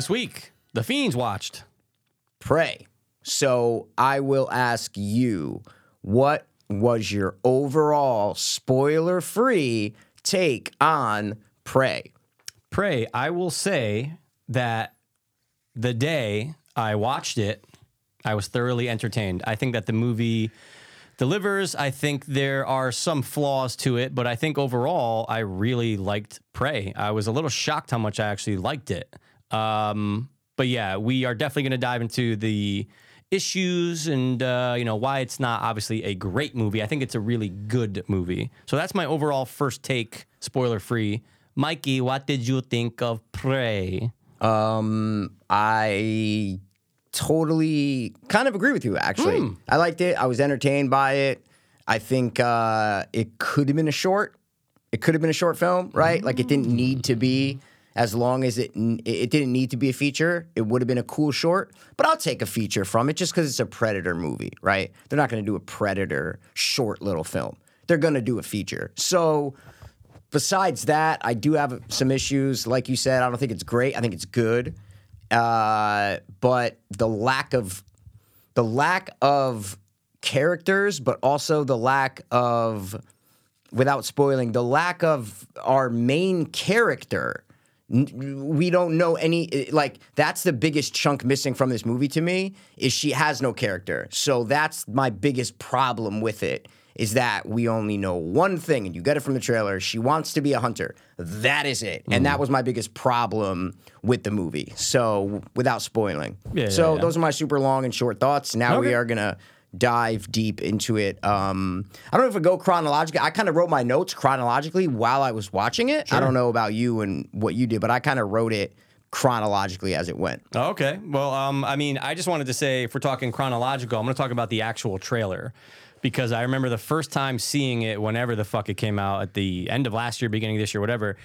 This week, The Fiends watched. Prey. So I will ask you, what was your overall spoiler free take on Prey? Prey, I will say that the day I watched it, I was thoroughly entertained. I think that the movie delivers. I think there are some flaws to it, but I think overall, I really liked Prey. I was a little shocked how much I actually liked it. Um, but yeah, we are definitely going to dive into the issues and uh, you know why it's not obviously a great movie. I think it's a really good movie. So that's my overall first take, spoiler free. Mikey, what did you think of Prey? Um, I totally kind of agree with you. Actually, I liked it. I was entertained by it. I think uh, it could have been a short. It could have been a short film, right? Like it didn't need to be. As long as it it didn't need to be a feature, it would have been a cool short. But I'll take a feature from it just because it's a Predator movie, right? They're not going to do a Predator short little film. They're going to do a feature. So besides that, I do have some issues. Like you said, I don't think it's great. I think it's good, uh, but the lack of the lack of characters, but also the lack of, without spoiling, the lack of our main character. We don't know any eh, like that's the biggest chunk missing from this movie to me is she has no character. So that's my biggest problem with it is that we only know one thing, and you get it from the trailer. She wants to be a hunter. That is it. And that mm. was my biggest problem with the movie. So, without spoiling. Yeah, so, yeah, yeah. those are my super long and short thoughts. Now we are going to dive deep into it. Um, I don't know if we go chronologically. I kind of wrote my notes chronologically while I was watching it. I don't know about you and what you did, but I kind of wrote it chronologically as it went. Oh, Okay. Well, um, I mean, I just wanted to say, if we're talking chronological, I'm going to talk about the actual trailer because I remember the first time seeing it, whenever the fuck it came out at the end of last year, beginning of this year, whatever.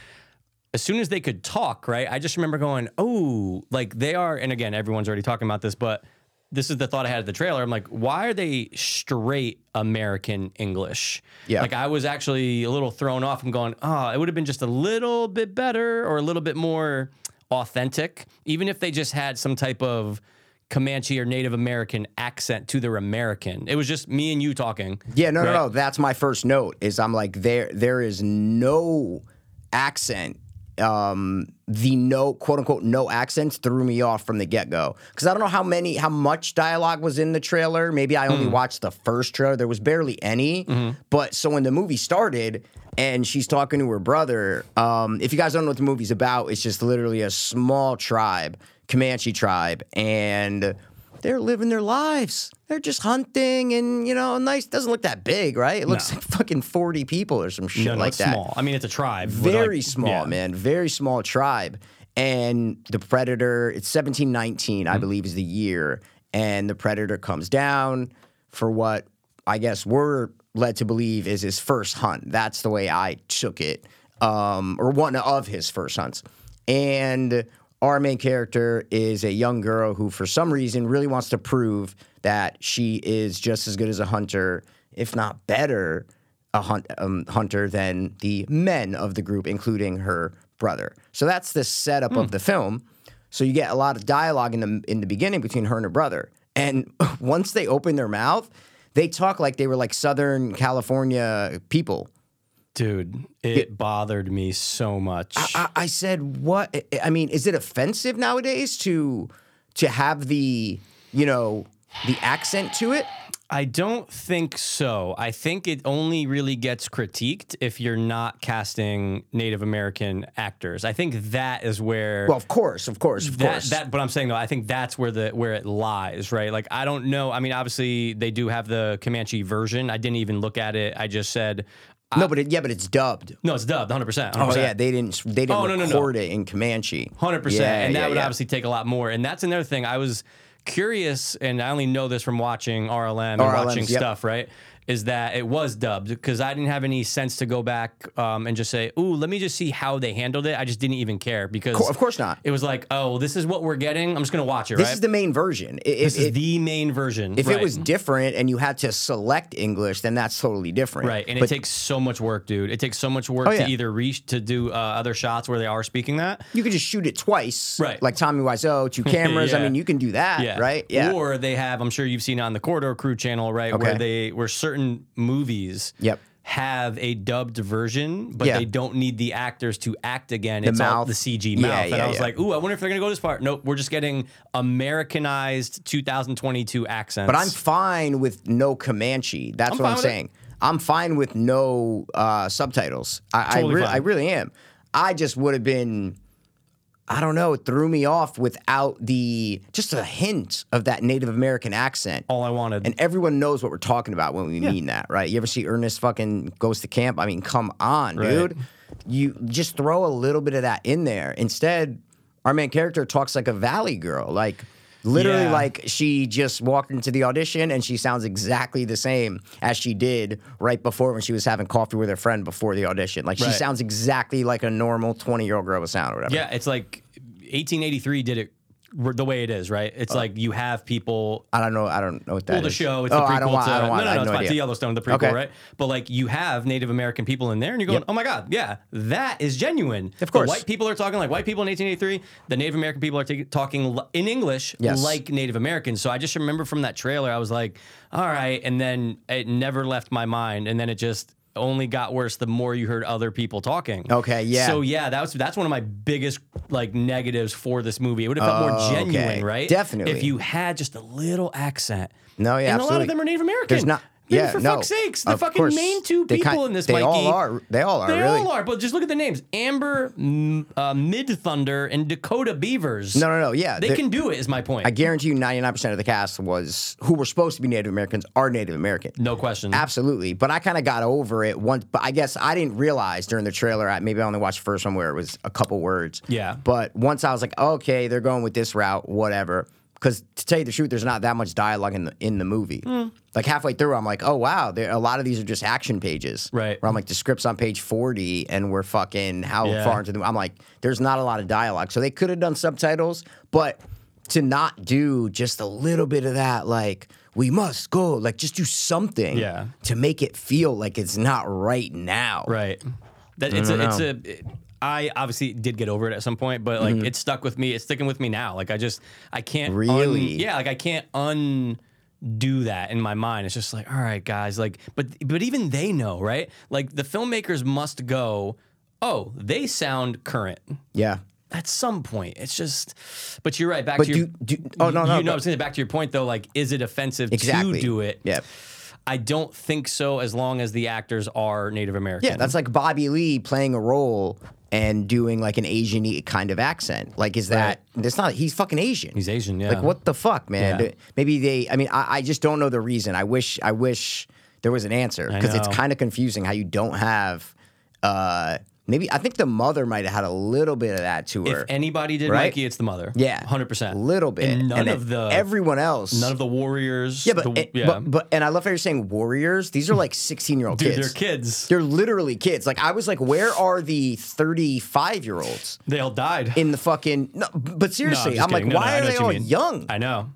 As soon as they could talk, right? I just remember going, oh, like they are. And again, everyone's already talking about this, but this is the thought I had of the trailer. I'm like, why are they straight American English? Yeah. Like I was actually a little thrown off and going, oh, it would have been just a little bit better or a little bit more authentic, even if they just had some type of Comanche or Native American accent to their American. It was just me and you talking. Yeah, no, right? no, no. That's my first note. Is I'm like there. There is no accent. Um, the no quote unquote no accents threw me off from the get go because I don't know how many how much dialogue was in the trailer. Maybe I only watched the first trailer. There was barely any. Mm-hmm. But so when the movie started and she's talking to her brother, um, if you guys don't know what the movie's about, it's just literally a small tribe, Comanche tribe, and they're living their lives. They're just hunting and, you know, nice. Doesn't look that big, right? It looks No. like fucking 40 people or some shit No, no, like it's that. small. I mean, it's a tribe. Very like- small, yeah. man. Very small tribe. And the predator, it's 1719, Mm-hmm. I believe, is the year. And the predator comes down for what I guess we're led to believe is his first hunt. That's the way I took it, um, or one of his first hunts. And our main character is a young girl who, for some reason, really wants to prove that she is just as good as a hunter, if not better, a hunt, um, hunter than the men of the group, including her brother. So that's the setup Hmm. of the film. So you get a lot of dialogue in the in the beginning between her and her brother, and once they open their mouth, they talk like they were like Southern California people. Dude, it bothered me so much. I, I said, "What? I mean, is it offensive nowadays to to have the you know the accent to it?" I don't think so. I think it only really gets critiqued if you're not casting Native American actors. I think that is where Well, of course, of course, of that, course. that but I'm saying though, I think that's where the where it lies, right? Like I don't know. I mean, obviously they do have the Comanche version. I didn't even look at it. I just said uh, no, but it, yeah, but it's dubbed. no, it's dubbed 100. percent Oh yeah, they didn't they didn't Oh, no, no, no. record it in Comanche. Hundred percent, Yeah, and that yeah, would yeah. obviously take a lot more. And that's another thing. I was curious, and I only know this from watching RLM and RLMs, watching yep. stuff, right? Is that it was dubbed because I didn't have any sense to go back um, and just say, "Ooh, let me just see how they handled it." I just didn't even care because Co- of course not. It was like, "Oh, this is what we're getting. I'm just gonna watch it." This right? is the main version. If, this is if- the main version. if right. it was different and you had to select English, then that's totally different. Right, and But- it takes so much work, dude. It takes so much work Oh, yeah. to either reach to do uh, other shots where they are speaking that. you could just shoot it twice, Right. Like Tommy Wiseau, two cameras. I mean, you can do that, Yeah. right? Yeah. Or they have, I'm sure you've seen it on the Corridor Crew channel, right? Where they were certain movies Yep. have a dubbed version, but Yeah. they don't need the actors to act again. it's all mouth. the CG Yeah, mouth. and yeah, I was yeah. like, ooh, I wonder if they're gonna go this part. Nope, we're just getting Americanized 2022 accents. But I'm fine with no Comanche. That's what fine I'm with it. saying. I'm fine with no uh, subtitles. I, Totally I, re- fine. I really am. I just would have been. I don't know. It threw me off without the just a hint of that Native American accent. all I wanted. And everyone knows what we're talking about when we mean that, right? You ever see Ernest fucking goes to camp? I mean, come on, Right. dude. You just throw a little bit of that in there. Instead, our main character talks like a valley girl. Like literally Yeah. like she just walked into the audition and she sounds exactly the same as she did right before when she was having coffee with her friend before the audition. Like she Right. sounds exactly like a normal 20-year-old girl would sound or whatever. Yeah, it's like 1883 did it the way it is, right? It's uh, like you have people. I don't know. I don't know what that Well, the is. show, it's oh, the prequel I don't want. to I don't want. no, no, no, it's no fine. idea. to Yellowstone, the prequel, Okay. right? But like you have Native American people in there, and you're going, Yep. oh my god, yeah, that is genuine. Of course. the white people are talking like white people in 1883. The Native American people are ta- talking l- in English Yes. like Native Americans. So I just remember from that trailer, I was like, all right, and then it never left my mind, and then it just only got worse the more you heard other people talking. Okay, yeah. So yeah, that was that's one of my biggest like negatives for this movie. It would have felt more Oh, genuine, okay. right? Definitely. If you had just a little accent. No, yeah, and a lot of them are Native American. There's not. Yeah, for no. fuck's sakes, the fucking course. main two They people kind- in this, they Mikey. all are. They all are, They really. all are. But just look at the names: Amber, uh, Mid Thunder, and Dakota Beavers. No, no, no. Yeah, they can do it. Is my point. I guarantee you, 99% of the cast was who were supposed to be Native Americans are Native American. no question. Absolutely. But I kind of got over it once. But I guess I didn't realize during the trailer, I, maybe I only watched the first one where it was a couple words. Yeah. But once I was like, okay, they're going with this route, whatever. Because to tell you the truth, there's not that much dialogue in the in the movie. Hmm. Like halfway through, I'm like, oh wow, there, a lot of these are just action pages. Right. Where I'm like, the script's on page 40, and we're fucking how Yeah. far into the? I'm like, there's not a lot of dialogue, so they could have done subtitles, but to not do just a little bit of that, like we must go, like just do something, Yeah. to make it feel like it's not right now. Right. That it's a, don't it's know. a. I obviously did get over it at some point, but like it stuck with me. It's sticking with me now. Like I just I can't un- Mm-hmm. Really? yeah. Like I can't undo that in my mind. It's just like all right, guys. Like but but even they know right. Like the filmmakers must go. Oh, they sound current. Yeah. At some point, it's just. But you're right. Back But to your. do- oh, no, no, You know, was saying back to your point though. Like, is it offensive Exactly. to do it? Yeah. I don't think so. As long as the actors are Native American. Yeah, that's like Bobby Lee playing a role and doing like an Asian kind of accent. Like, is that that's not he's fucking Asian. He's Asian, yeah. Like, what the fuck, man? Yeah. Maybe they. I mean, I, I just don't know the reason. I wish. I wish there was an answer because it's kind of confusing how you don't have. uh Maybe I think the mother might have had a little bit of that to her. If anybody did Right? Mikey, it's the mother. yeah, hundred percent. a little bit. And none then of the everyone else. none of the warriors. yeah, but, the, yeah. but but and I love how you're saying warriors. These are like 16 year old kids. they're kids. They're literally kids. Like I was like, where are the 35 year olds They all died. in the fucking? No, but No, seriously, just I'm like, kidding. No, no, why I are they all mean. young? I know.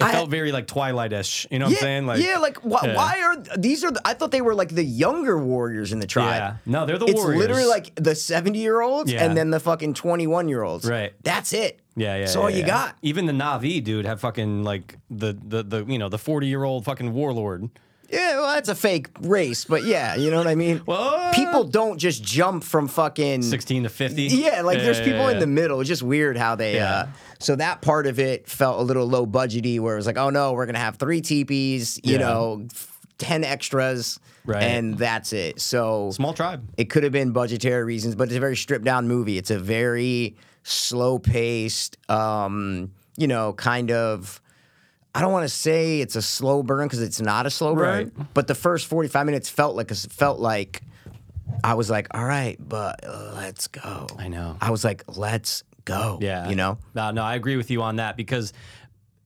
It I- felt very like Twilight-ish. You know what I'm saying? Like, yeah, like why, yeah. why are these are? The, I thought they were like the younger warriors in the tribe. Yeah. No, they're the it's warriors. literally like the 70 year olds Yeah. and then the fucking 21 year olds. Right. That's it. Yeah, yeah. That's yeah, all yeah. you got. Even the Na'vi dude have fucking like the the the you know the 40 year old fucking warlord. Yeah, well, that's a fake race, but yeah, you know what I mean. Well, people don't just jump from fucking 16 to 50. Yeah, like there's people in the middle. It's just weird how they. Yeah. uh So that part of it felt a little low budgety, where it was like, oh no, we're gonna have three teepees, you Yeah. know, f- ten extras, Right. and that's it. So Small tribe. it could have been budgetary reasons, but it's a very stripped down movie. It's a very slow paced, um, you know, kind of. I don't want to say it's a slow burn because it's not a slow burn, Right. but the first forty five minutes felt like a, felt like I was like, all right, but uh, let's go. I know. I was like, let's go. Yeah. you know. No, no, I agree with you on that because,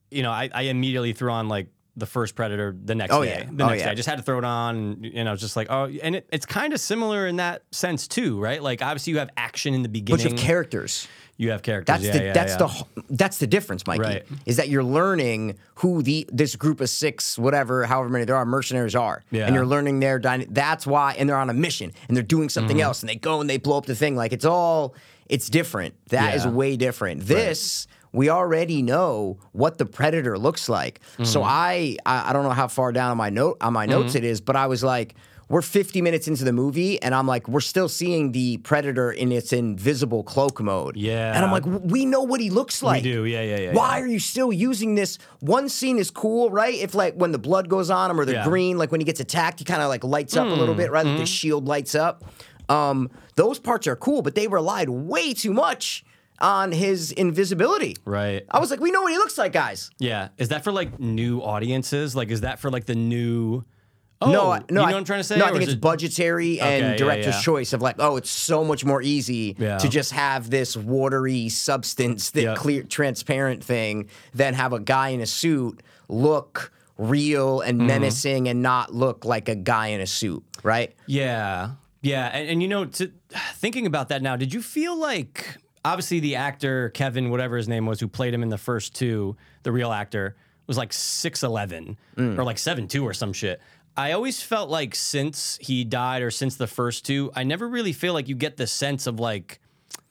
you know, I, I immediately threw on like the first Predator the next Oh, day. yeah. The Oh, next yeah. day, I just had to throw it on, and, and I was just like, oh, and it, it's kind of similar in that sense too, right? Like obviously you have action in the beginning. bunch of characters. You have characters. That's yeah, the yeah, that's yeah. the that's the difference, Mikey. Right. Is that you're learning who the this group of six, whatever, however many there are, mercenaries are, Yeah. and you're learning their dyna- That's why, and they're on a mission, and they're doing something Mm-hmm. else, and they go and they blow up the thing. Like it's all, it's different. That is way different. This. We already know what the predator looks like, so Mm-hmm. I, I I don't know how far down on my note on my notes it is, but I was like, we're 50 minutes into the movie, and I'm like, we're still seeing the predator in its invisible cloak mode. Yeah. and I'm like, we know what he looks like. We do, yeah, yeah, yeah, Why yeah. are you still using this? One scene is cool, right? If like when the blood goes on him or the Yeah. Green, like when he gets attacked, he kind of like lights up a little bit, right? Like Mm-hmm. the shield lights up. Um, those parts are cool, but they relied way too much on his invisibility. Right. I was like, we know what he looks like, guys. Yeah. Is that for like new audiences? Like, is that for like the new? Oh, no, I- no, you know I, what I'm trying to say? No, I Or think is it's it- budgetary Okay, and yeah, director's yeah. choice of like, oh, it's so much more easy Yeah. to just have this watery substance, that Yeah. clear, transparent thing, than have a guy in a suit look real and Mm-hmm. menacing and not look like a guy in a suit, right? Yeah, yeah, and, and you know, to, thinking about that now, did you feel like obviously the actor Kevin, whatever his name was, who played him in the first two, the real actor was like six eleven Mm. or like seven two or some shit. I always felt like since he died or since the first two, I never really feel like you get the sense of like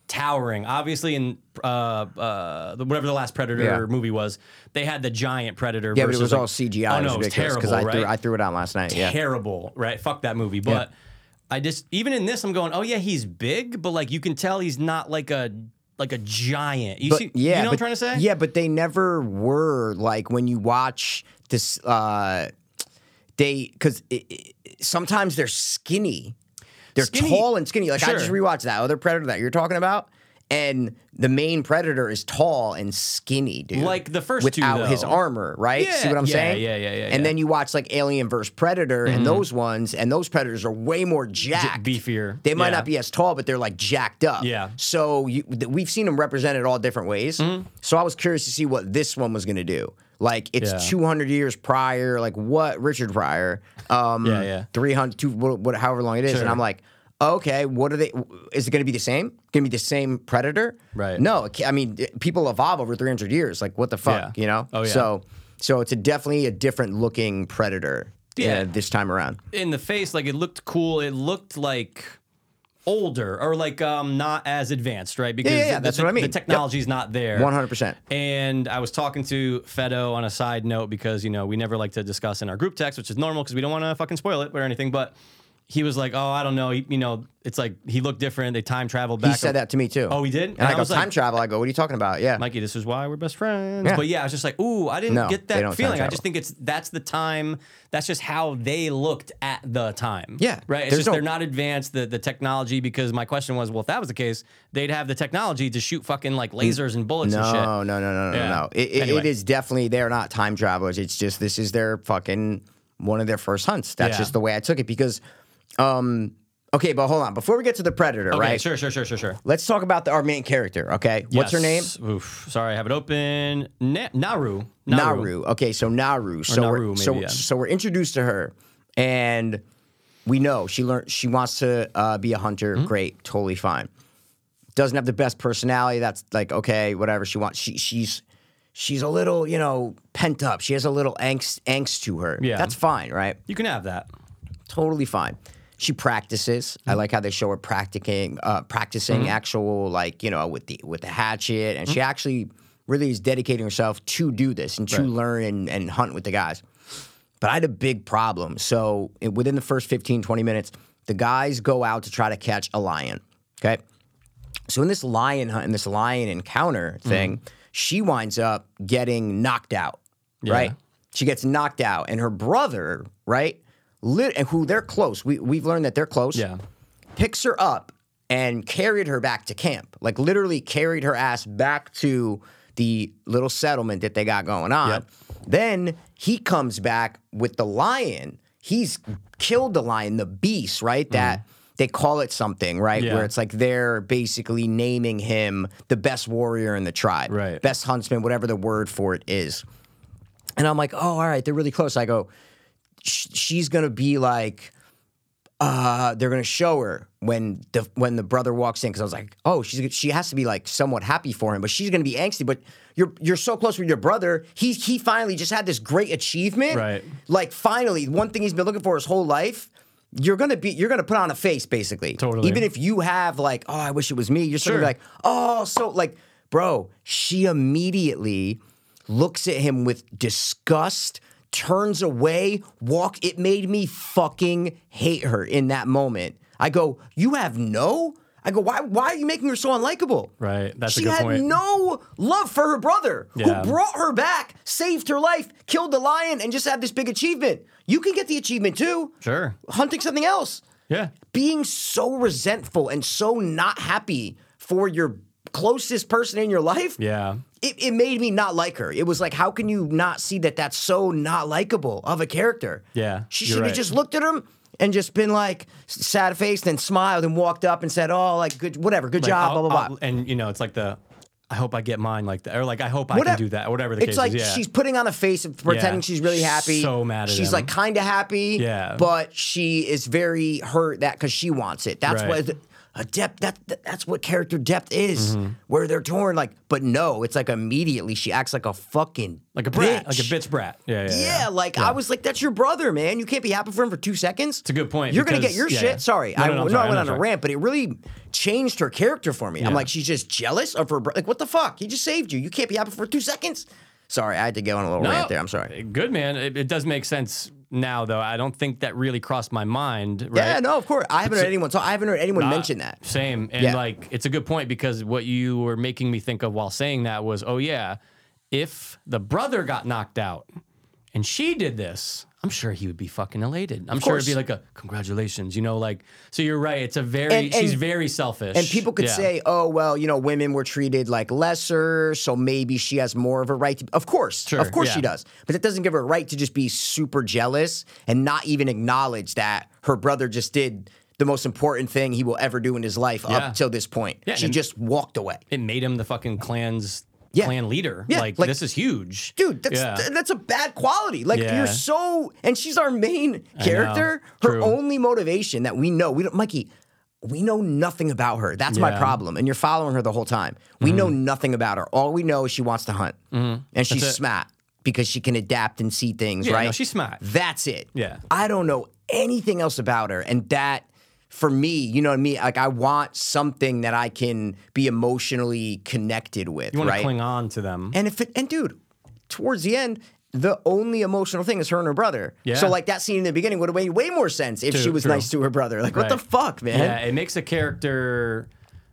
towering. Obviously, in uh, uh, whatever the last Predator Yeah. movie was, they had the giant Predator. Yeah, but it was like- all CGI. Oh no, it was terrible. I right? threw I threw it out last night. Yeah. terrible, right? Fuck that movie. But I just even in this, I'm going, oh yeah, he's big, but like you can tell he's not like a like a giant. You But see, yeah, you know but, what I'm trying to say? Yeah, but they never were like when you watch this. Uh, they because sometimes they're skinny. They're Skinny- tall and skinny. Like I just rewatched that other Predator that you're talking about, and the main Predator is tall and skinny, dude. Like the first two, without his armor, right? See what I'm yeah, saying? yeah, yeah, yeah, And yeah. Mm-hmm. then you watch like Alien vs Predator and those ones, and those Predators are way more jacked, beefier. They might Yeah. not be as tall, but they're like jacked up. Yeah. So you, th- we've seen them represented all different ways. Mm-hmm. So I was curious to see what this one was going to do. Like it's Yeah. 200 years prior, like what Richard Pryor, um, Yeah, yeah. 300, two, what, what, however long it is, Sure. and I'm like, okay, what are they? Is it going to be the same? Going to be the same Predator? Right. No, I mean people evolve over 300 years. Like what the fuck, Yeah. you know? Oh, yeah. So, so it's a definitely a different looking Predator. Yeah. uh, this time around. in the face, like it looked cool. It looked like older or like um not as advanced, right? Because yeah, yeah, the, that's the, what I mean. The Yep. technology's not there. 100%. And I was talking to Fedo on a side note because, you know, we never like to discuss in our group text, which is normal because we don't want to fucking spoil it or anything. But he was like, oh, I don't know. He, you know, it's like he looked different. They time traveled back. He said that to me too. Oh, he did? And, And I I go, was like- time travel. I go, what are you talking about? Yeah. Mikey, this is why we're best friends. Yeah. But yeah, I was just like, ooh, I didn't No, get that feeling. I just think it's that's the time. That's just how they looked at the time. Yeah, right. It's there's just no- they're not advanced the the technology because my question was, well, if that was the case, they'd have the technology to shoot fucking like lasers and bullets No, and shit. no, no, no, no, Yeah. no. It, it, Anyway. it is definitely they're not time travelers. It's just this is their fucking one of their first hunts. That's Yeah. just the way I took it because, um, okay, but hold on. Before we get to the predator, Okay, right? sure, sure, sure, sure, sure. Let's talk about the, our main character. Okay, what's her name? Yes. Oof, sorry, I have it open. Na- Naru. Naru. Okay, so Naru. So Naru, we're, so yeah. so we're introduced to her, and we know she learned she wants to uh, be a hunter. Mm-hmm. Great, totally fine. Doesn't have the best personality. That's like okay, whatever she wants. She she's she's a little you know pent up. She has a little angst angst to her. Yeah. that's fine, right? You can have that. Totally fine. She practices. Mm-hmm. I like how they show her practicing, uh, practicing actual like you know with the with the hatchet, and she actually really is dedicating herself to do this and to Mm-hmm. Right. learn and, and hunt with the guys. But I had a big problem. So within the first 15, 20 minutes, the guys go out to try to catch a lion. Okay. So in this lion hunt, in this lion encounter thing, she winds up getting knocked out. Right. She gets knocked out, and her brother, right, lit, and who they're close. We we've learned that they're close. Yeah. Picks her up and carried her back to camp. Like literally carried her ass back to the little settlement that they got going on. Yep. Then he comes back with the lion. He's killed the lion, the beast, right? That they call it something, right? Mm-hmm. Yeah. Where it's like they're basically naming him the best warrior in the tribe, Right. Best huntsman, whatever the word for it is. And I'm like, oh, all right, they're really close. I go, sh- she's gonna be like, uh, they're gonna show her when the when the brother walks in because I was like, oh, she's she has to be like somewhat happy for him, but she's gonna be angsty. But you're you're so close with your brother. He he finally just had this great achievement. Right. Like finally, one thing he's been looking for his whole life. You're gonna be you're gonna put on a face basically. Totally. Even if you have like, oh, I wish it was me. You're still gonna Sure. be like, oh, so like, bro. She immediately looks at him with disgust, turns away, walk. It made me fucking hate her in that moment. I go, you have no. I go, why? Why are you making her so unlikable? Right. That's a she good had point. no love for her brother, Yeah. who brought her back, saved her life, killed the lion, and just had this big achievement. You can get the achievement too. Sure. Hunting something else Yeah. being so resentful and so not happy for your closest person in your life, Yeah. it, it made me not like her. It was like, how can you not see that that's so not likable of a character? Yeah, She should have right. just looked at him and just been like sad faced and smiled and walked up and said, oh, like, good, whatever, good Like, job, I'll- blah, blah, I'll- blah. and you know, it's like the I hope I get mine like that, or like I hope I Whatever- can do that, or whatever the it's case like is. Yeah. she's putting on a face of pretending Yeah. she's really happy. So mad at She's him. like kind of happy. Yeah. But she is very hurt that because she wants it. That's Right. what a depth. That that's what character depth is. Mm-hmm. Where they're torn. Like, but no, it's like immediately she acts like a fucking like a brat, bitch. like a bitch brat. Yeah, yeah. Yeah, yeah. like I was like, that's your brother, man. You can't be happy for him for two seconds. It's a good point, You're gonna get your yeah, shit. yeah. Sorry, No, I no, no, I'm know sorry, I went no, on a rant, but it really changed her character for me. I'm like, she's just jealous of her. Bro- like, what the fuck? He just saved you. You can't be happy for two seconds. Sorry, I had to go on a little No, rant there. I'm sorry. Good man. It, it does make sense now, though. I don't think that really crossed my mind. Right? Yeah, no, of course. I haven't heard anyone So I haven't heard anyone mention that. Same. And Yeah. like, it's a good point because what you were making me think of while saying that was, oh, yeah, if the brother got knocked out and she did this, I'm sure he would be fucking elated. I'm sure it'd be like a congratulations, you know, like, so you're right. It's a very, And- she's very selfish. And people could Yeah. say, "Oh, well, you know, women were treated like lesser, so maybe she has more of a right to." Of course, Sure, of course yeah. she does, but it doesn't give her a right to just be super jealous and not even acknowledge that her brother just did the most important thing he will ever do in his life Yeah. up till this point. Yeah, she just walked away. it made him the fucking clan's Yeah. clan leader. Yeah, like, like- this is huge. Dude, that's Yeah. th- that's a bad quality. Like Yeah. you're so, and she's our main character. Her True. only motivation that we know, we don't, Mikey, we know nothing about her. That's my problem. And you're following her the whole time. We know nothing about her. All we know is she wants to hunt, and she's Mm-hmm. smart because she can adapt and see things. Yeah, no, right? she's smart. That's it. Yeah. I don't know anything else about her, and that. For me, you know what I mean? Like I want something that I can be emotionally connected with, You want right? to cling on to them. And if it, and dude, towards the end, the only emotional thing is her and her brother. Yeah. So like that scene in the beginning would have made way more sense if she was true. nice to her brother. Like what the fuck, man? Yeah, it makes a character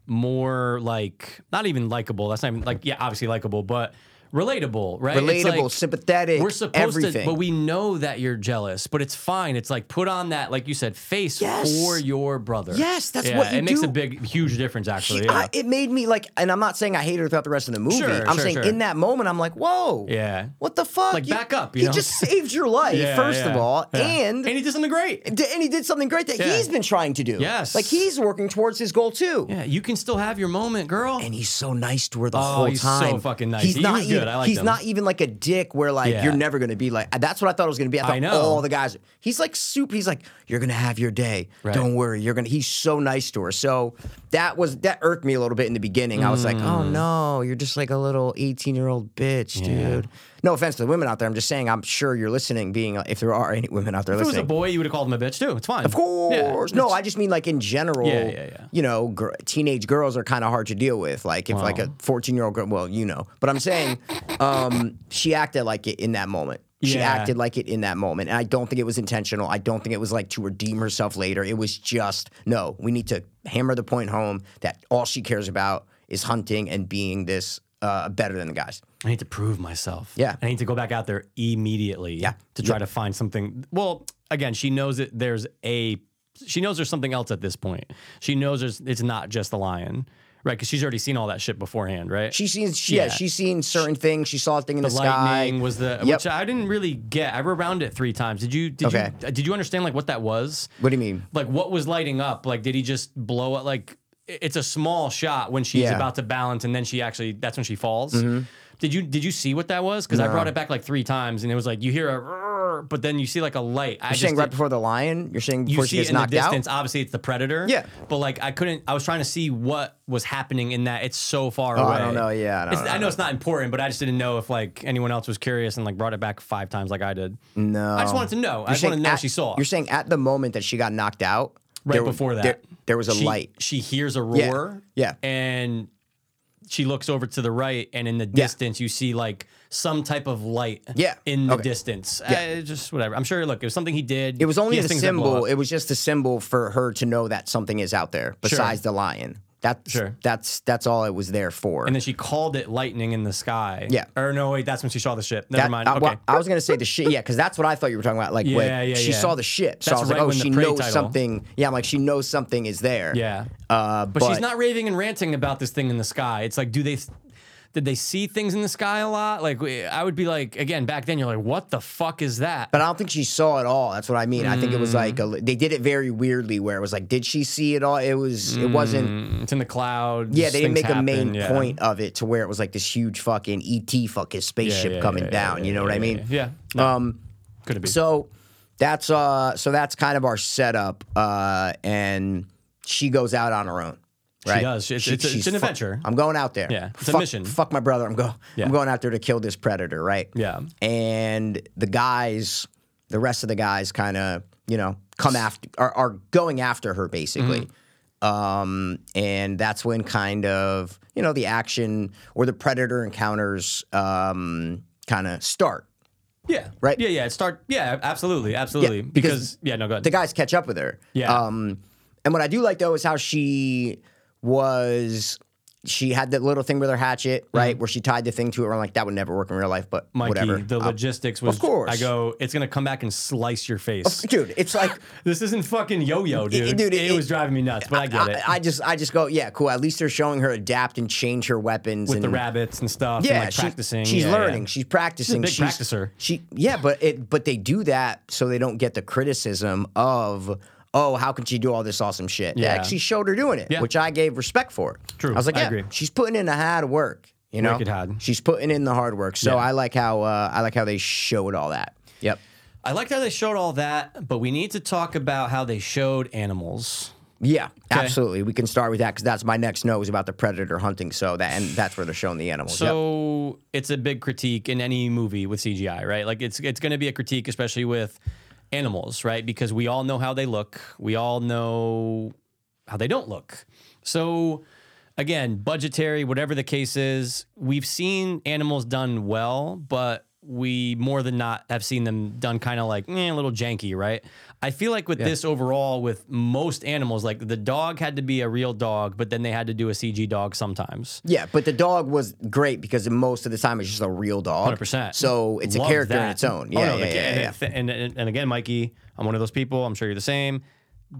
more like not even likable. That's not even like yeah, obviously likable, but relatable, right? Relatable, like, sympathetic, We're supposed everything. to, but we know that you're jealous. But it's fine. It's like put on that, like you said, face Yes. for your brother. Yes, that's Yeah, what you it makes a big, huge difference. Actually, He- yeah. I- it made me like, and I'm not saying I hated her throughout the rest of the movie. Sure, I'm sure, saying sure. in that moment, I'm like, whoa, Yeah. what the fuck? Like, back up, you he know? just saved your life, Yeah, first of all, and and he did something great. and he did something great that he's been trying to do. Yes. like he's working towards his goal too. Yeah, you can still have your moment, girl. and he's so nice to her the Oh, whole he's so fucking nice. He's He not was good. I liked he's not even like a dick where like Yeah. you're never gonna be like. That's what I thought it was gonna be. I thought I know. all the guys. He's like super. He's like you're gonna have your day. Right. Don't worry. You're gonna. He's so nice to her. So that was that irked me a little bit in the beginning. I was like, oh Mm. no, you're just like a little 18 year old bitch, dude. No offense to the women out there. I'm just saying. I'm sure you're listening. Being if there are any women out there if it was a boy, you would have called him a bitch too. It's fine. Of course. no, I just mean like in general. Yeah, yeah, yeah. You know, gr- teenage girls are kind of hard to deal with. Like if like a 14 year old girl, well, you know. But I'm saying, um, she acted like it in that moment. She Yeah. acted like it in that moment, and I don't think it was intentional. I don't think it was like to redeem herself later. It was just no. We need to hammer the point home that all she cares about is hunting and being this uh, better than the guys. I need to prove myself. Yeah. I need to go back out there immediately. Yeah. To try to find something. Well, again, she knows that there's a. She knows there's something else at this point. She knows there's. It's not just the lion, right? Because she's already seen all that shit beforehand, right? She seen, she, yeah. Yeah. she's seen certain things. She saw a thing in the, the sky. lightning was the Yep. which I didn't really get. I rewound it three times. Did you? Did Okay. you? Did you understand like what that was? What do you mean? Like what was lighting up? Like did he just blow it? Like it's a small shot when she's Yeah. about to balance, and then she actually that's when she falls. Mm-hmm. Did you did you see what that was? Because I No. brought it back like three times, and it was like you hear a, "Rrrr," but then you see like a light. I You're just saying right did- before the lion. You're saying you before see she it gets in the knocked out. Obviously, it's the predator. Yeah. but like I couldn't. I was trying to see what was happening in that. It's so far Oh, away. I don't know. Yeah, I don't It's- I know. know it's not important, but I just didn't know if like anyone else was curious and like brought it back five times like I did. No, I just wanted to know. I just wanted to know at- she saw. You're saying at the moment that she got knocked out, right there- before that, there, there was a she- light. She hears a roar. yeah. and she looks over to the right, and in the Yeah. distance, you see like some type of light. Yeah, in the okay. distance. Yeah. Uh, just whatever. I'm sure. Look, it was something he did. It was only He has the things that blow symbol. It was just a symbol for her to know that something is out there besides the lion. That's Sure. that's that's all it was there for. and then she called it lightning in the sky. Yeah. Or no, wait, that's when she saw the ship. Never That- mind. I, Okay. well, I was gonna say the ship, yeah, because that's what I thought you were talking about. Like, Yeah, when yeah, she yeah. saw the ship, so That's I was right like, oh, she knows title- something. Yeah, I'm like, she knows something is there. yeah. uh, But, she's not raving and ranting about this thing in the sky. It's like, do they? Did they see things in the sky a lot? Like, I would be like, again, back then, you're like, what the fuck is that? But I don't think she saw it all. That's what I mean. I think it was like Mm. a, they did it very weirdly, where it was like, did she see it all? It was. It wasn't. Mm, it's in the clouds. Yeah, they didn't make a main yeah. point of it to where it was like this huge fucking ET fucking spaceship yeah, coming yeah, down. yeah, you know what I mean? Yeah. No, Um, could it be? So that's uh so that's kind of our setup. Uh and she goes out on her own. Right? does. It's- it's a- it's she's an fu- adventure. I'm going out there. Yeah, it's a fuck, mission. Fuck my brother. I'm go Yeah. I'm going out there to kill this predator, right? Yeah. And the guys, the rest of the guys kind of, you know, come after are, are going after her basically. Mm-hmm. Um, and that's when kind of, you know, the action or the predator encounters um kind of start. yeah. right? Yeah, yeah. It start. Yeah, absolutely, absolutely. because because, yeah, no, go ahead. the guys catch up with her. Yeah. Um, and what I do like though is how she was. She had that little thing with her hatchet, right, where she tied the thing to it. I'm like, that would never work in real life, but Mm-hmm. Mikey, whatever. the Uh, logistics was. of course. I go. It's gonna come back and slice your face. dude, it's like This isn't fucking yo-yo, dude. dude, it, it- was driving me nuts, but I get it. I, I just, I just go, yeah, cool. At least they're showing her adapt and change her weapons with and the rabbits and stuff. Yeah, and like she- practicing. she's Yeah, yeah. learning. She's practicing. big she's practicer. She, yeah, but it, but they do that so they don't get the criticism of, oh, how can she do all this awesome shit? They Yeah. actually showed her doing it, Yeah. which I gave respect for. True, I was like, I yeah, agree. she's putting in the hard work. You know, hard. she's putting in the hard work. So Yeah. I like how uh, I like how they showed all that. Yep. I liked how they showed all that, but we need to talk about how they showed animals. Yeah, absolutely. We can start with that because that's my next note was about the predator hunting. So that and that's where they're showing the animals. Yep. So it's a big critique in any movie with CGI, right? Like it's it's going to be a critique, especially with animals, right? Because we all know how they look. We all know how they don't look. So again, budgetary, whatever the case is, we've seen animals done well, but we more than not have seen them done kind of like eh, a little janky, right? I feel like with this overall, with most animals, like the dog had to be a real dog, but then they had to do a CG dog sometimes. Yeah, but the dog was great because most of the time it's just a real dog. Hundred percent. So it's a Love character in its own. Oh, Yeah, no, yeah, the- yeah, yeah. And, and and again, Mikey, I'm one of those people. I'm sure you're the same.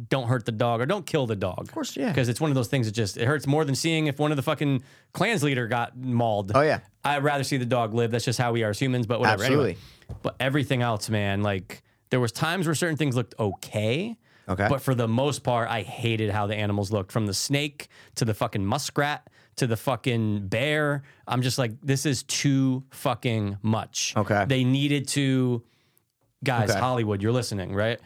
Don't hurt the dog or don't kill the dog. Of course, yeah. Because it's one of those things that just it hurts more than seeing if one of the fucking clans leader got mauled. Oh, yeah. I'd rather see the dog live. That's just how we are as humans. But whatever. Anyway. Absolutely. But everything else, man, like there was times where certain things looked okay. Okay. But for the most part, I hated how the animals looked, from the snake to the fucking muskrat to the fucking bear. I'm just like, this is too fucking much. Okay. They needed to, guys, Okay. Hollywood, you're listening, right?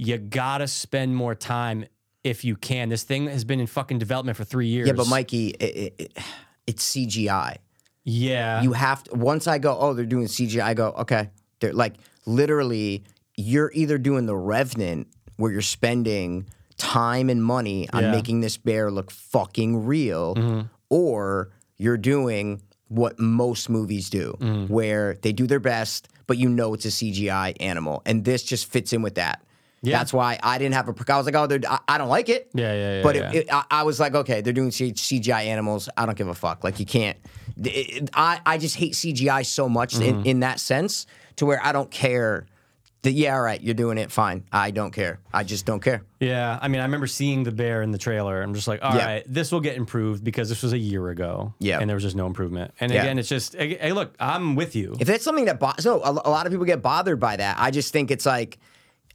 You gotta spend more time if you can. This thing has been in fucking development for three years. Yeah, but Mikey, it, it, it, it's CGI. yeah, You have to. Once I go, oh, they're doing CGI. I go, okay. They're like literally, you're either doing the Revenant where you're spending time and money on Yeah. Mm-hmm. making this bear look fucking real, or you're doing what most movies do, Mm-hmm. where they do their best, but you know it's a CGI animal, and this just fits in with that. Yeah. That's why I didn't have a. I was like, oh, I, I don't like it. Yeah, yeah, yeah, But yeah. It, I, I was like, okay, they're doing CGI animals. I don't give a fuck. Like you can't. it- I I just hate CGI so much Mm-hmm. in, in that sense to where I don't care. That yeah, all right, you're doing it fine. I don't care. I just don't care. Yeah, I mean, I remember seeing the bear in the trailer. I'm just like, all right, Yeah. this will get improved because this was a year ago. Yeah. and there was just no improvement. And Yeah. again, it's just, hey, hey, look, I'm with you. If that's something that bo- so a, a lot of people get bothered by that. I just think it's like.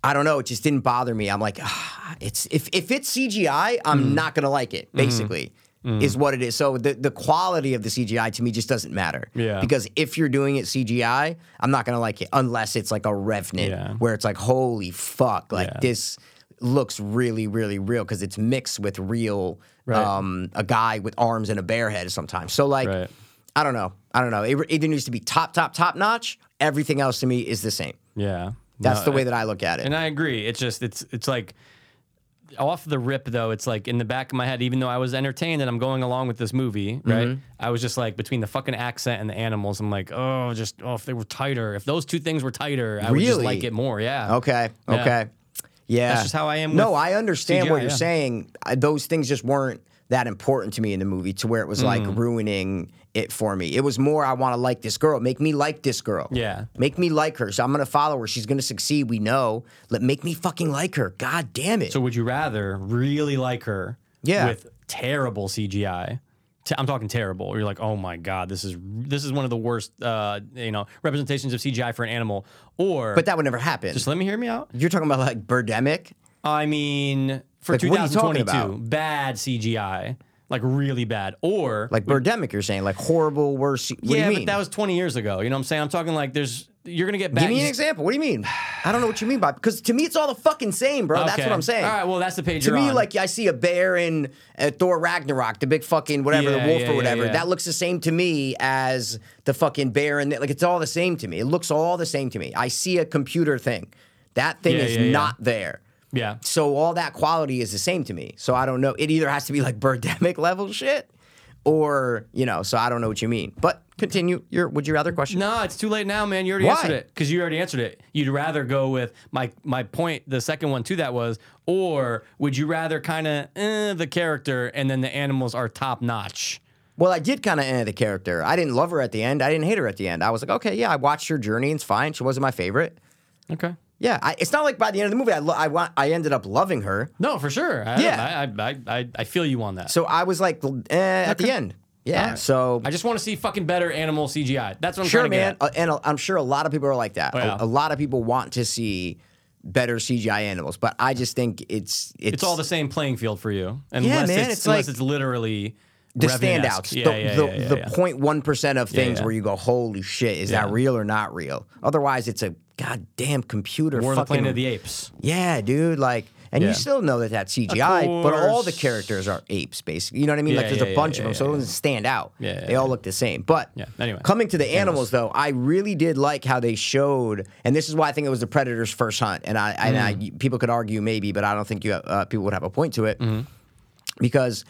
I don't know. It just didn't bother me. I'm like, ah, it's if if it's CGI, I'm Mm-hmm. not gonna like it. Basically, is what it is. So the the quality of the CGI to me just doesn't matter. Yeah. Because if you're doing it CGI, I'm not gonna like it unless it's like a Revenant Yeah. where it's like holy fuck, like Yeah. this looks really really real because it's mixed with real Right. um a guy with arms and a bear head sometimes. So like Right. I don't know. I don't know. It it either needs to be top top top notch. Everything else to me is the same. Yeah. That's No, the way that I look at it. And I agree. It's just it's it's like off the rip though. It's like in the back of my head, even though I was entertained and I'm going along with this movie, right? Mm-hmm. I was just like between the fucking accent and the animals. I'm like, oh, just oh, if they were tighter, if those two things were tighter, I would just like it more. Yeah. Okay. Yeah. Okay. Yeah. That's just how I am No, I understand CGI, what you're yeah. saying. I, those things just weren't that important to me in the movie to where it was like Mm. ruining it for me. It was more I want to like this girl. Make me like this girl. Yeah. Make me like her. So I'm gonna follow her. She's gonna succeed. We know. Let make me fucking like her. God damn it. So would you rather really like her? Yeah. With terrible CGI. T- I'm talking terrible. You're like, oh my god, this is this is one of the worst, uh, you know, representations of CGI for an animal. Or, but that would never happen. just let me hear me out. you're talking about like Birdemic. I mean, for Like, what are you talking 2022, bad CGI, like really bad. Or Like Birdemic, you're saying like horrible, worse. What yeah, do you mean? but that was 20 years ago. You know what I'm saying? I'm talking like there's you're gonna get bad. Give me an example. What do you mean? I don't know what you mean by because to me it's all the fucking same, bro. That's Okay. what I'm saying. All right, well that's the page To you're me, on. like I see a bear in uh, Thor Ragnarok, the big fucking whatever, Yeah, the wolf yeah, or yeah, whatever. yeah. That looks the same to me as the fucking bear, and like it's all the same to me. It looks all the same to me. I see a computer thing. That thing Yeah, is yeah, yeah. not there. Yeah. So all that quality is the same to me. So I don't know. It either has to be like Birdemic level shit, or you know. So I don't know what you mean. But continue. Your would you rather question? No, it's too late now, man. You already Why? answered it because you already answered it. You'd rather go with my my point. The second one to that was, or would you rather kind of eh, the character and then the animals are top notch? Well, I did kind of end the character. I didn't love her at the end. I didn't hate her at the end. I was like, okay, yeah, I watched her journey. It's fine. She wasn't my favorite. Okay. Yeah, I, it's not like by the end of the movie, I, lo- I, wa- I ended up loving her. No, for sure. I, Yeah. I, I, I, I feel you on that. So I was like, eh, at the end. Yeah. So I just want to see fucking better animal CGI. That's what I'm sure, trying to man. get. Uh, and uh, I'm sure a lot of people are like that. Oh, yeah. a, a lot of people want to see better CGI animals, but I just think it's it's, It's all the same playing field for you, Yeah, unless man, it's, it's unless like it's literally the Revenant-esque. standouts, Yeah, the, yeah, the, yeah, yeah, the yeah. 0.1% of things yeah. where you go, holy shit, is that real or not real? Otherwise, it's a goddamn computer. War of the fucking, Planet of the Apes. Yeah, dude. Like, and Yeah. you still know that that's CGI, but all the characters are apes, basically. You know what I mean? Yeah, like, there's yeah, a bunch of them, so it doesn't stand out. Yeah, they all look the same. But anyway. coming to the animals, though, I really did like how they showed, and this is why I think it was the Predator's first hunt. And I, and I Mm. people could argue maybe, but I don't think you uh, people would have a point to it Mm-hmm. because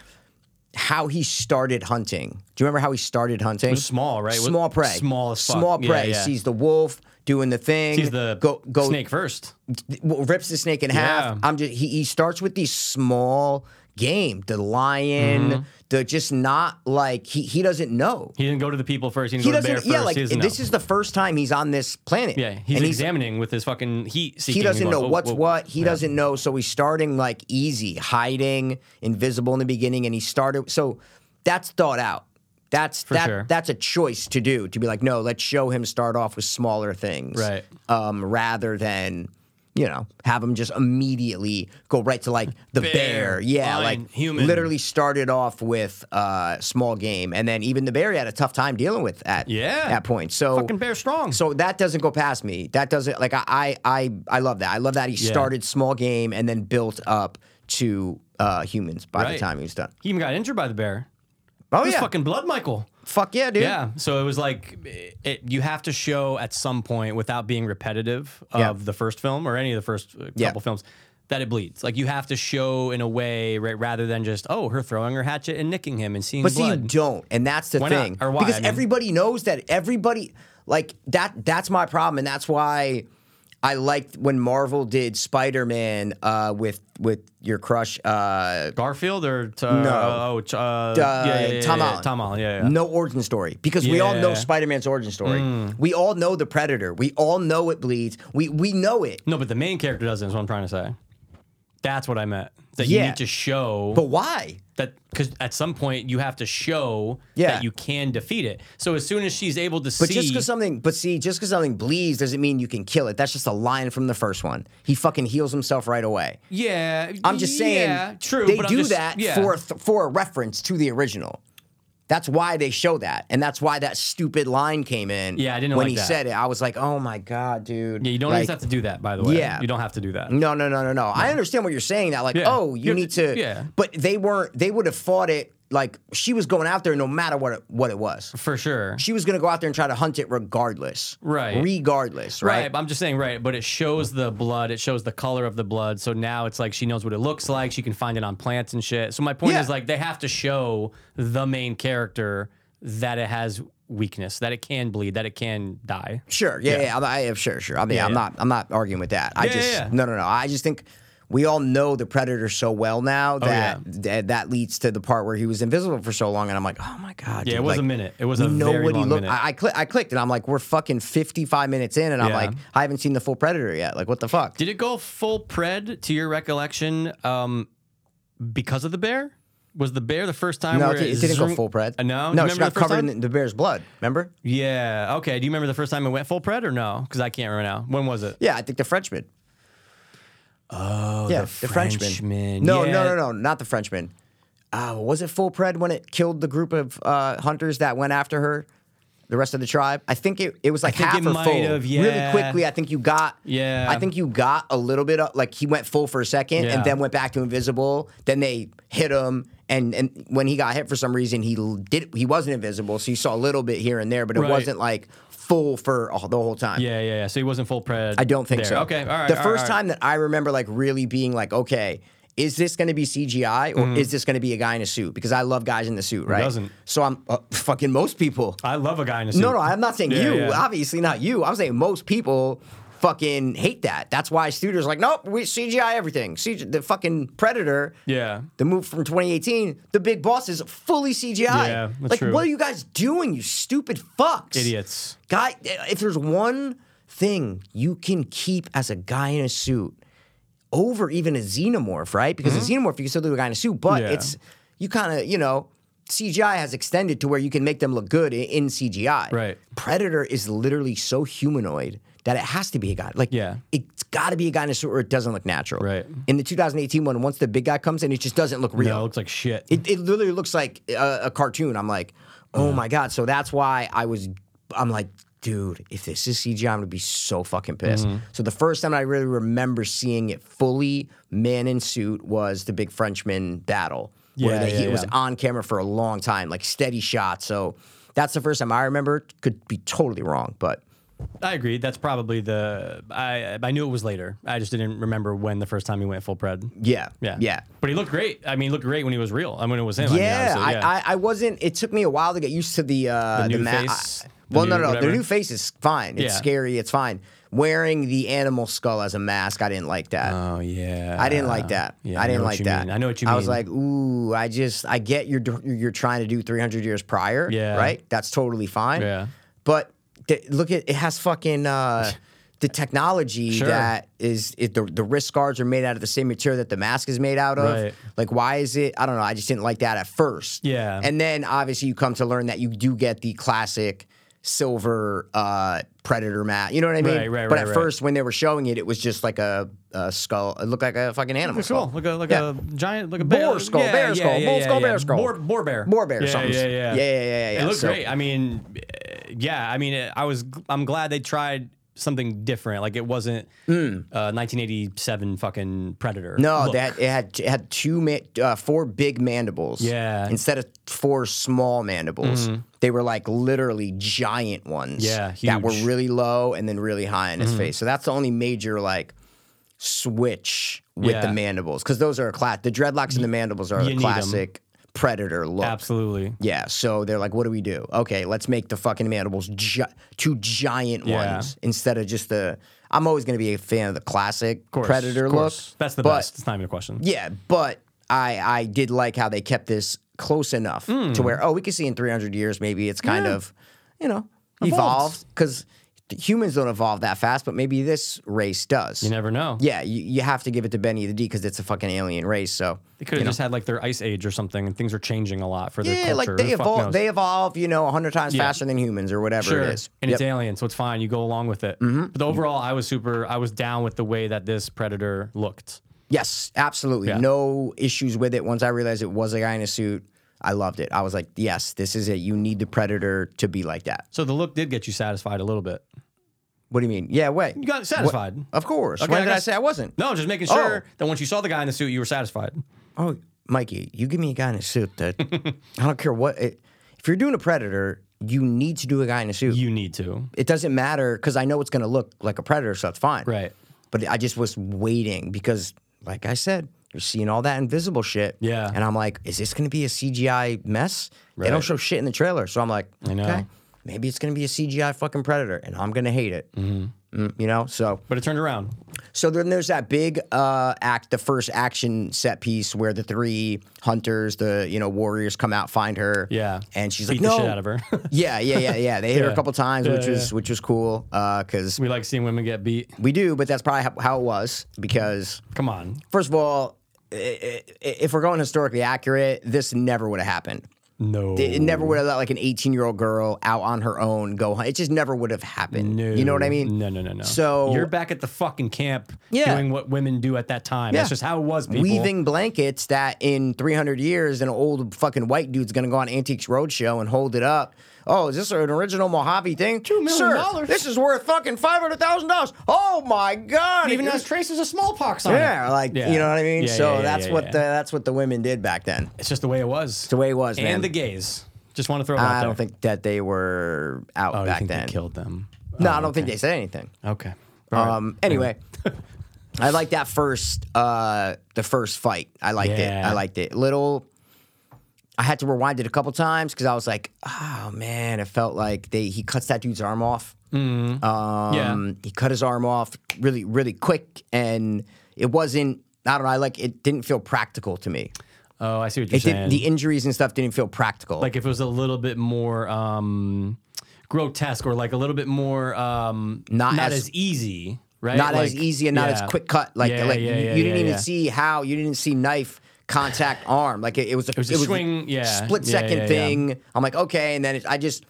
how he started hunting. Do you remember how he started hunting? small, right? Small prey. small as fuck. Small prey. Sees the wolf doing the thing. He's the go go snake first. well, rips the snake in half. Yeah. I'm just he, he starts with these small game, the lion, Mm-hmm. the just not like he he doesn't know. He didn't go to the people first. He didn't He go to the bear doesn't. first. Yeah, like he doesn't this know. is the first time he's on this planet. yeah. He's and examining with his fucking heat. He doesn't going, know "Whoa, what's whoa." what. He Yeah. doesn't know. So he's starting like easy, hiding, invisible in the beginning, and he started. So that's thought out. That's that. sure. That's a choice to do. To be like, no, let's show him start off with smaller things, Right. Um, rather than you know have him just immediately go right to like the bear. Bear, Yeah, lion, like human. literally started off with uh, small game, and then even the bear he had a tough time dealing with at Yeah. at point. So Fucking bear strong. so that doesn't go past me. That doesn't like I I I, I love that. I love that he started small game and then built up to uh, humans by the Right. time he was done. He even got injured by the bear. Oh It was yeah, fucking blood, Michael. fuck yeah, dude. Yeah. So it was like it, you have to show at some point without being repetitive of Yeah. the first film or any of the first uh, couple Yeah. films that it bleeds. Like you have to show in a way right, rather than just oh her throwing her hatchet and nicking him and seeing But see, you don't, and that's the Why not? thing. Or why? Because I mean- everybody knows that everybody like that. That's my problem, and that's why I liked when Marvel did Spider Man uh, with with your crush. Uh, Garfield or t- No. uh, oh ch- uh, yeah, yeah, yeah, Tom Holland. Tom Holland. Yeah, yeah. No origin story because we all know Mm. Spider Man's origin story. We all know the Predator. We all know it bleeds. We we know it. No, but the main character doesn't. Is what I'm trying to say. That's what I meant. That you need to show But why? that because at some point you have to show Yeah. that you can defeat it. So as soon as she's able to But see, just because something, but see, just because something bleeds doesn't mean you can kill it. That's just a line from the first one. He fucking heals himself right away. yeah, I'm just saying, yeah, true. They do just- that yeah. for for a reference to the original. That's why they show that, and that's why that stupid line came in. Yeah, I didn't when like he that. said it. I was like, oh my god, dude. Yeah, you don't like, always have to do that. By the way, Yeah. you don't have to do that. No, no, no, no, no. I understand what you're saying. That like, Yeah. oh, You you have need to- to. yeah. But they weren't. They would have fought it like she was going out there no matter what it, what it was. For sure. She was going to go out there and try to hunt it regardless. Right. Regardless, Right. right? I'm just saying, right. But it shows the blood. It shows the color of the blood. So now it's like she knows what it looks like. She can find it on plants and shit. So my point Yeah. is like they have to show the main character that it has weakness, that it can bleed, that it can die. Sure. Yeah. Yeah. I, I, sure. Sure. I mean, Yeah, I'm yeah. not. I'm not arguing with that. I Yeah, just. yeah, yeah. No. No. No. I just think we all know the predator so well now Oh, yeah. that that, that leads to the part where he was invisible for so long, and I'm like, oh my god. Yeah, dude, it was like, a minute. It was a know very what he long looked. minute. I, I, cli- I clicked, and I'm like, we're fucking 55 minutes in, and I'm like, I haven't seen the full predator yet. Like, what the fuck? Did it go full pred to your recollection um, because of the bear? Was the bear the first time? no, where it, it didn't go full pred. Uh, no, no, she remember got the covered time? in the bear's blood. Remember? Yeah. Okay. Do you remember the first time it went full pred or no? Because I can't remember now. When was it? Yeah, I think the Frenchman. Oh, Yeah, the, Frenchman. Frenchman. No, Yeah. no, no, no, not the Frenchman. Uh, was it full pred when it killed the group of uh, hunters that went after her? The rest of the tribe. I think it, it was like half it or full. have, Really quickly, I think you got. Yeah. I think you got a little bit of like he went full for a second Yeah. and then went back to invisible. Then they hit him, and and when he got hit for some reason, he did he wasn't invisible, so you saw a little bit here and there, but it Right. wasn't like full for uh, the whole time. Yeah, yeah, yeah. So he wasn't full pred. I don't think there. so. Okay, all right. The all first right, time that I remember like really being like, okay, is this going to be CGI or Mm-hmm. is this going to be a guy in a suit? Because I love guys in the suit, right? doesn't? So I'm uh, fucking most people. I love a guy in a suit. No, no, I'm not saying Yeah, you. yeah. Obviously not you. I'm saying most people fucking hate that. That's why studios like, nope, we CGI everything. CG, the fucking Predator. Yeah. The move from 2018, the big boss is fully CGI. Yeah, like, true. what are you guys doing, you stupid fucks? Idiots. Guy, if there's one thing you can keep as a guy in a suit over even a xenomorph, right? Because a xenomorph, you can still do a guy in a suit, but Mm-hmm. Yeah. it's, you kind of, you know, CGI has extended to where you can make them look good i- in CGI. Right. Predator is literally so humanoid that it has to be a guy. Like, Yeah. it's got to be a guy in a suit or it doesn't look natural. Right. In the 2018 one, once the big guy comes in, it just doesn't look real. No, it looks like shit. It, it literally looks like a, a cartoon. I'm like, oh my god. So that's why I was. I'm like, dude, if this is CGI, I'm gonna be so fucking pissed. Mm-hmm. So the first time I really remember seeing it fully man in suit was the big Frenchman battle, where Yeah, they, yeah, was on camera for a long time, like steady shot. So that's the first time I remember. Could be totally wrong, but I agree. That's probably the. I I knew it was later. I just didn't remember when the first time he went full pred. yeah, Yeah, yeah. But he looked great. I mean, he looked great when he was real. I mean, it was him. I mean, Yeah, I, I, I wasn't. It took me a while to get used to the uh, The new ma- face? I- The well, no, no, whatever? the new face is fine. It's Yeah. scary. It's fine. Wearing the animal skull as a mask, I didn't like that. oh yeah. I didn't like that. Yeah, I didn't like that. mean. I know what you mean. I was like, ooh, I just, I get you're you're trying to do 300 years prior. Yeah. Right. That's totally fine. Yeah. But th- look at it has fucking. Uh, The technology Sure. that is it, the the wrist guards are made out of the same material that the mask is made out of. Right. Like, why is it? I don't know. I just didn't like that at first. Yeah. And then obviously you come to learn that you do get the classic silver uh, predator mat. You know what I mean? Right, right, right. But right, at first, when they were showing it, it was just like a, a skull. It looked like a fucking animal Cool. skull. Like a like Yeah. a giant like a Boar bear skull, yeah, bear yeah, skull, yeah, bull skull, bear skull. boar, boar bear, Boar bear, Yeah, something. yeah, yeah, Yeah, yeah, yeah, It looked so- great. I mean, yeah. I mean, I was. I'm glad they tried something different. Like it wasn't uh, 1987 fucking Predator. No, look. that it had it had two ma- uh, four big mandibles. Yeah. Instead of four small mandibles, they were like literally giant ones. Yeah, That were. Really low and then really high in his face. So that's the only major like switch with Yeah. the mandibles because those are a class. The dreadlocks and the mandibles are you the classic predator look. absolutely. Yeah, so they're like, what do we do? Okay, let's make the fucking mandibles gi- two giant Yeah. ones instead of just the. I'm always going to be a fan of the classic course, predator of look. course. That's the but- best. It's not even a question. Yeah, but I I did like how they kept this close enough to where oh we could see in 300 years maybe it's kind Hmm. Of you know Evolved. because humans don't evolve that fast, but maybe this race does. You never know. yeah, you, you have to give it to Benny the D because it's a fucking alien race. So They could have just had like their ice age or something, and things are changing a lot for their yeah, culture. like they Who the fuck evolve. They evolve, you know, hundred times Yeah. faster than humans or whatever sure, it is. and it's Yep. Mm-hmm. alien, so it's fine. You go along with it. But overall, I was super. I was down with the way that this predator looked. Yes, absolutely. Yeah. No issues with it. Once I realized it was a guy in a suit, I loved it. I was like, yes, this is it. You need the predator to be like that. So the look did get you satisfied a little bit. What do you mean? Yeah, wait. You got satisfied. Of course. Okay, when I did I say I wasn't? No, just making Oh. sure that once you saw the guy in the suit, you were satisfied. Oh, Mikey, you give me a guy in a suit that I don't care what. It, if you're doing a predator, you need to do a guy in a suit. You need to. it doesn't matter because I know it's going to look like a predator, so it's fine. Right. But I just was waiting because, like I said, you're seeing all that invisible shit. Yeah. And I'm like, is this going to be a CGI mess? They don't show shit in the trailer, so I'm like, I know. okay, maybe it's going to be a CGI fucking predator, and I'm going to hate it. Mm-hmm. you know, so But it turned around. so then there's that big uh, act, the first action set piece where the three hunters, the you know warriors, come out find her. Yeah. and she's Beat like, the no. shit out of her. yeah, yeah, yeah, yeah. They hit her a couple times, which Yeah, was yeah. which was cool because we like seeing women get beat. we do, but that's probably how, how it was because Come on. first of all, if we're going historically accurate, this never would have happened. No. It never would have let like an 18 year old girl out on her own go. It just never would have happened. No. You know what I mean? No, no, no, no. So- you're back at the fucking camp Yeah. doing what women do at that time. Yeah. That's just how it was, people. Weaving blankets that in 300 years, an old fucking white dude's gonna go on Antiques Roadshow and hold it up. Oh, is this an original Mojave thing? Two million Sir, dollars. This is worth fucking five hundred thousand dollars. Oh my god! It even It has traces of smallpox on it. yeah, like Yeah. you know what I mean. Yeah, so yeah, yeah, that's yeah, what yeah. The, that's what the women did back then. It's just the way it was. It's the way it was, and man. the gays. Just want to throw it out I there. don't think that they were out Oh, you back think then. they killed them? No, Oh, I don't think they said anything. Okay. All right. Um. Anyway, I like that first. Uh, the first fight. I liked it. I liked it. Little. I had to rewind it a couple times because I was like, "Oh man!" It felt like they he cuts that dude's arm off. Um, Yeah. He cut his arm off really, really quick, and it wasn't. I don't know. I like it. Didn't feel practical to me. oh, I see what you're It saying. did, the injuries and stuff didn't feel practical. like if it was a little bit more um, grotesque or like a little bit more um, Not not, as- as, easy, right? not as easy and not yeah. as quick cut. Like, Yeah, like yeah, you, you didn't even see how you didn't see knife contact arm. Like it, it was a, it was a swing, yeah, split yeah, second yeah, yeah. thing. I'm like okay, and then it, I just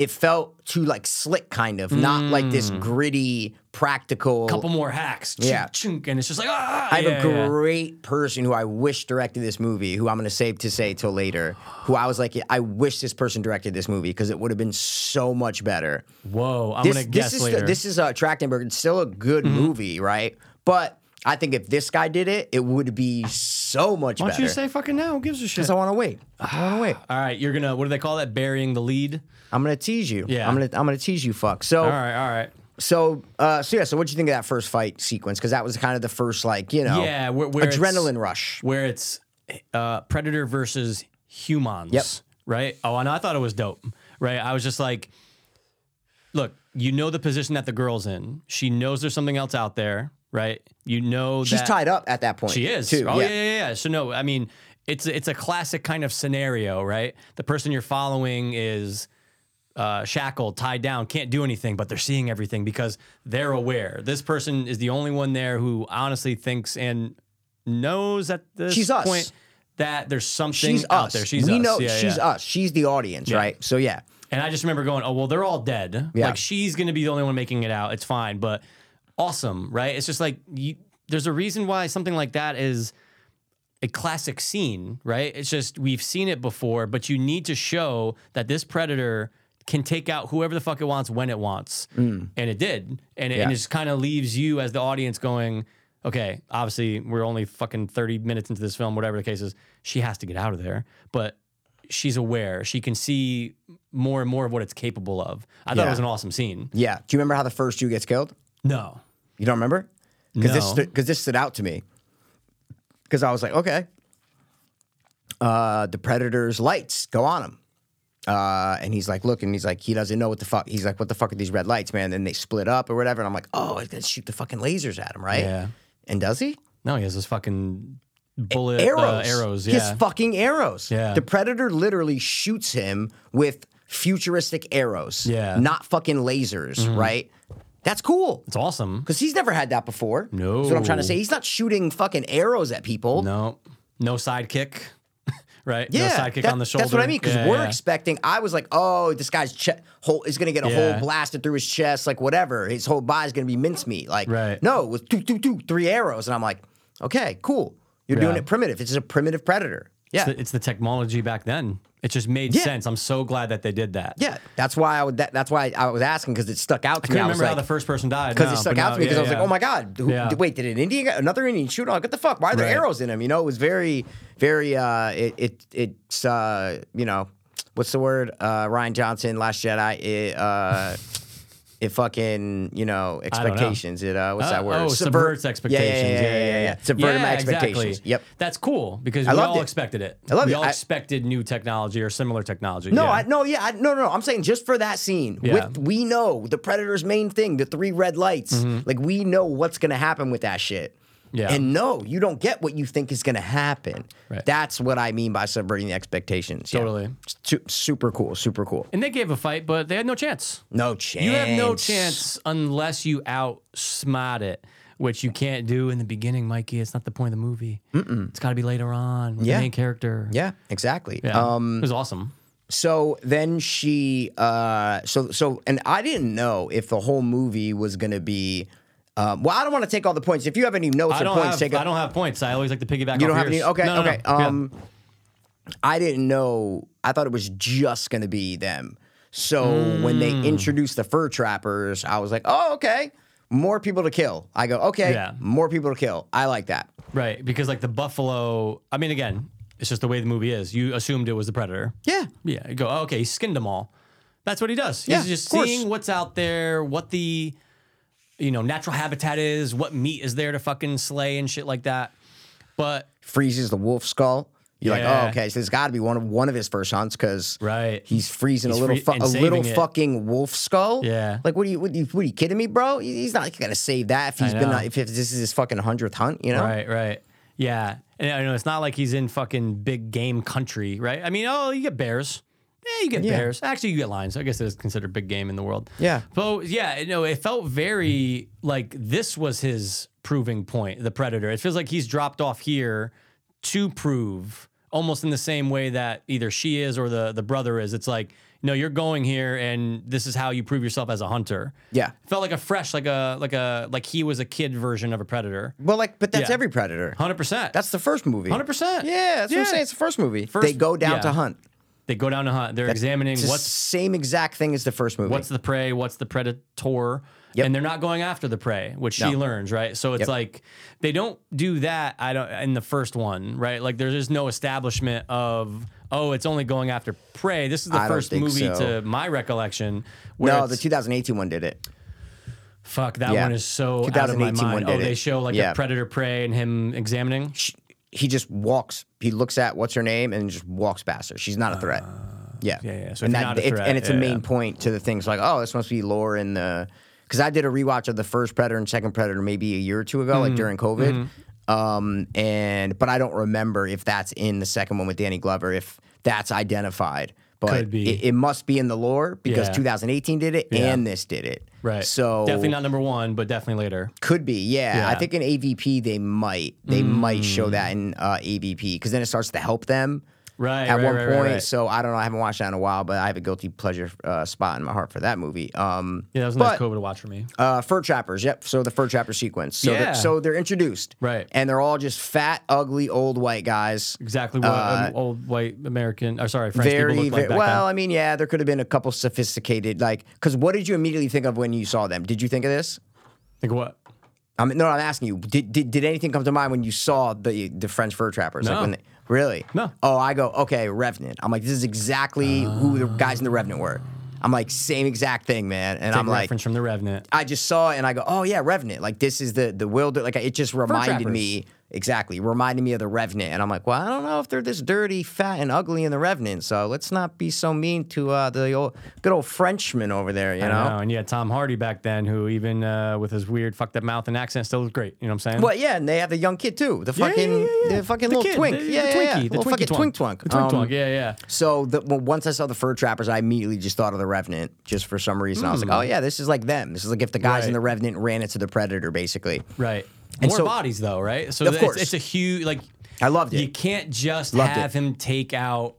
it felt too like slick, kind of, not like this gritty, practical. Mm. couple more hacks. Yeah. chunk, and it's just like ah. I have a great person who I wish directed this movie, who I'm going to save to say till later. Who I was like, I wish this person directed this movie because it would have been so much better. Whoa, I'm this, gonna this guess is later. Mm-hmm. this is uh, Trachtenberg. It's still a good movie, right? But I think if this guy did it, it would be so much Why don't better. you say fucking now? Who gives a shit? Because I want to wait. I want to wait. All right, you're gonna what do they call that? Burying the lead. I'm gonna tease you. Yeah. I'm gonna I'm gonna tease you. Fuck. So All right, all right. so uh, so yeah. So what do you think of that first fight sequence? Because that was kind of the first like you know Yeah, where, where it's- adrenaline rush. where it's uh, predator versus humans. Yep. Right. Oh, and I thought it was dope. Right. I was just like, look, you know the position that the girl's in. She knows there's something else out there. Right. You know She's tied up at that point. She is. too. Oh yeah. yeah, yeah, So no, I mean, it's it's a classic kind of scenario, right? The person you're following is uh, shackled, tied down, can't do anything, but they're seeing everything because they're aware. This person is the only one there who honestly thinks and knows at this She's us. point that there's something She's out us. there. She's we us. know Yeah, she's yeah. us. She's the audience, right? So yeah. And I just remember going, oh, well, they're all dead. Yeah. Like, she's going to be the only one making it out. It's fine. But awesome, right? It's just like, you, there's a reason why something like that is a classic scene, right? It's just, we've seen it before, but you need to show that this predator can take out whoever the fuck it wants when it wants. Mm. And it did. And it, Yeah. and it just kind of leaves you as the audience going, okay, obviously, we're only fucking 30 minutes into this film, whatever the case is. She has to get out of there. But she's aware. She can see more and more of what it's capable of. I thought Yeah. it was an awesome scene. Yeah. Do you remember how the first Jew gets killed? No. You don't remember? Because this No. because this stood out to me. Because I was like, okay, uh, the predator's lights go on him, uh, and he's like look, and He's like, he doesn't know what the fuck. He's like, what the fuck are these red lights, man? And they split up or whatever. And I'm like, oh, he's gonna shoot the fucking lasers at him, right? Yeah. And does he? No, he has this fucking bullet Arrows. uh, arrows. His fucking arrows. Yeah. The predator literally shoots him with futuristic arrows, Yeah. Mm-hmm. not fucking lasers, right? That's cool. It's awesome. Because he's never had that before. No. That's what I'm trying to say. He's not shooting fucking arrows at people. No, no sidekick. right? Yeah, no sidekick that- on the shoulder. That's what I mean. Because Yeah, we're yeah. expecting. I was like, oh, this guy's che- whole is gonna get a Yeah. hole blasted through his chest, like whatever. His whole body's gonna be mincemeat. Like, Right. no, with two, two, two, three arrows, and I'm like, okay, cool. You're doing it primitive. It's just a primitive predator. Yeah, It's the, it's the technology back then. It just made Yeah. sense. I'm so glad that they did that. yeah. That's why I would. That, that's why I was asking because it stuck out to I me. I was remember how the first person died. because no, it stuck out no, to me because yeah, I was like, oh my god, who, Yeah. wait, did an Indian, another Indian shoot? Oh, what the fuck? Why are there Right. arrows in him? You know, it was very, very. uh It, it it's uh you know, what's the word? Uh Rian Johnson, Last Jedi. It uh. It fucking, you know, know. expectations. It uh, what's Uh, that word? Oh, Subvert- subverts expectations. Yeah, yeah, yeah, yeah. yeah. Subverted my exactly. Yep. That's cool because we all it. expected it. I loved it. we it. all I- expected new technology or similar technology. No, yeah. I, no, yeah, I, no, no, no. I'm saying just for that scene. Yeah. With we know the Predator's main thing, the three red lights. Like we know what's gonna happen with that shit. Yeah. And no, you don't get what you think is gonna happen. Right. That's what I mean by subverting the expectations. Yeah. Totally. Su- super cool. Super cool. And they gave a fight, but they had no chance. No chance. You have no chance unless you outsmart it, which you can't do in the beginning, Mikey. It's not the point of the movie. It's got to be later on with Yeah. the main character. Yeah, exactly. Yeah. Um, it was awesome. So then she, uh, so so, and I didn't know if the whole movie was gonna be. Um, well, I don't want to take all the points. If you have any notes I or points, have. take. I don't have points. I always like to piggyback. You don't have any. Okay, No, no, no. okay. Yeah. Um, I didn't know. I thought it was just gonna be them. So when Mm. they introduced the fur trappers, I was like, oh, okay, more people to kill. I go, okay, Yeah. more people to kill. I like that. Right, because like the buffalo. I mean, again, it's just the way the movie is. You assumed it was the predator. Yeah, Yeah, you go. Oh, okay, he skinned them all. That's what he does. Yeah, He's just of seeing what's out there, what the you know natural habitat is, what meat is there to fucking slay and shit like that. But freezes the wolf skull. You're like, oh, okay, so there's got to be one of one of his first hunts because Right. he's freezing He's a little free- fu- a little it. fucking wolf skull. Yeah. like what are you what are you, what are you kidding me, bro? He's not gonna save that if he's been if, if this is his fucking hundredth hunt, you know? Right, right. Yeah. And I know it's not like he's in fucking big game country, right? I mean, oh, you get bears. Yeah, you get Yeah. bears. Actually, you get lions. I guess it is considered a big game in the world. Yeah. But yeah, you know, it felt very like this was his proving point, the predator. It feels like he's dropped off here to prove almost in the same way that either she is or the the brother is. It's like, no, you're going here and this is how you prove yourself as a hunter. Yeah. Felt like a fresh, like a like a like he was a kid version of a predator. Well, like, but that's Yeah. every predator. Hundred percent. That's the first movie. 100%. Yeah, that's what I'm saying. It's the first movie. First- they go down yeah. to hunt. They go down to hunt. They're examining It's the what's same exact thing as the first movie. what's the prey, what's the predator, Yep. and they're not going after the prey, which she learns, right? So it's Yep. like they don't do that. I don't in the first one, right? Like there's just no establishment of oh, it's only going after prey. This is the I first movie so. to my recollection. Where no, the 2018 one did it. fuck that Yeah. one is so out of my 2018 one mind. Oh, they show like Yeah. a predator prey and him examining. She, he just walks. He looks at what's her name and just walks past her. She's not a threat. yeah, yeah, yeah. So and if you're not a it's- threat, and it's a main yeah. point to the things like, oh, this must be lore in the. Because I did a rewatch of the first Predator and second Predator maybe a year or two ago, Mm-hmm. like during COVID. Um, and but I don't remember if that's in the second one with Danny Glover, if that's identified. But Could be. It, it must be in the lore because Yeah. 2018 did it Yeah. and this did it. Right. So definitely not number one, but definitely later. could be, yeah. I think in AVP they might they might show that in uh, AVP because then it starts to help them Right. at right, one right, point. right. So I don't know. I haven't watched that in a while, but I have a guilty pleasure uh, spot in my heart for that movie. Um, Yeah, that was a but, nice COVID watch for me. uh, fur trappers. Yep. So the fur trapper sequence. So Yeah. they're, so they're introduced, Right. And they're all just fat, ugly, old white guys. Exactly what Uh, old white American, or sorry, French Very, people look like very well. then. I mean, yeah, there could have been a couple sophisticated, like, because what did you immediately think of when you saw them? Did you think of this? Like what? I mean, no, I'm asking you. Did, did did anything come to mind when you saw the the French fur trappers? Like No. when they, really? No. Oh, I go okay, Revenant. I'm like, this is exactly who the guys in the Revenant were. I'm like, same exact thing, man. And Take I'm like, reference from the Revenant. I just saw it and I go, oh yeah, Revenant. Like this is the the wilder. Like it just reminded trappers. me. Exactly. Reminding me of the Revenant, and I'm like, well, I don't know if they're this dirty, fat, and ugly in the Revenant. So let's not be so mean to uh, the old, good old Frenchman over there. You I know. know. And you had Tom Hardy back then, who even uh, with his weird fucked up mouth and accent still was great. You know what I'm saying? Well, yeah, and they have the young kid too. The fucking, yeah, yeah, yeah. the fucking The little kid, twink. the- yeah, the yeah, Twinkie, yeah. the little Twinkie fucking twink twunk. The twink Um, twunk. Yeah, yeah. So the, well, once I saw the Fur Trappers, I immediately just thought of the Revenant. Just for some reason, I was like, oh yeah, this is like them. This is like if the guys in Hmm. The Revenant ran into the Predator, basically. Right. And More so- bodies though, right? So Of it's- course. it's, a huge like. I loved it. You can't just Loved have it. him take out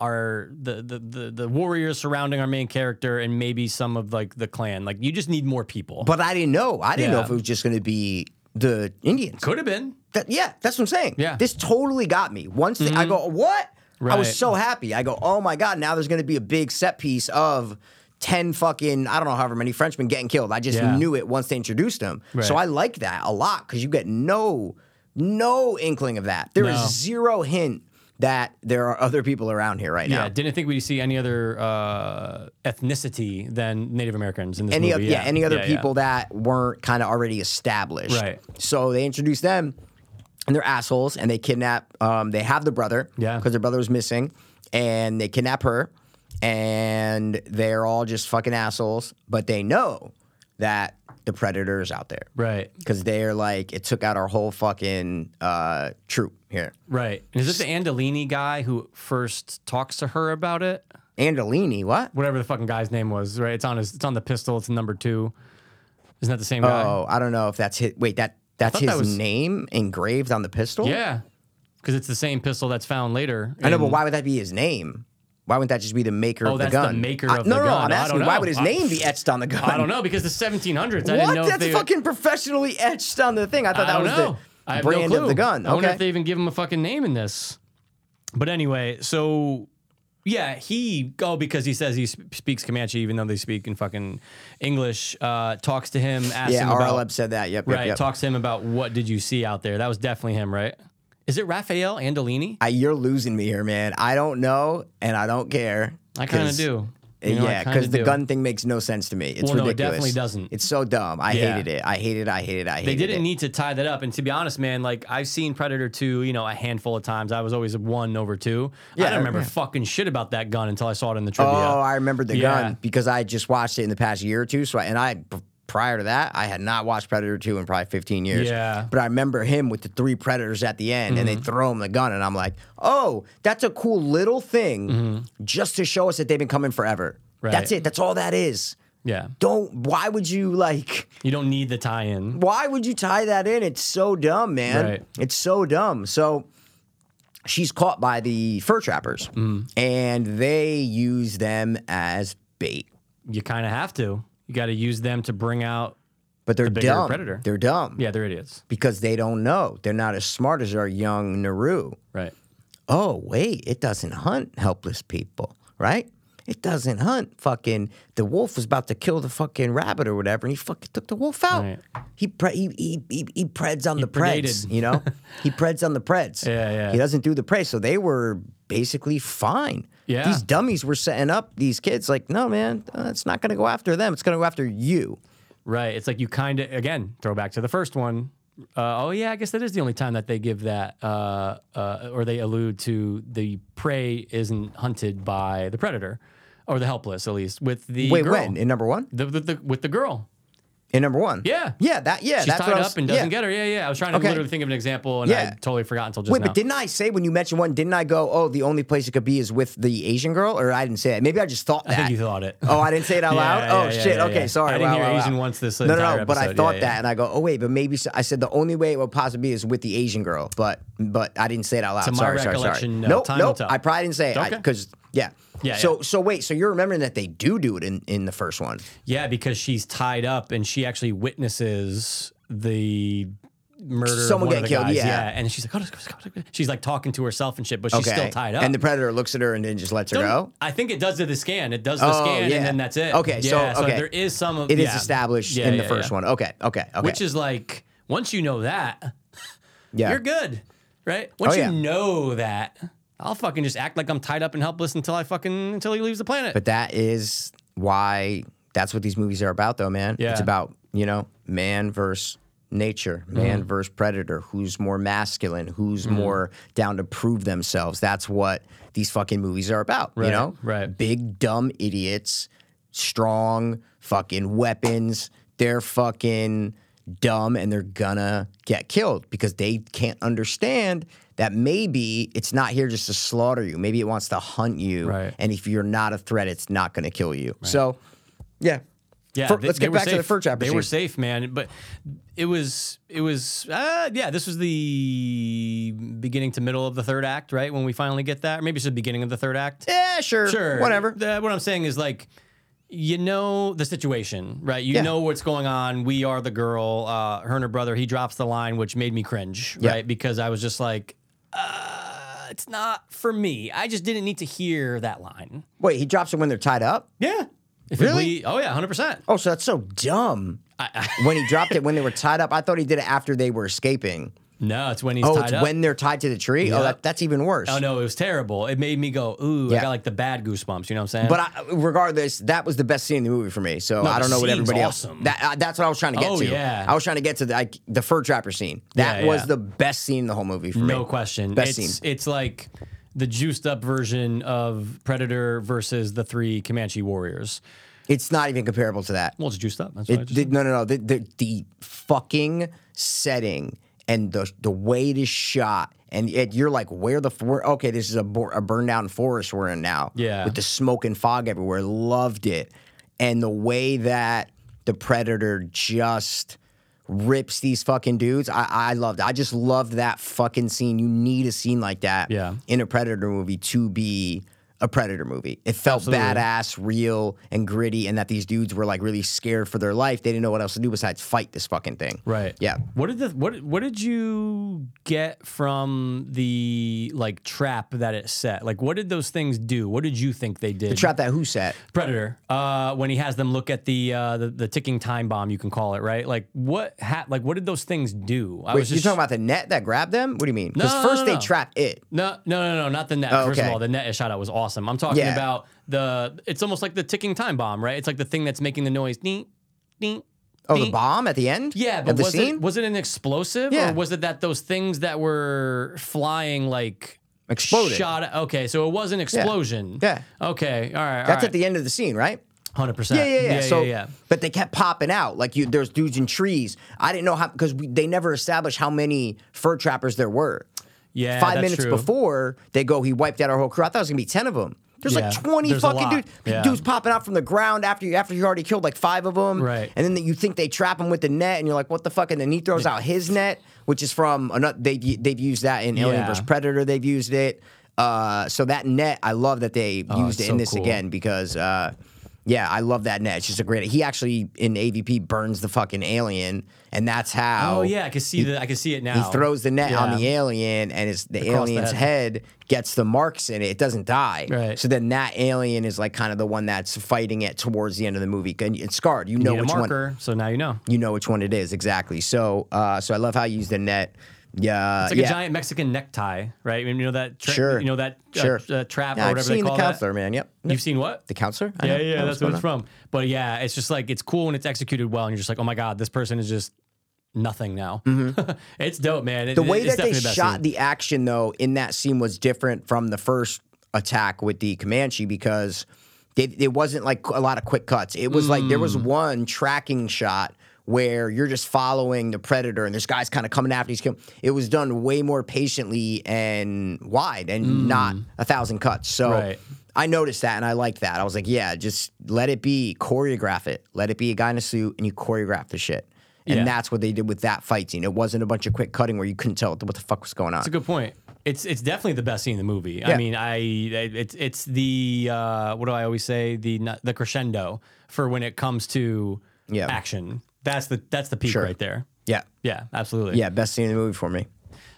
our the, the the the warriors surrounding our main character and maybe some of like the clan. Like you just need more people. But I didn't know. I didn't know if it was just going to be the Indians. could have been. That, yeah, that's what I'm saying. Yeah. Mm-hmm. This totally got me. Once the, I go, what? I was so happy. I go, oh my God, now there's going to be a big set piece of 10 fucking, I don't know, however many Frenchmen getting killed. I just Yeah. knew it once they introduced them. So I like that a lot because you get no, no inkling of that. There is No. zero hint that there are other people around here right Yeah, now. Yeah, didn't think we'd see any other uh, ethnicity than Native Americans in this any movie. oth- yeah. any other Yeah, yeah. people that weren't kind of already established. Right. So they introduced them, and they're assholes, and they kidnap. Um, they have the brother. Yeah. Because their brother was missing, and they kidnap her, and they're all just fucking assholes. But they know that the predator is out there. Right, Because they're like, it took out our whole fucking uh, troop here. right. And is this the Andolini guy who first talks to her about it? Andolini, what? Whatever the fucking guy's name was, right? It's on his. It's on the pistol. It's number two. Isn't that the same guy? Oh, I don't know if that's his. Wait, that that's his that was- name engraved on the pistol. Yeah, because it's the same pistol that's found later. I know, but why would that be his name? Why wouldn't that just be the maker Oh, of the gun? Oh, that's the maker I- of no, the no, gun. I'm I asking don't why would his name be etched on the gun? I don't know because the 1700s. I didn't What? That's fucking professionally etched on the thing. I thought I that was know. I the brand no of the gun. Okay. I wonder if they even give him a fucking name in this. But anyway, so yeah, he oh because he says he sp- speaks Comanche even though they speak in fucking English. Uh, talks to him, asks yeah, him about RLB said that. Yep, yep, right. yep. Talks to him about what did you see out there. That was definitely him, right? Is it Raphael Andolini? I, you're losing me here, man. I don't know, and I don't care. I kind of do. You know, yeah, because the do. gun thing makes no sense to me. It's Well, no, it ridiculous. definitely doesn't. It's so dumb. I Yeah. hated it. I hated it. I hated it. I hated They it. didn't need to tie that up. And to be honest, man, like I've seen Predator 2, you know, a handful of times. I was always one over two. Yeah, I don't remember yeah. fucking shit about that gun until I saw it in the trivia. Oh, I remembered the Yeah. gun because I just watched it in the past year or two. So, I, and I prior to that, I had not watched Predator two in probably fifteen years. Yeah. Mm-hmm. but I remember him with the three predators at the end, and they throw him the gun, and I'm like, oh, that's a cool little thing, just to show us that they've been coming forever. Mm-hmm. Right. That's it. That's all that is. yeah. Don't. Why would you like? You don't need the tie in. Why would you tie that in? It's so dumb, man. Right. It's so dumb. So she's caught by the fur trappers, Mm. and they use them as bait. You kind of have to. You got to use them to bring out. But they're bigger dumb. predator. They're dumb. Yeah, there it is. Because they don't know. They're not as smart as our young Naru. Right. Oh, wait, it doesn't hunt helpless people, right? It doesn't hunt fucking the wolf was about to kill the fucking rabbit or whatever, and he fucking took the wolf out. Right. He, pre- he he he he preds on the preds, you know. he preds on the preds. Yeah, yeah. He doesn't do the prey, so they were basically fine. Yeah. These dummies were setting up these kids like, no, man, uh, it's not going to go after them. It's going to go after you. Right. It's like you kind of, again, throw back to the first one. Uh, oh, yeah, I guess that is the only time that they give that, uh, uh, or they allude to the prey isn't hunted by the predator or the helpless, at least, with the Wait, girl. when in number one? The, the, the, with the girl. In number one? Yeah. yeah, that yeah. She's that's tied what I up was, and doesn't yeah. get her. Yeah, yeah. I was trying to Okay. literally think of an example and Yeah. I totally forgot until just Wait, now. but didn't I say when you mentioned one, didn't I go, oh, the only place it could be is with the Asian girl? Or I didn't say it. Maybe I just thought that. I think you thought it. Oh, I didn't say it out loud? oh, shit. okay, sorry. I didn't wow, hear wow, Asian wow. once this No, no, no. But I thought that and I go, oh, wait, but maybe I said the only way it would possibly be is with the Asian girl. But but I didn't say it out loud. To my sorry, sorry, sorry. no. Nope, nope. I probably didn't say it. Because, yeah. Yeah, So yeah. so wait, so you're remembering that they do do it in, in the first one. Yeah, because she's tied up and she actually witnesses the murder Someone of one of getting killed, guys. yeah. and she's like, oh, let's go, let's go. she's like talking to herself and shit, but she's Okay. still tied up. And the predator looks at her and then just lets her go. I think it does to the scan. It does the Oh, scan, yeah. and then that's it. Okay, so- yeah, okay. there is some of It is yeah. established Yeah, in the first yeah. one. Okay, okay, okay. which is like once you know that, yeah. you're good, right? Once Oh, yeah. you know that, I'll fucking just act like I'm tied up and helpless until I fucking until he leaves the planet. But that is why that's what these movies are about, though, man. Yeah. It's about, you know, man versus nature, mm-hmm. man versus predator, who's more masculine, who's mm-hmm. more down to prove themselves. That's what these fucking movies are about, you know? right. Big dumb idiots, strong fucking weapons. They're fucking dumb and they're gonna get killed because they can't understand that maybe it's not here just to slaughter you. Maybe it wants to hunt you. Right. And if you're not a threat, it's not gonna kill you. So yeah. Yeah, Fur- they- let's get back to the safe. fur trapper They were safe, man. But it was it was uh, yeah. This was the beginning to middle of the third act, right? When we finally get that, or maybe it's the beginning of the third act. Yeah, sure. Sure, Whatever. The- what I'm saying is like. You know the situation, right? You Yeah. know what's going on. We are the girl. Uh, her and her brother. He drops the line, which made me cringe, Yeah. right? Because I was just like, uh, "It's not for me." I just didn't need to hear that line. Wait, he drops it when they're tied up? Yeah. If Really? bleed- oh yeah, hundred percent. Oh, so that's so dumb. when he dropped it when they were tied up, I thought he did it after they were escaping. No, it's when he's Oh, tied it's up. when they're tied to the tree. Oh, that, that's even worse. Oh no, it was terrible. It made me go, ooh, I got like the bad goosebumps. You know what I'm saying? But I, regardless, that was the best scene in the movie for me. So No, I don't know what everybody awesome. else. That, uh, that's what I was trying to get Oh, to. yeah. I was trying to get to the like, the fur trapper scene. That Yeah, was yeah. the best scene in the whole movie for me. no question. Best it's scene. it's like the juiced up version of Predator versus the three Comanche warriors. It's not even comparable to that. Well, it's juiced up. That's It, the, no, no, no. The, the, the fucking setting and the the way it is shot, and it, you're like, where the for? Okay, this is a, bor- a burned down forest we're in now. Yeah. with the smoke and fog everywhere. Loved it, and the way that the predator just rips these fucking dudes. I, I loved. It. I just loved that fucking scene. You need a scene like that. Yeah. in a predator movie to be. A predator movie. It felt Absolutely. badass, real, and gritty, and that these dudes were like really scared for their life. They didn't know what else to do besides fight this fucking thing. Right. Yeah. What did the what what did you get from the like trap that it set? Like what did those things do? What did you think they did? The trap that who set. Predator. Uh, when he has them look at the, uh, the the ticking time bomb, you can call it right. Like what ha- like what did those things do? I Wait, was you just talking about the net that grabbed them? What do you mean? Because No, no, first no, they no. trap it. No, no, no, no, not the net. Oh, First of okay. all, the net shot out was awesome. I'm talking Yeah. about the. It's almost like the ticking time bomb, right? It's like the thing that's making the noise. Ding, ding. Oh, the ding. bomb at the end? Yeah, but of the was scene? it was it an explosive Yeah. or was it that those things that were flying like Exploded. Shot. Okay, so it was an explosion. Yeah. Okay. All right. That's at the end of the scene, right? hundred percent. Yeah, yeah, yeah. so, yeah, yeah. but they kept popping out. Like you, there's dudes in trees. I didn't know how because they never established how many fur trappers there were. Yeah, Five minutes true. before they go, he wiped out our whole crew. I thought it was gonna be ten of them. There's Yeah, like twenty there's fucking dudes. Yeah. Dudes popping out from the ground after you after you already killed like five of them. Right. And then you think they trap him with the net, and you're like, what the fuck? And then he throws out his net, which is from another. They they've used that in Alien Yeah. vs Predator. They've used it. Uh, so that net, I love that they used Oh, it's it so in this cool. again because. Uh, yeah, I love that net. It's just a great. He actually in AVP burns the fucking alien, and that's how. Oh yeah, I can see the I can see it now. He throws the net on the alien, and it's the Across the alien's head. head. gets the marks in it. It doesn't die. Right. So then that alien is like kind of the one that's fighting it towards the end of the movie. And it's scarred. You know Need a which one. marker, so now you know. You know which one it is exactly. So, uh, so I love how you use the net. Yeah, It's like yeah. a giant Mexican necktie, right? I mean, You know that. Tra- Sure. You know that uh, Sure. uh, trap Yeah, or I've whatever they seen the counselor, that. man. Yep. You've seen what? the counselor. I Yeah, know. yeah, Know that's what it's on. from. But yeah, it's just like it's cool when it's executed well, and you're just like, oh my god, this person is just nothing now. it's dope, man. It- Mm-hmm. The way that they the shot scene. the action, though, in that scene was different from the first attack with the Comanche because it, it wasn't like a lot of quick cuts. It was like there Mm. was one tracking shot where you're just following the predator and this guy's kind of coming after he's killing. It was done way more patiently and wide and not a thousand cuts. So Mm. Right. I noticed that and I liked that. I was like, yeah, just let it be, choreograph it. Let it be a guy in a suit and you choreograph the shit. And Yeah. that's what they did with that fight scene. It wasn't a bunch of quick cutting where you couldn't tell what the, what the fuck was going on. It's a good point. It's it's definitely the best scene in the movie. Yeah. I mean, I it's it's the uh, what do I always say the the crescendo for when it comes to Yeah. action. That's the that's the peak Sure. right there. yeah. Yeah, absolutely. Yeah, best scene in the movie for me.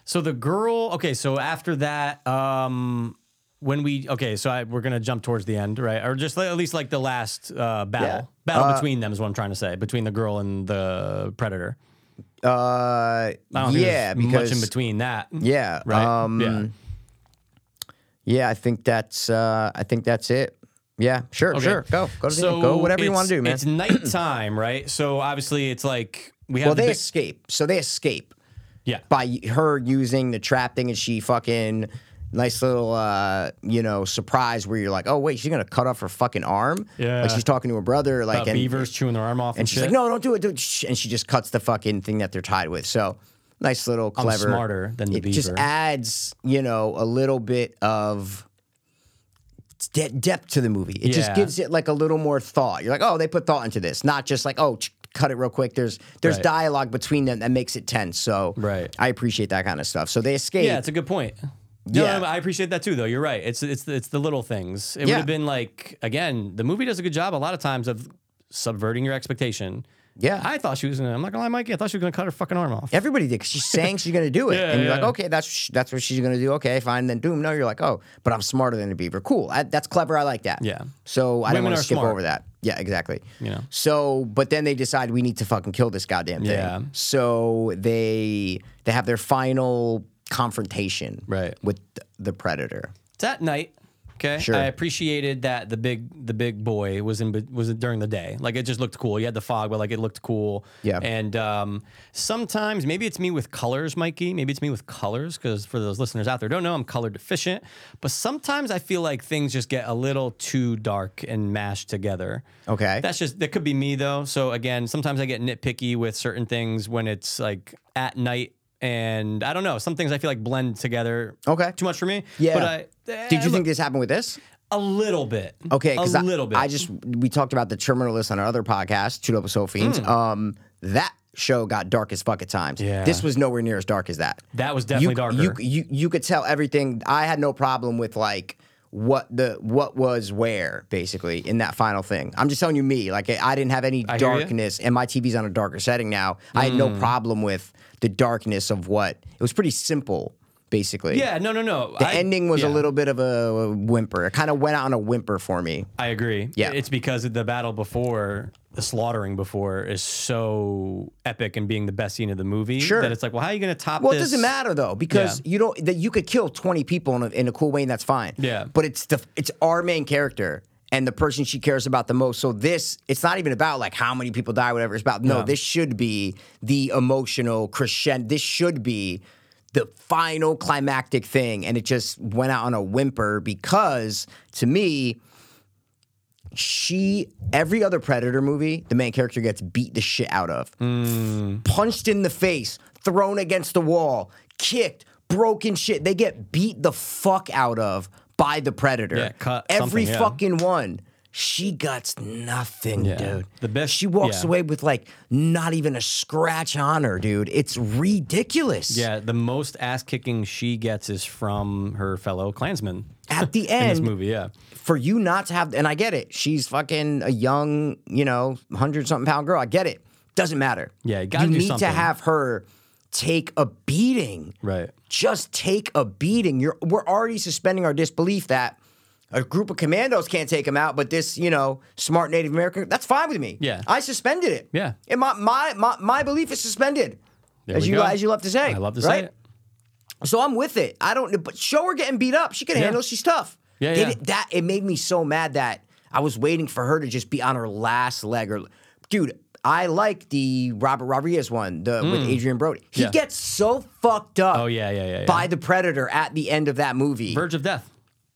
So the girl, okay, so after that, um, when we, okay, so I, we're gonna jump towards the end, right? Or just like, at least like the last uh, battle, Yeah. battle Uh, between them is what I'm trying to say, between the girl and the predator. Uh, I don't yeah, because much in between that. yeah, Right? um, Yeah. yeah, I think that's uh, I think that's it. Yeah, sure, Okay. sure, go, go, to So end. go, whatever you want to do, man. It's nighttime, right? So obviously, it's like we have Well, the they big- escape. So they escape yeah. by her using the trap thing, and she fucking nice little uh, you know surprise where you're like, oh wait, she's gonna cut off her fucking arm. Yeah. like she's talking to her brother, like About and, beavers chewing their arm off and, and she's shit. like, no, don't do it. Shh, and she just cuts the fucking thing that they're tied with. So nice little clever. I'm smarter than the it just adds you know a little bit of de- depth to the movie. It just gives it like a little more thought. You're like, oh, they put thought into this, not just like, oh, ch- cut it real quick. There's there's Right. dialogue between them that makes it tense. So Right. I appreciate that kind of stuff. So they escape. Yeah, it's a good point. No, Yeah. no, I appreciate that too, though. You're right. It's it's it's the little things. It would have been like again, the movie does a good job a lot of times of subverting your expectation. Yeah. I thought she was gonna. I'm not gonna lie, Mikey. I thought she was gonna cut her fucking arm off. Everybody did 'cause she's saying she's gonna do it, Yeah, and you're yeah. like, okay, that's that's what she's gonna do. Okay, fine. Then boom, no, you're like, oh, but I'm smarter than a beaver. Cool, I, that's clever. I like that. Yeah. So I don't Women want are to skip smart. over that. Yeah, exactly. You know. So, but then they decide we need to fucking kill this goddamn thing. Yeah. So they they have their final confrontation. Right. With the, the predator. It's at night. Okay. Sure. I appreciated that the big the big boy was in was during the day. Like it just looked cool. You had the fog, but like it looked cool. Yeah. And um, sometimes maybe it's me with colors, Mikey. Maybe it's me with colors because for those listeners out there don't know, I'm color deficient. But sometimes I feel like things just get a little too dark and mashed together. Okay. That's just that could be me though. So again, sometimes I get nitpicky with certain things when it's like at night. And I don't know. Some things I feel like blend together. Okay. Too much for me. Yeah. But I Did you eh, think this happened with this? a little bit. Okay, a little I, bit. I just we talked about the terminal list on our other podcast, Chewed Up with Soul Fiends. Hmm. Um, that show got dark as fuck at times. Yeah. This was nowhere near as dark as that. That was definitely you, darker. You, you you could tell everything. I had no problem with like what the what was where basically in that final thing. I'm just telling you me. Like I didn't have any I hear ya. Hmm. darkness, and my TV's on a darker setting now. I had no problem with the darkness of what it was. Pretty simple, basically. yeah, no, no, no. The I- ending was yeah, a little bit of a whimper. It kind of went out on a whimper for me. I agree. Yeah. it's because the battle before, the slaughtering before, is so epic and being the best scene of the movie. Sure. That it's like, well, how are you going to top Well, it doesn't matter though because Yeah. you don't that you could kill twenty people in a, in a cool way and that's fine. Yeah. But it's the it's our main character and the person she cares about the most. So this it's not even about like how many people die, whatever. It's about no. Yeah. This should be the emotional crescendo. This should be the final climactic thing, and it just went out on a whimper because to me. She every other Predator movie, the main character gets beat the shit out of mm. punched in the face, thrown against the wall, kicked, broken shit. They get beat the fuck out of by the predator. Yeah, cut Every yeah. fucking one. She gets nothing, Yeah. dude. The best- She walks yeah. away with like not even a scratch on her, dude. It's ridiculous. Yeah, the most ass kicking she gets is from her fellow clansmen. At the end. in this movie, yeah. for you not to have, and I get it. She's fucking a young, you know, hundred something pound girl. I get it. Doesn't matter. Yeah, you do need something. to have her take a beating. Right. Just take a beating. You're we're already suspending our disbelief that a group of commandos can't take him out, but this, you know, smart Native American, that's fine with me. Yeah. I suspended it. Yeah. And my my my, my belief is suspended. There as you go. as you love to say. I love to right? say it. So I'm with it. I don't, but show her getting beat up. She can handle. She's tough. Yeah, yeah. did- that it made me so mad that I was waiting for her to just be on her last leg. Or, dude, I like the Robert Rodriguez one, the with Adrien Brody. He Mm. Yeah. gets so fucked up. Oh, yeah, yeah, yeah, yeah. By the predator at the end of that movie. Verge of death.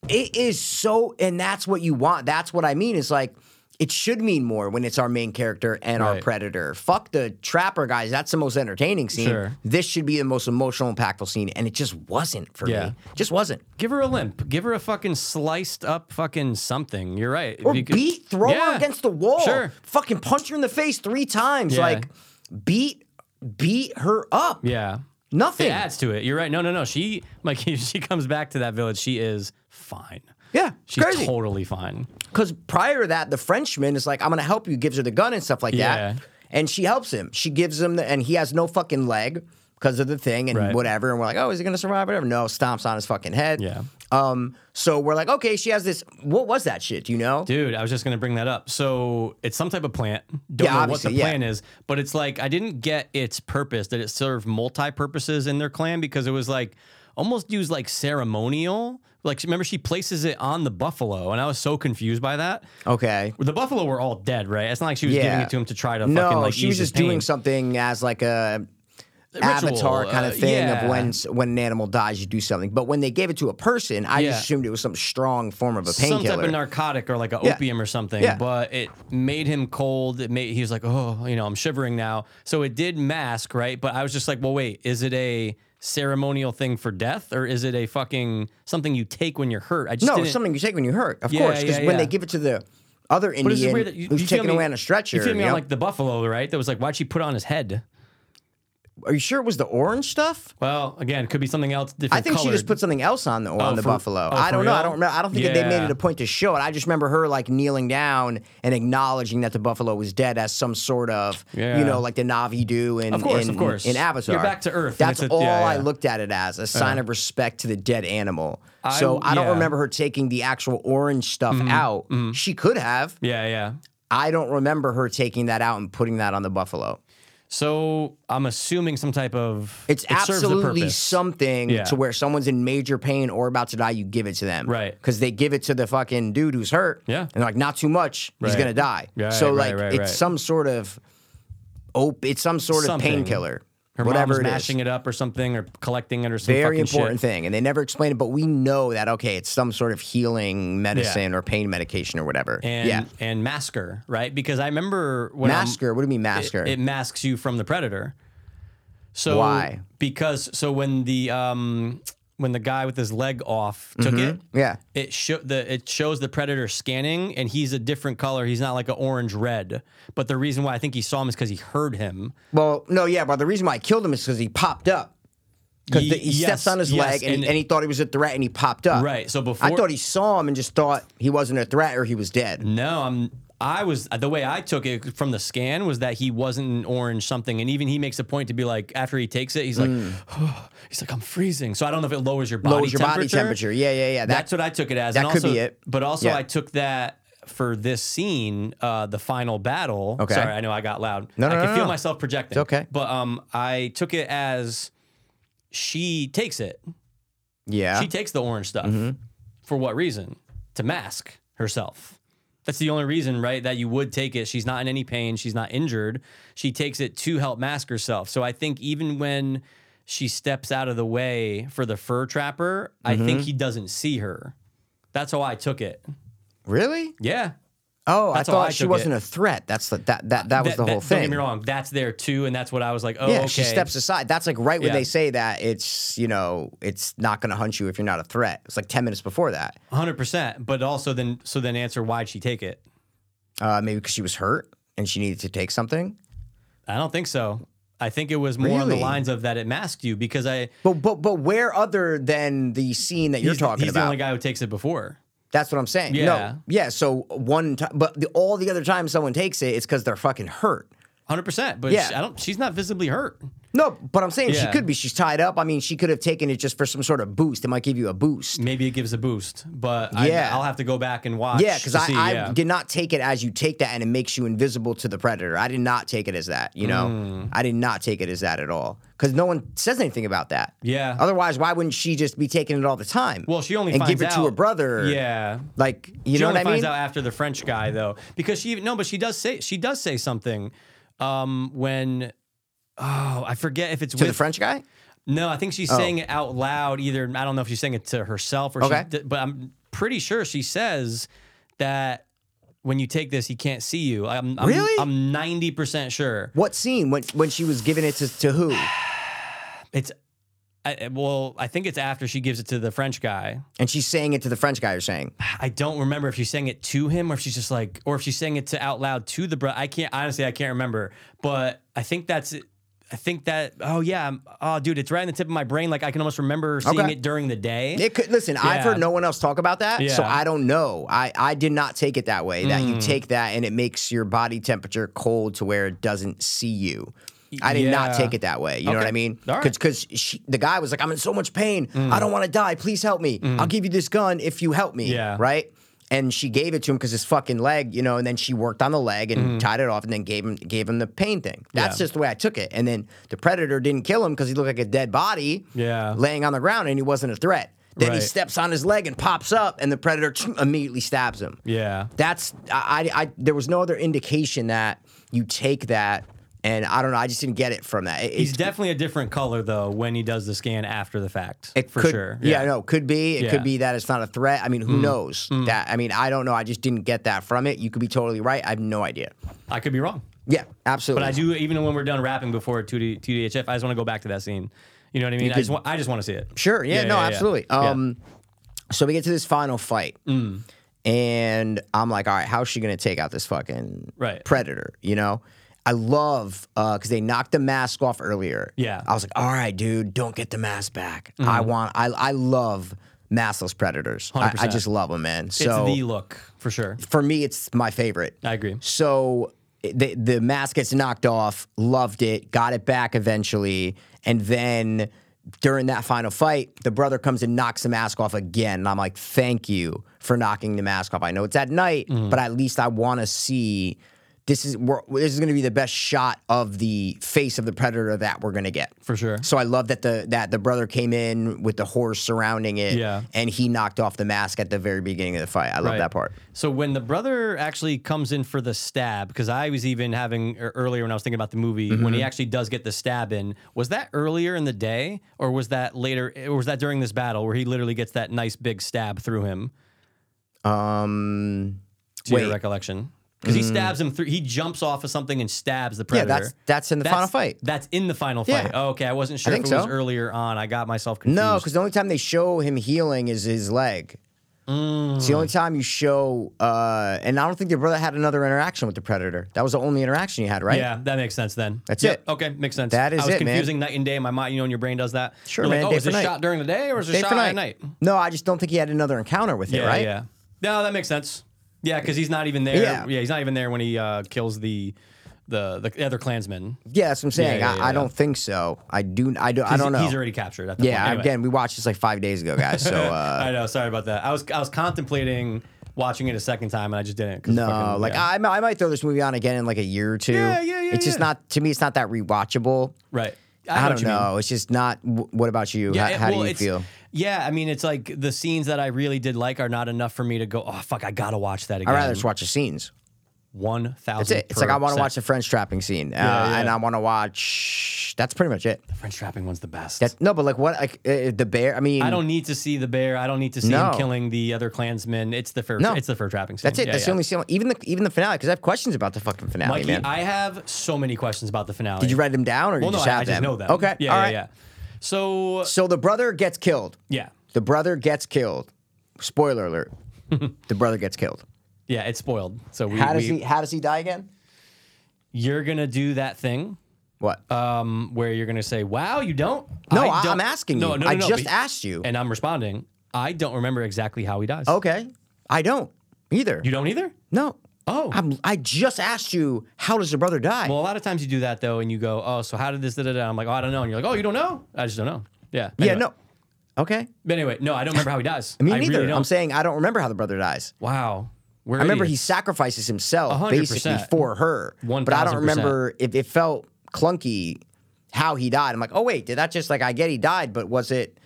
It is so, and that's what you want. That's what I mean. Is like it should mean more when it's our main character and our predator. Fuck the trapper guys. That's the most entertaining scene. Sure. This should be the most emotional, impactful scene, and it just wasn't for Yeah. me. Just wasn't. Give her a limp. Give her a fucking sliced up fucking something. You're right. Or You could- beat, throw her against the wall. Sure. Fucking punch her in the face three times. Yeah. Like beat, beat her up. Yeah. Nothing. It adds to it. You're right. No, no, no. She like she comes back to that village. She is fine. Yeah, She's crazy. totally fine. Because prior to that, the Frenchman is like, I'm gonna help you, gives her the gun and stuff like Yeah. that. And she helps him. She gives him the, and he has no fucking leg because of the thing and Right. whatever. And we're like, oh, is he gonna survive? Whatever. No, stomps on his fucking head. Yeah. Um. So we're like, okay, she has this. What was that shit? Do you know? Dude, I was just gonna bring that up. So it's some type of plant. Don't Yeah, know what the obviously, yeah. plan is, but it's like I didn't get its purpose. That it served multi purposes in their clan because it was like, almost used like ceremonial. Like remember she places it on the buffalo, and I was so confused by that. Okay. The buffalo were all dead, right? It's not like she was giving it to him to try to No, fucking like she was just doing something as like a Ritual, avatar kind of uh, thing yeah. of when when an animal dies, you do something. But when they gave it to a person, I Yeah. just assumed it was some strong form of a some type of narcotic or like a Yeah. opium or something. Yeah. But it made him cold. It made he was like, oh, you know, I'm shivering now. So it did mask, right? But I was just like, well, wait, is it a ceremonial thing for death or is it a fucking something you take when you're hurt? I just no, didn't, it's something you take when you're hurt, of Yeah, course. Because yeah, when they give it to the other But it's just Indian you, who's you taken me- away on a stretcher, You feel me you on know? like the buffalo, right? That was like, why'd she put it on his head? Are you sure it was the orange stuff? Well, again, it could be something else different. I think she just put something else on the on the for- buffalo. oh, I don't know. I don't remember. I don't think that they made it a point to show it. I just remember her like kneeling down and acknowledging that the buffalo was dead as some sort of, Yeah. you know, like the Na'vi do in Of course, in, of course. in Avatar. You're back to Earth, That's a- all yeah, I looked at it as a sign of respect to the dead animal. I- so I don't yeah. remember her taking the actual orange stuff Mm-hmm. out. She could have. Yeah, yeah. I don't remember her taking that out and putting that on the buffalo. So I'm assuming some type of It's it absolutely something Yeah. to where someone's in major pain or about to die, you give it to them. Right. Because they give it to the fucking dude who's hurt. Yeah. And they're like, not too much. He's going to die. Right, so, like, right, it's right. some sort of op- it's some sort of painkiller. Her whatever mom's it is. mashing it up or something or collecting it or some Very important shit. thing. And they never explain it, but we know that, okay, it's some sort of healing medicine or pain medication or whatever. And yeah. and masker, right? Because I remember when I'm- Masker. What do you mean, masker? It, it masks you from the predator. So Why? Because so when the um when the guy with his leg off took mm-hmm. it, yeah. it show the it shows the predator scanning and he's a different color. He's not like an orange red. But the reason why I think he saw him is because he heard him. Well, no, yeah, but the reason why I killed him is because he popped up. Because Ye- he yes, steps on his yes, leg and, and- and he thought he was a threat and he popped up. Right. So before- I thought he saw him and just thought he wasn't a threat or he was dead. No, I'm. I was the way I took it from the scan was that he wasn't an orange something, and even he makes a point to be like after he takes it, he's like, he's like I'm freezing. So I don't know if it lowers your body. Lowers your temperature. body temperature. Yeah, yeah, yeah. That, That's what I took it as. that and could also, be it. But also, Yeah. I took that for this scene, uh, the final battle. Okay. Sorry, I know I got loud. No, no, I can no, feel no. myself projecting. It's okay. But um, I took it as she takes it. yeah. She takes the orange stuff. Mm-hmm. For what reason? To mask herself. That's the only reason, right? That you would take it. She's not in any pain. She's not injured. She takes it to help mask herself. So I think even when she steps out of the way for the fur trapper, I Mm-hmm. think he doesn't see her. That's how I took it. really? Yeah. Oh, That's I thought I she wasn't it. a threat. That's the, that that that was the whole thing. Don't get me wrong. That's there too, and that's what I was like. Oh, yeah, okay. she steps aside. That's like right when they say that it's you know it's not going to hunt you if you're not a threat. It's like ten minutes before that. hundred percent. But also, then so then answer why'd she take it? Uh, maybe because she was hurt and she needed to take something. I don't think so. I think it was more on the lines of that it masked you because I But but but where other than the scene that you're he's, talking he's the only guy who takes it before. That's what I'm saying. Yeah. No, yeah. So one time, but the, all the other times someone takes it, it's because they're fucking hurt. Hundred percent. But Yeah. she, I don't. She's not visibly hurt. No, but I'm saying she could be. She's tied up. I mean, she could have taken it just for some sort of boost. It might give you a boost. Maybe it gives a boost, but Yeah. I, I'll have to go back and watch. Yeah, because I, see, I yeah. did not take it as you take that and it makes you invisible to the predator. I did not take it as that. You know, Hmm. I did not take it as that at all because no one says anything about that. Yeah. Otherwise, why wouldn't she just be taking it all the time? Well, she only and finds give it out, to her brother. Yeah, like you she know only what I finds mean. out after the French guy though, because she no, but she does say she does say something um, when oh I forget if it's to with the French guy. No, I think she's saying it out loud. Either I don't know if she's saying it to herself or Okay. she, but I'm pretty sure she says that when you take this, he can't see you. I'm, I'm Really? I'm ninety percent sure. What scene when when she was giving it to, to who? It's I, well, I think it's after she gives it to the French guy. And she's saying it to the French guy. You're saying I don't remember if she's saying it to him or if she's just like, or if she's saying it to out loud to the bro. I can't honestly, I can't remember. But I think that's. it. I think that. Oh yeah. I'm- Oh dude, it's right in the tip of my brain. Like I can almost remember seeing Okay. it during the day. it could. Listen, I've Yeah. heard no one else talk about that, so Yeah. Mm. I don't know. I I did not take it that way. That you take that and it makes your body temperature cold to where it doesn't see you. I did not take it that way. You know what I mean? All right. Mm. Because the guy was like, "I'm in so much pain. I don't want to die. Please help me. I'll give you this gun if you help me." Yeah. Right. and she gave it to him because his fucking leg, you know, and then she worked on the leg and tied it off, and then gave him gave him the pain thing. That's Yeah. just the way I took it. And then the predator didn't kill him because he looked like a dead body, Yeah. laying on the ground, and he wasn't a threat. Then he steps on his leg and pops up, and the predator immediately stabs him. Yeah. That's I, I, I there was no other indication that you take that, and I don't know. I just didn't get it from that. It, He's definitely a different color though when he does the scan after the fact. It for could, sure. Yeah, no, could be. It Yeah. Mm. could be that it's not a threat. I mean, who knows? That I mean, I don't know. I just didn't get that from it. You could be totally right. I have no idea. I could be wrong. Yeah, absolutely. But I do, even when we're done wrapping before 2D, 2DHF, I just want to go back to that scene. You know what I mean? I just, want, I just want to see it. Sure. Yeah. no. absolutely. Yeah. Um. So we get to this final fight, Mm. and I'm like, all right, how's she gonna take out this fucking Right. predator? You know. I love because they knocked the mask off earlier. Yeah. Mm-hmm. I was like, all right, dude, don't get the mask back. I want. I I love maskless predators. I, I just love them, man. It's So the look for sure. for me, it's my favorite. I agree. So the the mask gets knocked off. Loved it. Got it back eventually, and then during that final fight, the brother comes and knocks the mask off again. And I'm like, thank you for knocking the mask off. I know it's at night, Mm-hmm. but at least I want to see. This is we're, this is going to be the best shot of the face of the predator that we're going to get. For sure. So I love that the that the brother came in with the horse surrounding it, Yeah. and he knocked off the mask at the very beginning of the fight. I love Right. that part. So when the brother actually comes in for the stab, because I was even having er, earlier when I was thinking about the movie, when Mm-hmm. he actually does get the stab in, was that earlier in the day, or was that later, or was that during this battle where he literally gets that nice big stab through him? Um, To Wait. Your recollection, because he stabs him through. He jumps off of something and stabs the predator. yeah, that's that's in the final fight. That's in the final Yeah. fight. Oh, okay, I wasn't sure think if it was so. earlier on. I got myself confused. No, because the only time they show him healing is his leg. It's the only time you show, uh, and I don't think your brother had another interaction with the predator. That was the only interaction you had, right? Yeah, that makes sense then. That's Yep, it. Okay, makes sense. That is I was it, man. confusing night and day. My mind, you know, when your brain does that. Sure, You're man, Like, day oh, is for this night. shot during the day or is it Day shot at night. night? No, I just don't think he had another encounter with it, Yeah, right? yeah. No, that makes sense. Yeah, because he's not even there. Yeah. Yeah. he's not even there when he uh, kills the the the other clansman. Yeah, that's what I'm saying. Yeah, yeah, I, I yeah. don't think so. I do. I do. I don't know. He's already captured at the yeah. point. Anyway. Again, we watched this like five days ago, guys. So uh, I know. Sorry about that. I was I was contemplating watching it a second time and I just didn't. no, fucking- like. I, I might throw this movie on again in like a year or two. Yeah, yeah, yeah, It's just not to me. It's not that rewatchable. right. I, know what don't mean. know. It's just not. What about you? how it- how well, do you feel? Yeah, I mean, it's like the scenes that I really did like are not enough for me to go. Oh fuck, I gotta watch that again. I'd rather just watch the scenes. one thousand. That's it. It's like I want to watch the French trapping scene, uh, yeah. and I want to watch. That's pretty much it. the French trapping one's the best. That's no, but like what? Like uh, the bear. I mean, I don't need to see the bear. I don't need to see No. him killing the other clansmen. It's the fur. No. It's the fur trapping scene. That's it. Yeah, that's yeah. the only scene. Even the even the finale, because I have questions about the fucking finale, Mikey, man. I have so many questions about the finale. Did you write them down, or Well, you no, just I, have I just them? know them. Okay. Yeah, All yeah, right. yeah. So So the brother gets killed. yeah, The brother gets killed. Spoiler alert. the brother gets killed. yeah, it's spoiled. So we, How does we he? How does he die again? you're gonna do that thing What? um, where you're gonna say, "Wow, you don't." no, I I don't- am asking no, you. No, no, I just but- asked you. and I'm responding. I don't remember exactly how he dies. okay. I don't either. you don't either. no. Oh. I'm, I just asked you. How does your brother die? Well, a lot of times you do that though, and you go, "Oh, so how did this?" Da, da, da. I'm like, "Oh, I don't know," and you're like, "Oh, you don't know?" I just don't know. Yeah. yeah. No. Okay. But anyway, no, I don't remember how he dies. Me I neither. Really I'm saying I don't remember how the brother dies. wow. We're I remember he sacrifices himself 100%. basically for her. But I don't remember if it felt clunky how he died. I'm like, oh wait, did that just like I get he died, but was it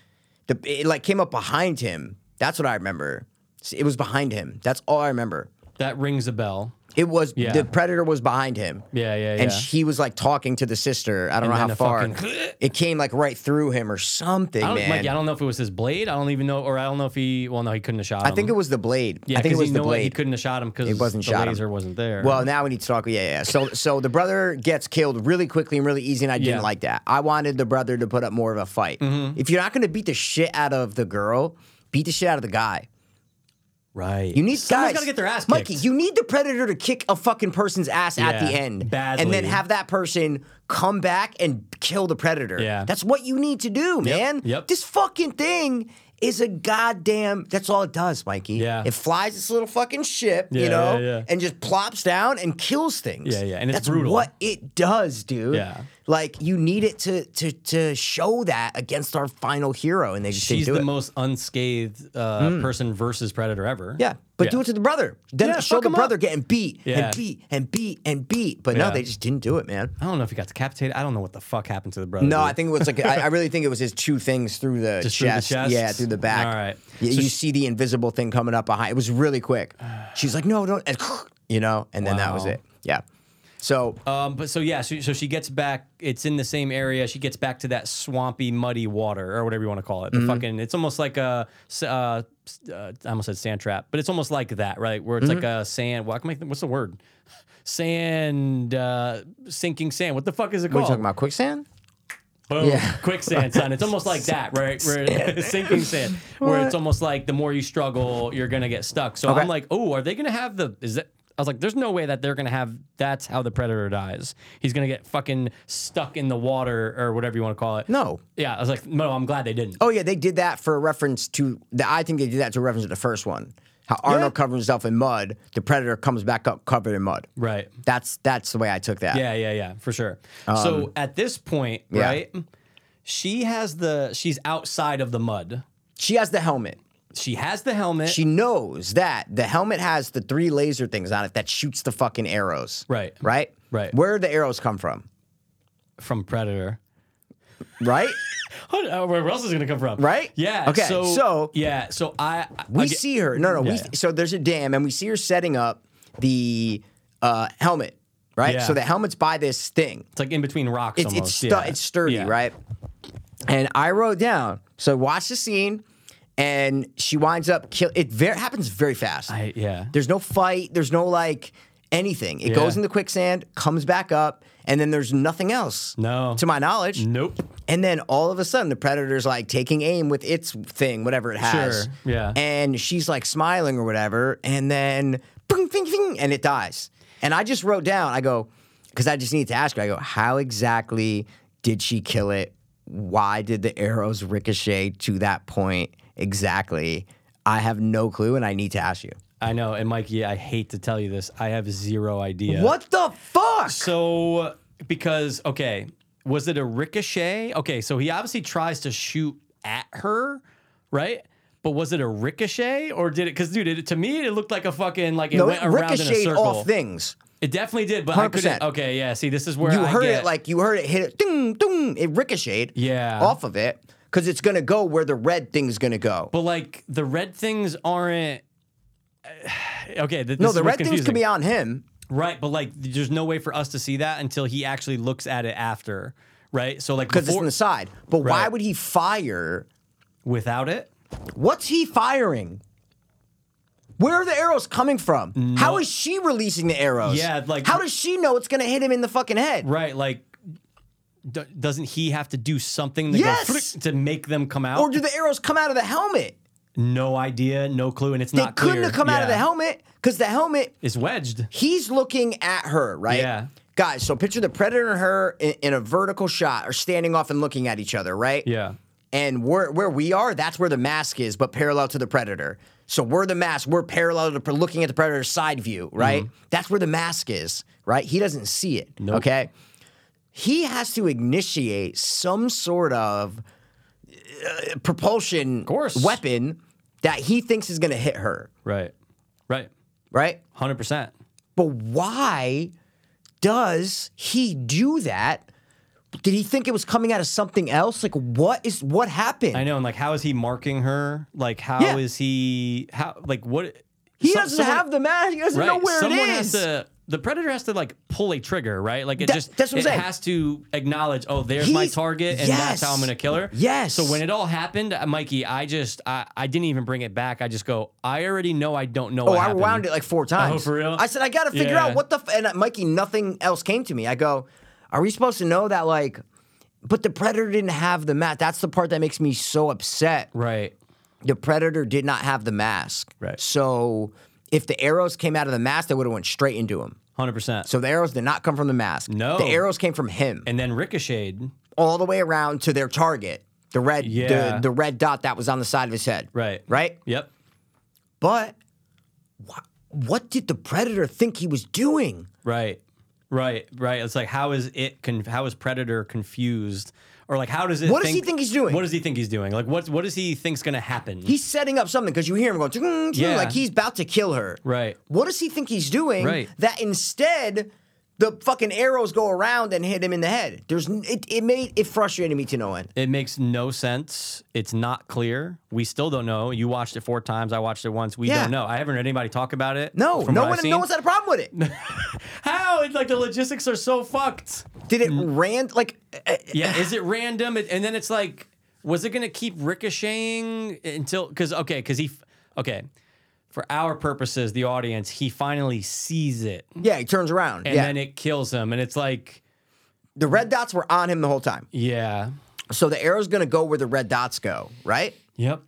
the it like came up behind him? That's what I remember. It was behind him. That's all I remember. That rings a bell. It was Yeah. the predator was behind him. Yeah, yeah, yeah. And he was like talking to the sister. I don't And know how far. fucking- it came like right through him or something, I don't, man. Mikey, I don't know if it was his blade. I don't even know, or I don't know if he. Well, no, he couldn't have shot him. I think it was the blade. Yeah, I think it was the blade. He couldn't have shot him because It wasn't the shot him. laser wasn't there. Well, now we need to talk. Yeah, yeah. So, so the brother gets killed really quickly and really easy, and I didn't Yeah. Mm-hmm. like that. I wanted the brother to put up more of a fight. If you're not going to beat the shit out of the girl, beat the shit out of the guy. Right. You need Someone's guys. got to get their ass Mikey, you need the predator to kick a fucking person's ass at the end, badly. and then have that person come back and kill the predator. Yeah. that's what you need to do, man. yep. This fucking thing is a goddamn. That's all it does, Mikey. Yeah. it flies this little fucking ship, you know, yeah, yeah. and just plops down and kills things. Yeah, yeah, and it's that's brutal. what it does, dude. Yeah. Like you need it to to to show that against our final hero, and they just She's didn't do the it. most unscathed uh, person versus predator ever. Yeah. But do it to the brother. Then Yeah, show fuck the him brother up. getting beat Yeah. and beat and beat and beat. But no, Yeah. they just didn't do it, man. I don't know if he got decapitated. I don't know what the fuck happened to the brother. No, dude. I think it was like I, I really think it was his two things through the, Just through the chest. chest? Yeah, through the back. All right. You, So you see the invisible thing coming up behind. It was really quick. She's like, no, don't. And, you know, and then that was Wow. it. Yeah. So Um, but so yeah, so, so she gets back. It's in the same area. She gets back to that swampy, muddy water, or whatever you want to call it. The Mm-hmm. fucking. It's almost like a. Uh, uh, I almost said sand trap, but it's almost like that, right? Where it's like Mm-hmm. a sand. What, what's the word? Sand. Uh, sinking sand. What the fuck is it what are called? you talking about? Quicksand? Boom. Yeah. Quicksand, son. It's almost like that, right? Where sinking sand. Where it's almost like the more you struggle, you're gonna get stuck. So Okay. I'm like, oh, are they gonna have the? Is that? I was like, there's no way that they're gonna have. That's how the predator dies. He's gonna get fucking stuck in the water or whatever you want to call it. No. Yeah, I was like, no, I'm glad they didn't. Oh yeah, they did that for a reference to the. I think they did that to a reference to the first one. How Arnold Yeah. covers himself in mud, the predator comes back up covered in mud. Right. That's that's the way I took that. Yeah, yeah, yeah, for sure. so at this point, Um, yeah. right? She has the. She's outside of the mud. She has the helmet. She has the helmet. She knows that the helmet has the three laser things on it that shoots the fucking arrows. Right. Right? Right. Where do the arrows come from? from Predator. Right? Where else is it gonna come from? Right? Yeah. Okay, So, so- yeah. So I we get- see her. No, no. We, Yeah. so there's a dam, and we see her setting up the uh, helmet. Right. Yeah. So the helmet's by this thing. It's like in between rocks. It's it's, stu- it's sturdy, right? And I wrote down. So watch the scene, and she winds up kill. It very happens very fast. I, yeah. There's no fight. There's no like anything. It Yeah. goes in the quicksand, comes back up, and then there's nothing else. No. To my knowledge. Nope. And then all of a sudden, the predator's like taking aim with its thing, whatever it has. Sure, yeah. And she's like smiling or whatever, and then bing, bing, bing, and it dies. And I just wrote down, I go, because I just need to ask her, I go, how exactly did she kill it? Why did the arrows ricochet to that point exactly? I have no clue, and I need to ask you. I know. And Mikey, I hate to tell you this. I have zero idea. What the fuck? So because okay, was it a ricochet? Okay, so he obviously tries to shoot at her, right? But was it a ricochet or did it? Because dude, it, to me it looked like a fucking like it no, went it around in a ricocheted circle. off things. It definitely did, but I couldn't. Okay, yeah. See, this is where You I heard get, it like you heard it hit it, ding, ding. It ricocheted Yeah. off of it because it's gonna go where the red thing's gonna go. But like the red things aren't. Okay, th- this no, the red things could be on him. right, but like there's no way for us to see that until he actually looks at it after, right? So like because it's on the side. But why would he fire? without it, What's he firing? Where are the arrows coming from? How is she releasing the arrows? Yeah, like- how does she know it's gonna hit him in the fucking head? right? Like, d- doesn't he have to do something to, Yes! to make them come out? Or do the arrows come out of the helmet? no idea, no clue, and it's They not They couldn't have come out of the helmet because the helmet is wedged. he's looking at her, right? Yeah. Guys, so picture the predator and her in, in a vertical shot or standing off and looking at each other, right? Yeah. And where where we are, that's where the mask is, but parallel to the predator. So we're the mask. We're parallel to looking at the predator's side view, right? That's where the mask is, right? He doesn't see it. Mm-hmm. Nope. Okay. He has to initiate some sort of uh, propulsion course. weapon that he thinks is going to hit her, Right. Right. right? Hundred percent. But why does he do that? Did he think it was coming out of something else? Like what is what happened? I know, and like, how is he marking her? Like, how is Yeah. he? How? Like, what? He some- doesn't someone- have the mask. He doesn't right. know where Someone it has to. The predator has to like pull a trigger, right? Like it That- just that's what I'm it saying. has to acknowledge, oh, there's my target, and that's how I'm gonna kill her. Yes. So when it all happened, uh, Mikey, I just I, I didn't even bring it back. I just go, I already know I don't know. Oh, I happened. wound it like four times. Oh, for real? I said I got to figure Yeah. out what the f-, and uh, Mikey. Nothing else came to me. I go, are we supposed to know that like? But the predator didn't have the mask. That's the part that makes me so upset. Right. The predator did not have the mask. Right. So if the arrows came out of the mask, they would have went straight into him. Hundred percent. So the arrows did not come from the mask. No. the arrows came from him, And then ricocheted. all the way around to their target, the red, Yeah. the, the red dot that was on the side of his head. Right. Right. Yep. But what, what did the predator think he was doing? Right. Right. Right. It's like how is it? Con- how is predator confused? Or like how does it? What does he think he's doing? What does he think he's doing? Like what what does he think's gonna happen? He's setting up something because you hear him going, Yeah. like he's about to kill her. Right. What does he think he's doing? Right. That instead the fucking arrows go around and hit him in the head. There's it. It made it frustrated me to no end. It makes no sense. It's not clear. We still don't know. You watched it four times. I watched it once. We Yeah. don't know. I haven't heard anybody talk about it. No, no one, no one's had a problem with it. How? It's like the logistics are so fucked. Did it ran like? uh, Yeah, is it random? And then it's like, was it gonna keep ricocheting until? Because okay, because he, okay, for our purposes, the audience, he finally sees it, Yeah, he turns around. and yeah, then it kills him, and it's like, the red dots were on him the whole time. yeah, So the arrow's gonna go where the red dots go, right? yep,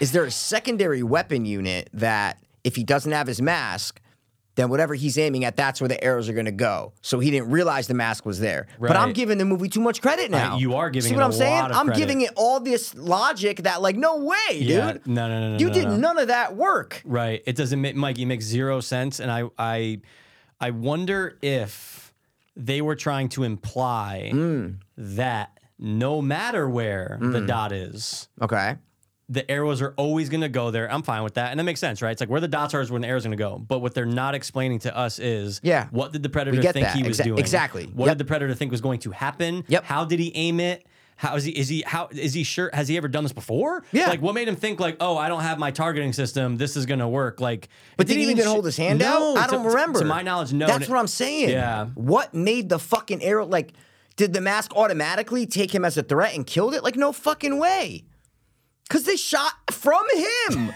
Is there a secondary weapon unit that if he doesn't have his mask, then whatever he's aiming at, that's where the arrows are gonna go. So he didn't realize the mask was there. But I'm giving the movie too much credit now. you are giving See it what I'm saying? I'm credit. giving it all this logic that, like, no way, Yeah. dude. No, no, no, no, You no, did no. none of that work. right. It doesn't make Mikey it makes zero sense, and I, I, I wonder if they were trying to imply Hmm. that no matter where the dot is, Okay. The arrows are always going to go there. I'm fine with that. And that makes sense, right? It's like where the dots are is where the arrows going to go. But what they're not explaining to us is Yeah. what did the predator think that. he was Exa- doing? exactly. What Yep. did the predator think was going to happen? Yep. How did he aim it? How is he is he how is he sure has he ever done this before? Yeah. Like what made him think like, oh, I don't have my targeting system. This is gonna work. Like But did he even sh- hold his hand No, out? I to- don't to- remember. To, my knowledge, no. That's what I'm saying. Yeah. What made the fucking arrow like? Did the mask automatically take him as a threat and killed it? Like no fucking way. Cause they shot from him.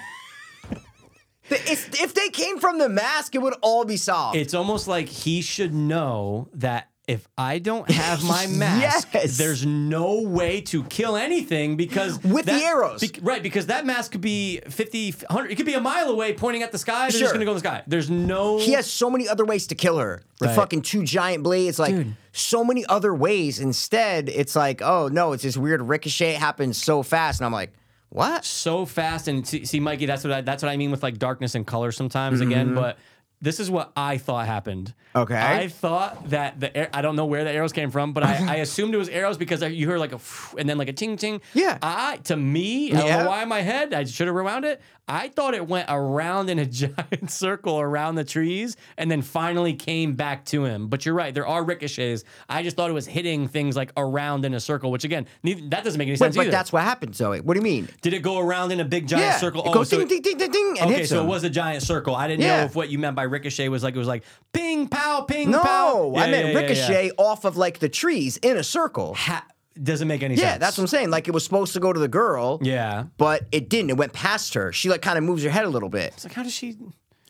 If, they came from the mask, it would all be solved. It's almost like he should know that if I don't have my mask, Yes. there's no way to kill anything because With the arrows. bec- right? Because that mask could be 50, 100, it could be a mile away pointing at the sky. They're Sure. just gonna go in the sky. There's no. he has so many other ways to kill her. The Right. fucking two giant blades, like Dude. so many other ways. Instead, it's like, oh no, it's this weird ricochet It happens so fast, and I'm like, what? so fast and see, see Mikey that's what I, that's what I mean with like darkness and color sometimes Mm-hmm. again but this is what I thought happened. Okay. I thought that the air, I don't know where the arrows came from, but I, I assumed it was arrows because I, you heard like a and then like a ting ting. Yeah. I to me, I don't Yeah. know why in my head I should have rewound it. I thought it went around in a giant circle around the trees and then finally came back to him. But you're right, there are ricochets. I just thought it was hitting things like around in a circle, which again, neither, that doesn't make any Wait, sense but either. that's what happened, Zoe. What do you mean? Did it go around in a big giant yeah, circle? it Oh, goes so ding, it- ding, ding, ding, ding, and okay, so him. it was a giant circle. I didn't Yeah. know if what you meant by ricochet was like it was like ping pow ping no, pow. I Yeah, meant yeah, ricochet off of like the trees in a circle. Ha- doesn't make any Yeah, sense. Yeah, that's what I'm saying. Like it was supposed to go to the girl, Yeah. but it didn't. It went past her. She like kind of moves her head a little bit. It's like how does she?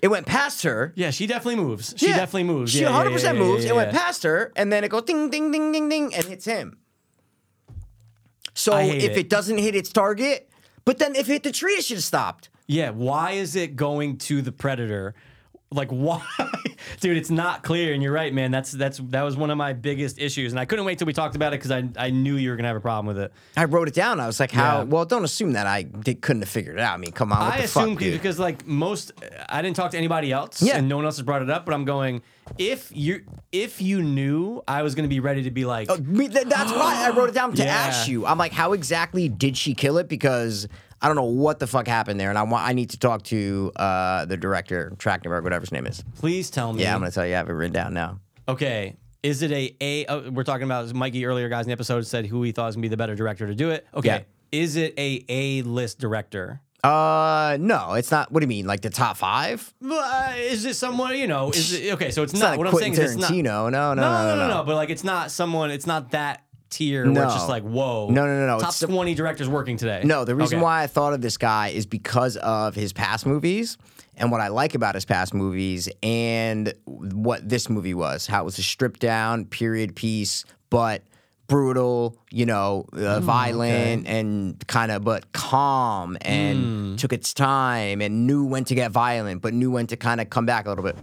It went past her. Yeah, she definitely moves. She Yeah. definitely moves. She yeah, 100% yeah, yeah, moves. It went past her, and then it goes ding, ding, ding, ding, ding, and hits him. So I if it. it. doesn't hit its target, but then if it hit the tree, it should have stopped. Yeah, why is it going to the predator? Like why, dude? It's not clear, and you're right, man. That's that's that was one of my biggest issues, and I couldn't wait till we talked about it because I I knew you were gonna have a problem with it. I wrote it down. I was like, how? Yeah. Well, don't assume that I did, couldn't have figured it out. I mean, come on. What I assume because like most, I didn't talk to anybody else, Yeah. and no one else has brought it up. But I'm going, if you if you knew, I was gonna be ready to be like, oh, Me- that's why I wrote it down to Yeah. ask you. I'm like, how exactly did she kill it? Because I don't know what the fuck happened there, and I want I need to talk to uh, the director, Trachtenberg, whatever his name is. please tell me. Yeah, I'm gonna tell you. I have it written down now. Okay. Is it a a? Uh, we're talking about Mikey earlier, guys. In the episode said who he thought was gonna be the better director to do it. Okay. Yeah. Is it a a list director? Uh, no, it's not. What do you mean, like the top five? Uh, is it someone you know? Is it okay? So it's, It's not. not, what I'm saying Quentin is it's not. Tarantino. No, no, No, no, no, no, no, But like, it's not someone. It's not that tier where it's just like, whoa. No, no, no, no, Top it's- twenty directors working today. No, the reason Okay. why I thought of this guy is because of his past movies and what I like about his past movies and what this movie was. How it was a stripped down period piece, but brutal, you know, uh, violent and kind of but calm and took its time and knew when to get violent, but knew when to kind of come back a little bit.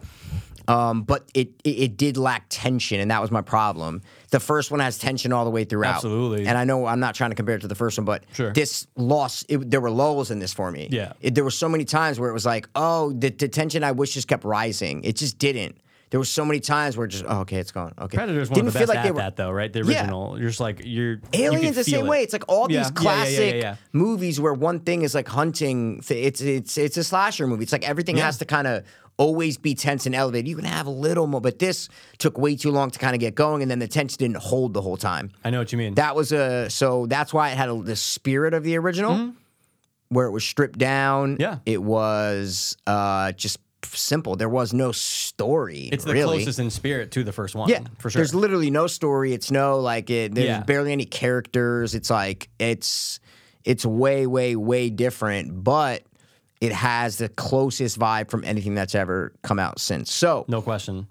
Um, but it, it it did lack tension, and that was my problem. The first one has tension all the way throughout. Absolutely. And I know I'm not trying to compare it to the first one, but Sure. this loss, it, there were lulls in this for me. Yeah. It, there were so many times where it was like, oh, the, the tension I wish just kept rising. It just didn't. There were so many times where just oh, okay, it's gone. Okay, Predator's one Didn't of the feel best like they at were- that, though, right? The Yeah. original. You're just like you're. Aliens can the same it. way. It's like all Yeah, these yeah, yeah, yeah, classic yeah, yeah. movies where one thing is like hunting. th- It's it's it's a slasher movie. It's like everything Yeah. has to kind of always be tense and elevated. You can have a little more, but this took way too long to kind of get going, and then the tension didn't hold the whole time. I know what you mean. That was a so that's why it had a, the spirit of the original, where it was stripped down. Mm-hmm. Yeah. it was uh, just simple. There was no story. it's the really. closest in spirit to the first one. Yeah, for sure. There's literally no story. It's no like it. There's Yeah. barely any characters. It's like it's it's way way way different, but it has the closest vibe from anything that's ever come out since. So no question.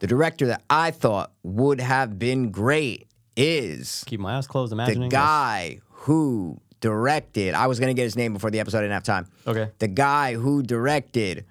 the director that I thought would have been great is Keep my eyes closed, the imagining. this. guy who directed. I was gonna get his name before the episode. I didn't have time. Okay. The guy who directed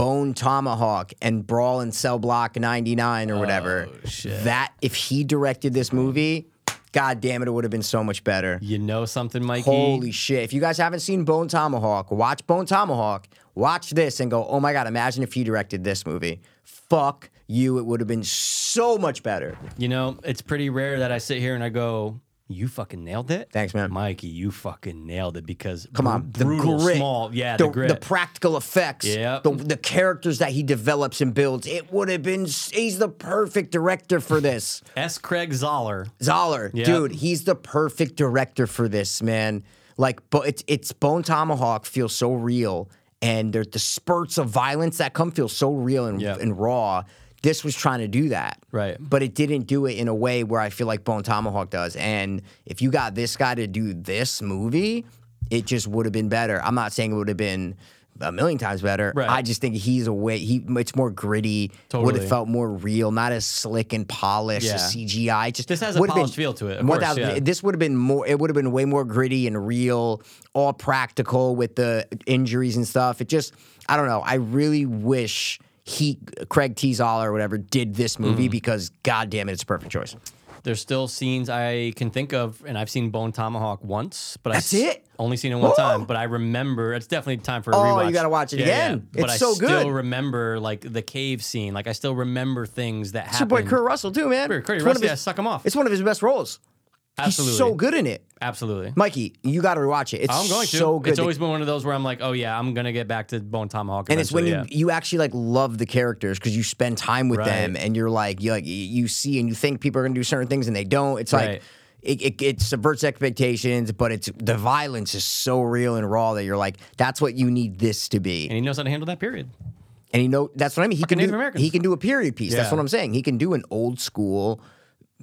Bone Tomahawk and Brawl in Cell Block 99 or oh, whatever. Oh, shit. That if he directed this movie, god damn it, it would have been so much better. You know something, Mikey? Holy shit. If you guys haven't seen Bone Tomahawk, watch Bone Tomahawk, watch this and go, oh my God, imagine if he directed this movie. Fuck you. It would have been so much better. You know, it's pretty rare that I sit here and I go, "You fucking nailed it." Thanks, man. Mikey. You fucking nailed it because Come br- on, the brutal, grit, small, yeah, the, the, grit. the practical effects, Yep. the, the characters that he develops and builds. It would have been. He's the perfect director for this. S. Craig Zahler. Zahler, Yep. dude, he's the perfect director for this man. Like, but it's it's Bone Tomahawk feels so real, and there, the spurts of violence that come feel so real and, Yep. and raw. This was trying to do that, Right. But it didn't do it in a way where I feel like Bone Tomahawk does. And if you got this guy to do this movie, it just would have been better. I'm not saying it would have been a million times better. Right. I just think he's a way he it's more gritty. Totally. Would have felt more real, not as slick and polished Yeah. as CGI. Just This has a polished feel to it, course, yeah. This would have been more. It would have been way more gritty and real, all practical with the injuries and stuff. It just, I don't know. I really wish he, Craig T. Zahler or whatever, did this movie Mm. because, god damn it, it's a perfect choice. There's still scenes I can think of, and I've seen Bone Tomahawk once, but That's I it? only seen it one Oh. time. But I remember it's definitely time for a Oh, rewatch. you gotta watch it Yeah, yeah. again. But It's I so still good. remember like the cave scene. Like I still remember things that It's your happened. boy Kurt Russell too, man. Kurt- Kurt It's one of Russell, yeah, suck him off. It's one of his best roles. Absolutely. He's so good in it. Absolutely. Mikey, you got to rewatch it. It's I'm going to. so good. It's always been one of those where I'm like, oh yeah, I'm gonna get back to Bone Tomahawk. and it's when you eventually, you actually like love the characters because you spend time with Right. them and you're like you like you see and you think people are gonna do certain things and they don't. It's Right. like it, it, it subverts expectations, but it's the violence is so real and raw that you're like that's what you need this to be. and he knows how to handle that period. And he know that's what I mean. He can Native do Americans. he can do a period piece. That's what I'm saying. He can do an old school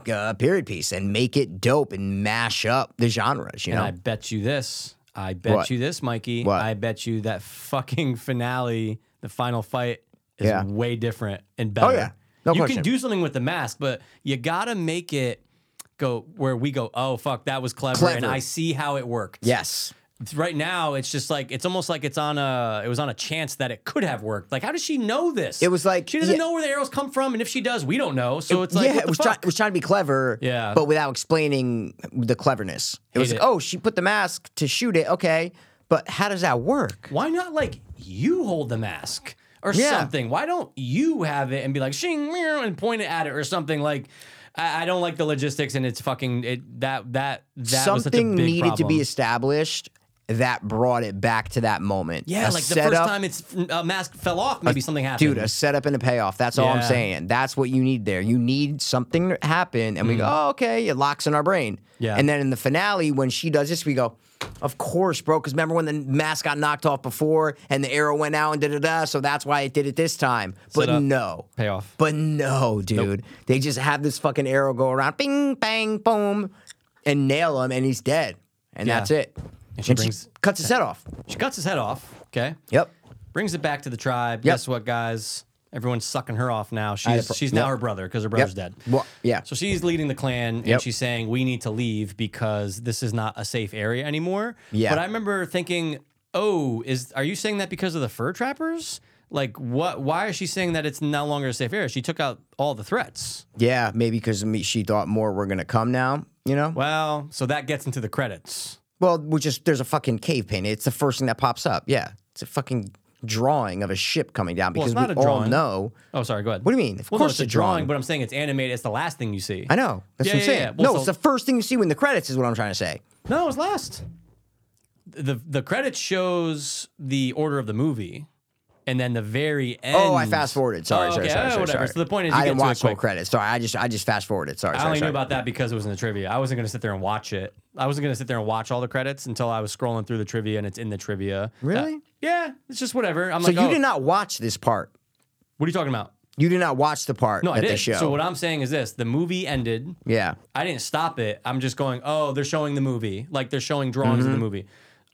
uh, period piece and make it dope and mash up the genres. You And know, I bet you this. I bet What? you this, Mikey. What? I bet you that fucking finale, the final fight, is Yeah. way different and better. Oh yeah. No you question. can do something with the mask, but you gotta make it go where we go. Oh fuck, that was clever, and I see how it worked. yes. Right now, it's just like it's almost like it's on a it was on a chance that it could have worked. Like, how does she know this? It was like- she doesn't yeah. know where the arrows come from, and if she does, we don't know. So it's like, yeah, what it the was, fuck? try, it was trying to be clever, Yeah. but without explaining the cleverness. It was Hate like, it. oh, she put the mask to shoot it. Okay, but how does that work? Why not like you hold the mask or Yeah. something? Why don't you have it and be like shing meow, and point it at it or something like? I, I don't like the logistics and it's fucking it that that that was such a Something big needed to problem. be established that brought it back to that moment. yeah, A like the setup- first time its uh, mask fell off, maybe something happened. Dude, a setup and a payoff. That's all I'm saying. That's what you need there. You need something to happen, and we go, oh, okay, it locks in our brain. Mm. Yeah. And then in the finale, when she does this, we go, of course, bro. Because remember when the mask got knocked off before and the arrow went out and da da da. So that's why it did it this time. But Setup. no. payoff. But no, dude. They just have this fucking arrow go around, bing, bang, boom, and nail him, and he's dead. And Yeah. that's it. And she brings- cuts his head off. She cuts his head off. Okay, Yep. brings it back to the tribe. Yep. Guess what, guys? Everyone's sucking her off now. She's she's now yep. her brother because her brother's dead. Well, yeah. So she's leading the clan and she's saying we need to leave because this is not a safe area anymore. Yeah. But I remember thinking, "Oh, is are you saying that because of the fur trappers? Like what why is she saying that it's no longer a safe area? She took out all the threats." Yeah, maybe because she thought more were gonna come now. You know. Well, so that gets into the credits. Well, we just there's a fucking cave painting. It's the first thing that pops up. Yeah, it's a fucking drawing of a ship coming down Well, because it's not we a all drawing. know. Oh, sorry. Go ahead. What do you mean? Of well, no, course it's a it's a drawing. drawing, but I'm saying it's animated. It's the last thing you see. I know. That's Yeah, what I'm yeah, saying. yeah. Well, no, so- it's the first thing you see when the credits is what I'm trying to say. No, it's last. The the credits shows the order of the movie, and then the very end. Oh, I fast forwarded. Sorry, Oh, sorry, okay. sorry, Oh, sorry, whatever. sorry. So the point is, you I get didn't to watch the credits. Sorry, I just I just fast forwarded. Sorry, I sorry, only sorry. knew about that because it was in the trivia. I wasn't going to sit there and watch it. I wasn't going to sit there and watch all the credits until I was scrolling through the trivia and it's in the trivia. Really? Yeah, it's just whatever. I'm So like, you oh, did not watch this part. What are you talking about? You did not watch the part No, I did. they show. So what I'm saying is this: the movie ended. yeah. I didn't stop it. I'm just going, oh, they're showing the movie. Like they're showing drawings Mm-hmm. of the movie.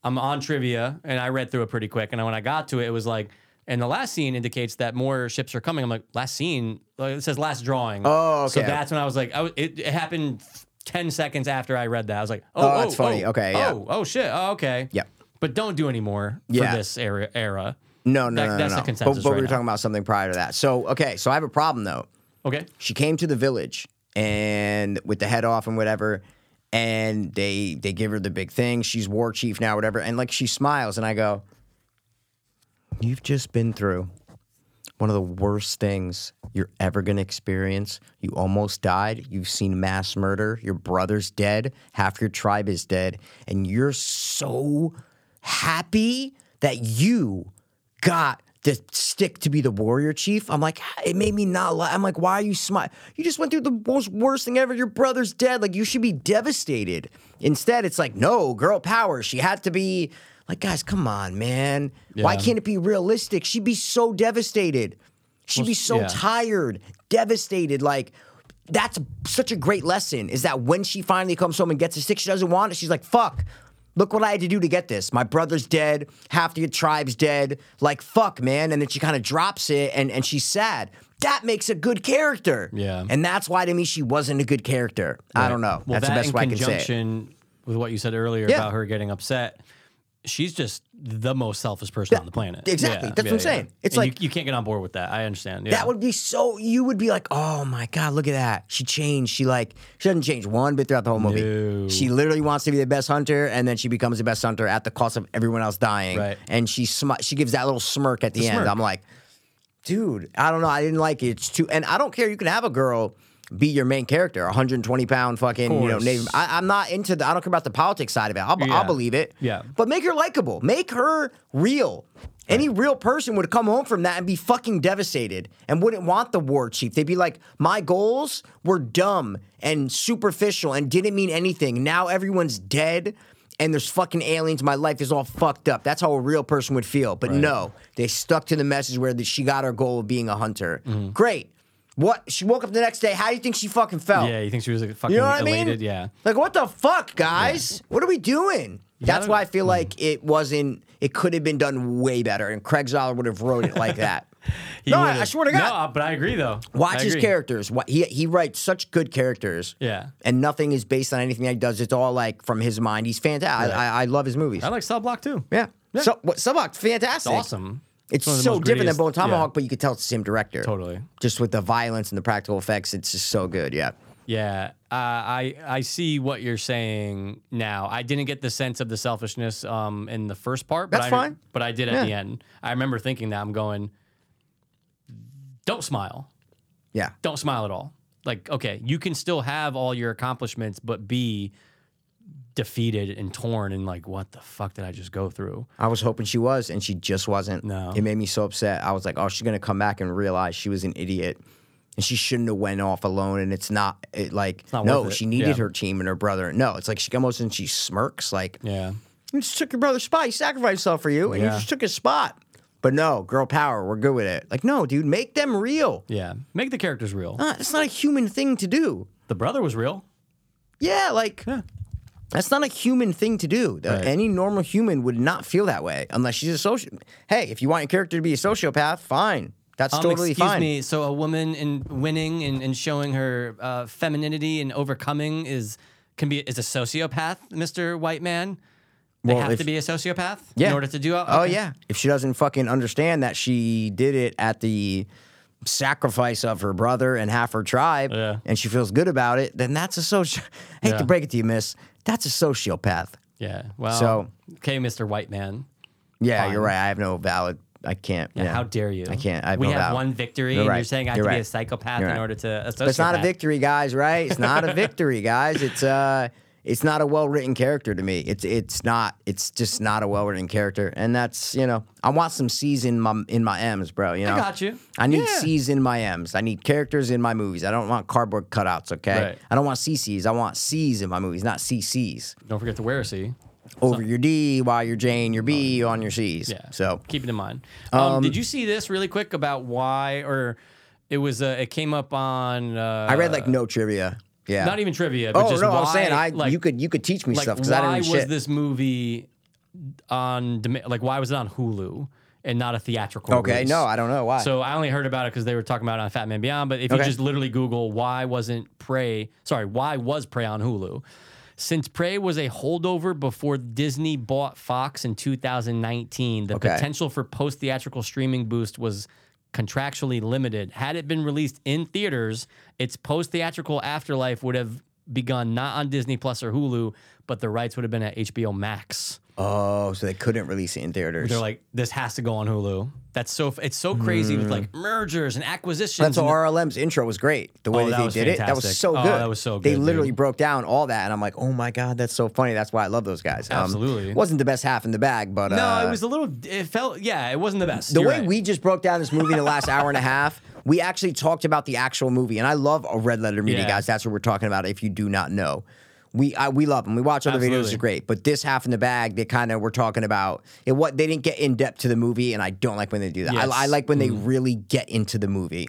I'm on trivia and I read through it pretty quick. And when I got to it, it was like, and the last scene indicates that more ships are coming. I'm like, last scene? Like, it says last drawing. Oh, So that's when I was like, I was, it, it happened 10 seconds after I read that. I was like, oh, Oh, oh, that's funny. oh, Okay, yeah. Oh, oh, shit. Oh, okay. Yep. But don't do any more Yeah. for this era. era. No, no, That- no, no, that's no. the consensus But, but right we were now. talking about something prior to that. So okay, so I have a problem though. Okay. She came to the village and with the head off and whatever, and they they give her the big thing. She's war chief now, whatever, and like she smiles, and I go, "You've just been through one of the worst things you're ever gonna experience. You almost died. You've seen mass murder. Your brother's dead. Half your tribe is dead, and you're so happy that you got the stick to be the warrior chief. I'm like, ah, it made me not. Li- I'm like, why are you smile? You just went through the most worst thing ever. Your brother's dead. Like you should be devastated. Instead, it's like, no, girl power. She had to be like, guys, come on, man. Why can't it be realistic? She'd be so devastated. She'd be so yeah. tired, devastated. Like. That's such a great lesson. Is that when she finally comes home and gets a stick, she doesn't want it. She's like, "Fuck, look what I had to do to get this. My brother's dead. Half the tribe's dead. Like, fuck, man." And then she kind of drops it, and and she's sad. That makes a good character. Yeah. And that's why to me she wasn't a good character. I don't know. Well, that's that the best in way I can say it. conjunction with what you said earlier Yeah. about her getting upset, she's just the most selfish person on the planet. exactly. That's what I'm saying. It's And like- you, you can't get on board with that. I understand. Yeah. That would be so. You would be like, "Oh my god, look at that! She changed. She like she doesn't change one bit throughout the whole movie. No. She literally wants to be the best hunter, and then she becomes the best hunter at the cost of everyone else dying. Right. And she smi- she gives that little smirk at the, The end. smirk. I'm like, dude, I don't know. I didn't like it. It's too. And I don't care. You can have a girl be your main character, 120 pound fucking you know. Native. I, I'm not into the. I don't care about the politics side of it. I'll, Yeah. I'll believe it. Yeah. But make her likable. Make her real. Any real person would come home from that and be fucking devastated and wouldn't want the war chief. They'd be like, my goals were dumb and superficial and didn't mean anything. Now everyone's dead and there's fucking aliens. My life is all fucked up. That's how a real person would feel. But no, they stuck to the message where she got her goal of being a hunter. Mm-hmm. Great. What? She woke up the next day. How do you think she fucking felt? Yeah, you think she was like, fucking You know what elated? I mean? Yeah. Like, what the fuck, guys? What are we doing? That's why I feel mm. like it wasn't. It could have been done way better, and Craig Zahler would have wrote it like that. No, I, I swear to God. No, but I agree though. Watch I his characters. What he he writes such good characters. Yeah. and nothing is based on anything that he does. It's all like from his mind. He's fantastic. I, I, I love his movies. I like Cell Block too. yeah. Yeah. So what? Subok, fantastic. It's awesome. It's the so different than Bone Tomahawk, yeah. but you could tell it's the same director. Totally. Just with the violence and the practical effects, it's just so good. Yeah. Yeah, uh, I I see what you're saying now. I didn't get the sense of the selfishness um, in the first part, but That's I, fine. But I did at Yeah. the end. I remember thinking that I'm going, don't smile, Yeah. don't smile at all. Like, okay, you can still have all your accomplishments, but be defeated and torn and like, what the fuck did I just go through? I was hoping she was, and she just wasn't. No. It made me so upset. I was like, oh, she's gonna come back and realize she was an idiot, and she shouldn't have went off alone. And it's not it, like not no, she needed Yeah. her team and her brother. No, it's like she almost and she smirks like Yeah, you just took your brother's spot. He sacrificed himself for you, and you just took his spot. But no, girl power. We're good with it. Like no, dude, make them real. yeah. Make the characters real. Uh, it's not a human thing to do. The brother was real. Yeah, like Yeah. That's not a human thing to do. Right. Any normal human would not feel that way unless she's a social. Hey, if you want your character to be a sociopath, fine. That's Um, totally excuse fine. me. So a woman in winning and, and showing her uh, femininity and overcoming is can be is a sociopath, Mister White Man. They Well, have if- to be a sociopath Yeah. in order to do it. Oh yeah. If she doesn't fucking understand that she did it at the sacrifice of her brother and half her tribe, Yeah. and she feels good about it, then that's a social. I hate Yeah. to break it to you, Miss. That's a sociopath. Yeah. Well. So- okay, Mister White Man. Yeah, Fine. you're right. I have no valid I can't. Yeah, Yeah, How dare you? I can't. I have we no have doubt. one victory, You're and you're saying I have You're to be a psychopath You're in right. order to. A But it's not a victory, guys. Right? It's not a victory, guys. It's uh, it's not a well written character to me. It's it's not. It's just not a well written character, and that's you know I want some C's in my in my M's, bro. You know, I got you. I need Yeah. C's in my M's. I need characters in my movies. I don't want cardboard cutouts. Okay, Right. I don't want CCs. I want C's in my movies, not CCs. Don't forget to wear a C. Over your D, while your J and your B on your C's. Yeah. So keep it in mind. Um, did you see this really quick about why, or it was uh, it came up on? Uh, I read like no trivia. Yeah. not even trivia, but Oh just no, why, I'm saying I like, you could you could teach me like stuff because I why didn't was shit. this movie on like why was it on Hulu and not a theatrical? okay, release? no, I don't know why. So I only heard about it because they were talking about it on Fat Man Beyond. But if you just literally Google why wasn't Prey, sorry, why was Prey on Hulu? Since Prey was a holdover before Disney bought Fox in 2019, the Okay. potential for post theatrical streaming boost was contractually limited. Had it been released in theaters, its post theatrical afterlife would have begun not on Disney Plus or Hulu, but the rights would have been at HBO Max. Oh, so they couldn't release it in theaters. They're like, this has to go on Hulu. That's so it's so crazy with like mergers and acquisitions. Hmm. That's and RLM's intro was great. The way Oh, that, that was they did it, that was fantastic. so Oh, good. that was so good. They good, literally dude. broke down all that, and I'm like, oh my god, that's so funny. That's why I love those guys. Um, Absolutely. wasn't the best half in the bag, but no, uh, it was a little. It felt yeah, it wasn't the best. the You're way right. we just broke down this movie in the last hour and a half. We actually talked about the actual movie, and I love a red letter media, Yeah. guys. That's what we're talking about. If you do not know, we I, we love them. We watch other videos, Absolutely. it's great. But this half in the bag, they kind of were talking about it. What they didn't get in depth to the movie, and I don't like when they do that. Yes. Mm. I, I like when they really get into the movie.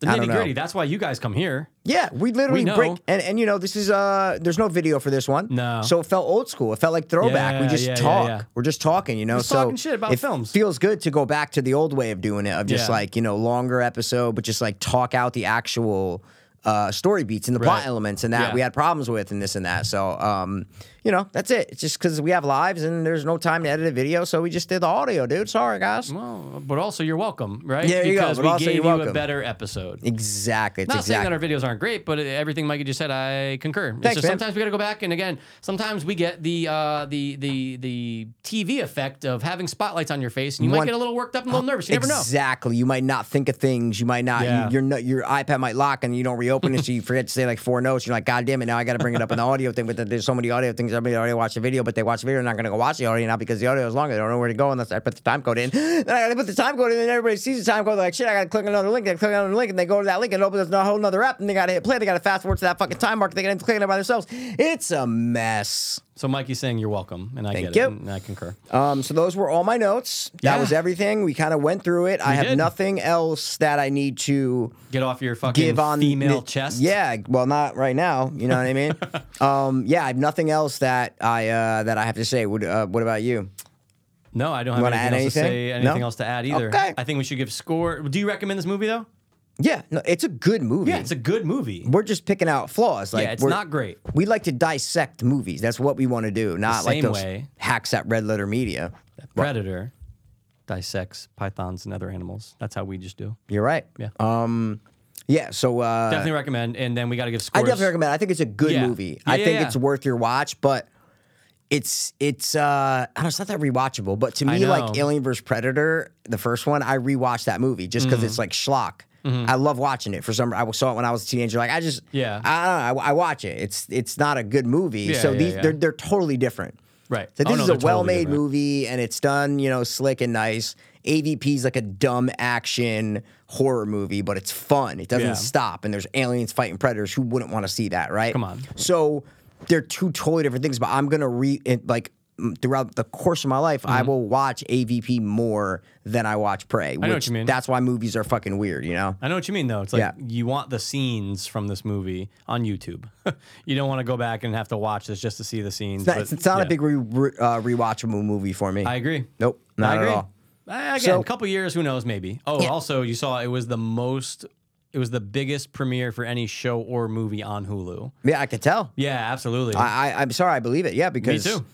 the nitty gritty. That's why you guys come here. Yeah, we literally We break and, and you know this is uh there's no video for this one. No. So it felt old school. It felt like throwback. we just yeah, yeah, talk. yeah. We're just talking, you know. Just so talking shit about it films. feels good to go back to the old way of doing it, of just Yeah. like, you know, longer episode, but just like talk out the actual uh, story beats and the plot elements and that Yeah. we had problems with and this and that. So um, you know, that's it. It's just because we have lives and there's no time to edit a video, so we just did the audio, dude. Sorry, guys. Well, but also you're welcome, right? Yeah, you go, because but we also gave you're a welcome. better episode. Exactly. It's Not saying that our videos aren't great, but everything Mikey just said, I concur. Thanks, just sometimes we got to go back, and again, sometimes we get the uh, the the the TV effect of having spotlights on your face, and you might get a little worked up and a little nervous. You never know. Exactly. You might not think of things. You might not. Yeah. You, your your iPad might lock and you don't reopen it, so you forget to say like four notes. You're like, God damn it! Now I got to bring it up in the audio thing. But there's so many audio things. Everybody already watched the video, but they watch the video. They're not going to go watch the audio now because the audio is longer. They don't know where to go unless I put the time code in. Then I got to put the time code in, and everybody sees the time code. They're like, shit, I got to click another link. They click another link, and they go to that link and open a whole another app, and they got to hit play. They got to fast forward to that fucking time mark. They got to click it by themselves. It's a mess. So Mikey's saying you're welcome, and I Thank get you. it, and I concur. Um, so those were all my notes. That Yeah. was everything. We kind of went through it. I have did. nothing else that I need to Get off your fucking give on female the- chest. Yeah, well, not right now. You know what I mean? um, yeah, I have nothing else that I uh, that I have to say. What, uh, what about you? No, I don't have wanna anything add else to anything? say. Anything No? else to add either? Okay. I think we should give score. Do you recommend this movie though? Yeah, no, it's a good movie. Yeah, it's a good movie. we're just picking out flaws. Like yeah, it's not great. We like to dissect movies. That's what we want to do. Not like same those way. hacks at Red Letter Media. Predator dissects pythons and other animals. That's how we just do. You're right. Yeah. Um. Yeah. So uh, Definitely recommend. And then we got to give scores. I definitely recommend. I think it's a good Yeah. movie. Yeah, I yeah, think it's worth your watch, but it's it's uh I don't know, it's not that rewatchable. But to me, like. Alien vs Predator, the first one, I rewatched that movie just because Mm-hmm. it's like schlock. Mm-hmm. I love watching it for some. I saw it when I was a teenager. Like I just Yeah. I don't know. I, I watch it. It's it's not a good movie. Yeah, so yeah, these yeah. they're they're totally different. Right. So Oh, this no, is a well-made different. movie, and it's done, you know, slick and nice. AVP is like a dumb action horror movie, but it's fun. It doesn't stop, and there's aliens fighting predators. Who wouldn't want to see that, right? Come on. So they're two totally different things. But I'm gonna re like throughout the course of my life, I will watch AVP more than I watch Prey. Mm-hmm. know what which you mean. That's why movies are fucking weird, you know. I know what you mean, though. It's like Yeah. you want the scenes from this movie on YouTube. you don't want to go back and have to watch this just to see the scenes. It's not, but, it's not yeah. a big re, re, uh, rewatchable movie for me. I agree. nope, not I at agree. all. Uh, again, So- a couple years, who knows? Maybe. Oh, Yeah. also, you saw it was the most. It was the biggest premiere for any show or movie on Hulu. Yeah, I could tell. Yeah, absolutely. I, I I'm sorry, I believe it. Yeah, because too.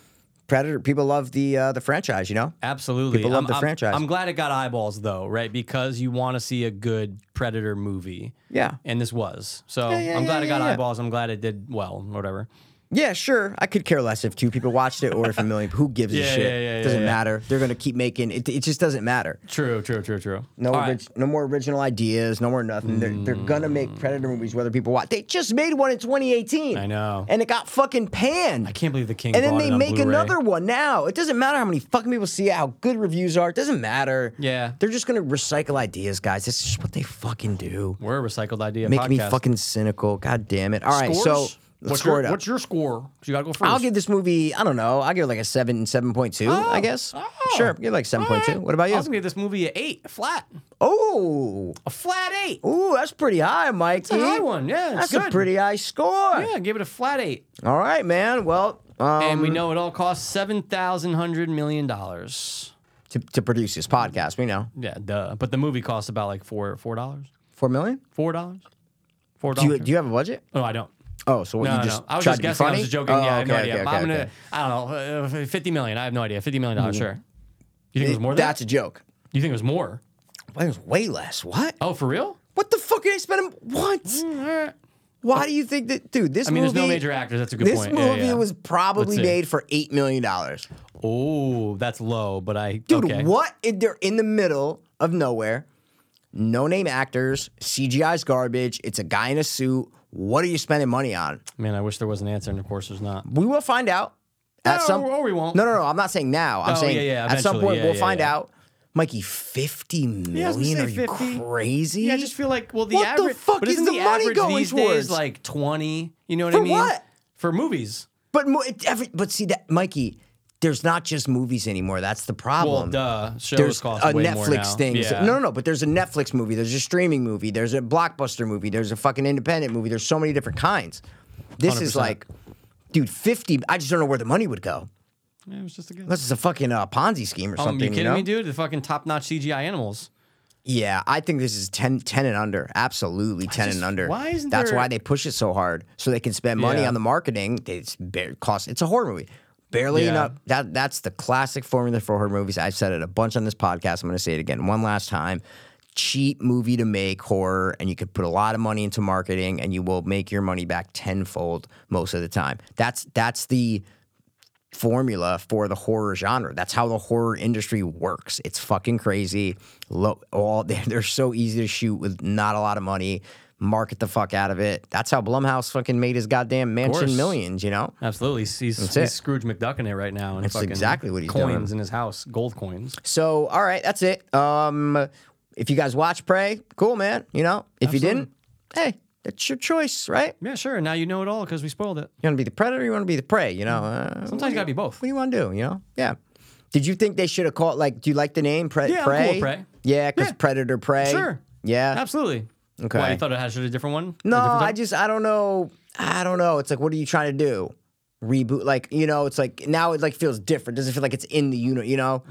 Predator people love the uh, the franchise, you know. Absolutely. People love I'm, the I'm- franchise. I'm glad it got eyeballs though, right? Because you want to see a good Predator movie. Yeah. And this was. So yeah, I'm glad yeah, it got yeah, yeah. eyeballs. I'm glad it did well, whatever. Yeah, sure. I could care less if two people watched it or if a million. Who gives Yeah, a shit? yeah, yeah, doesn't matter. They're gonna keep making it. It just doesn't matter. True, true, true, true. No, All right. orig- no more original ideas. No more nothing. They're, they're gonna make mm. Predator movies whether people watch. They just made one in 2018. I know. and it got fucking panned. I can't believe the king. and then they make Blu-ray. another one now. It doesn't matter how many fucking people see it, how good reviews are. It doesn't matter. Yeah. They're just gonna recycle ideas, guys. This is just what they fucking do. We're a recycled idea. Making me fucking cynical. God damn it. All right, Scores? so let's what's your. What's your score? You gotta go first. I'll give this movie, I don't know, I'll give it like a 7, 7.2, I guess. Oh. Sure, give it like 7.2. All right. What about you? I was gonna give this movie a eight, flat, Oh, a flat eight. ooh, that's pretty high, Mikey. a high one, yeah, That's a pretty high score. Yeah, give it a flat eight. All right, man. Well, um, and we know it all costs seven thousand hundred million dollars. to, to produce this podcast, we know. Yeah, duh. But the movie costs about like four four dollars. Four million? Four dollars. Four Do dollars. you, do you have a budget? oh, I don't. Oh, so what, No, you no, just no. I was just guessing. I was just joking. Oh, yeah, I have no okay, idea. Okay, I'm okay, gonna. okay. I don't know. Uh, uh, Fifty million. I have no idea. Fifty million dollars. Hmm. Sure. You think it was more than That's that? a joke. You think it was more? Well, it was way less. What? Oh, for real? What the fuck are they spending? What? Mm, all right. Why do you think that, dude? This I mean, movie. there's no major actors. That's a good This point. Yeah, movie yeah. was probably made for eight million dollars. Oh, that's low, but I. Dude, okay. what? They're in the middle of nowhere. No name actors. CGI's garbage. It's a guy in a suit. What are you spending money on? Man, I wish there was an answer, and of course there's not. We will find out. At No, some, or we won't. No, no, no. I'm not saying now. I'm Oh, saying yeah, yeah, at some point Yeah, we'll find out. Mikey, fifty million? I was gonna Are you 50. crazy? Yeah, I just feel like well, the What the fuck but is the the money average going these towards? days like twenty? You know what For I mean? what? For movies. But mo- every, but see that Mikey, there's not just movies anymore. That's the problem. Well, duh. Shows there's cost a way more now. Netflix thing. Yeah. No, no, no. But there's a Netflix movie. There's a streaming movie. There's a blockbuster movie. There's a fucking independent movie. There's so many different kinds. This is 100%. like, dude, fifty. I just don't know where the money would go. Yeah, it was just a guess. This is a fucking uh, Ponzi scheme or Um, something. you kidding know? me, dude? The fucking top-notch CGI animals. Yeah, I think this is 10, 10 and under. Absolutely 10 just- and under. why isn't That's there- why they push it so hard. So they can spend money Yeah. on the marketing. It's bare cost it's a horror movie. Barely Yeah. enough. That that's the classic formula for horror movies. I've said it a bunch on this podcast. I'm gonna say it again one last time. Cheap movie to make horror, and you could put a lot of money into marketing and you will make your money back tenfold most of the time. That's that's the formula for the horror genre. That's how the horror industry works. It's fucking crazy. Low, all they're, they're so easy to shoot with not a lot of money. Market the fuck out of it. That's how Blumhouse fucking made his goddamn mansion millions. You know. Absolutely. He's, he's, he's. Scrooge McDuck in it right now. And That's fucking exactly what he's doing. coins doing. in his house, gold coins. So all right, that's it. Um, if you guys watch Prey, cool, man. You know, if you didn't, hey, that's your choice, right? Yeah, sure. Now you know it all because we spoiled it. You want to be the predator, you want to be the prey. You know. Uh, Sometimes you gotta be both. What do you want to do? You know? Yeah. Did you think they should have called like? Do you like the name Pre- Yeah, I'm cool Prey? Prey. Yeah, because Yeah. Predator Prey. Sure. Yeah. Absolutely. Okay. Why, you thought it had a different one? No, different I just I don't know. I don't know. It's like, what are you trying to do? Reboot? Like you know, it's like now it like feels different. Doesn't feel like it's in the unit. You know,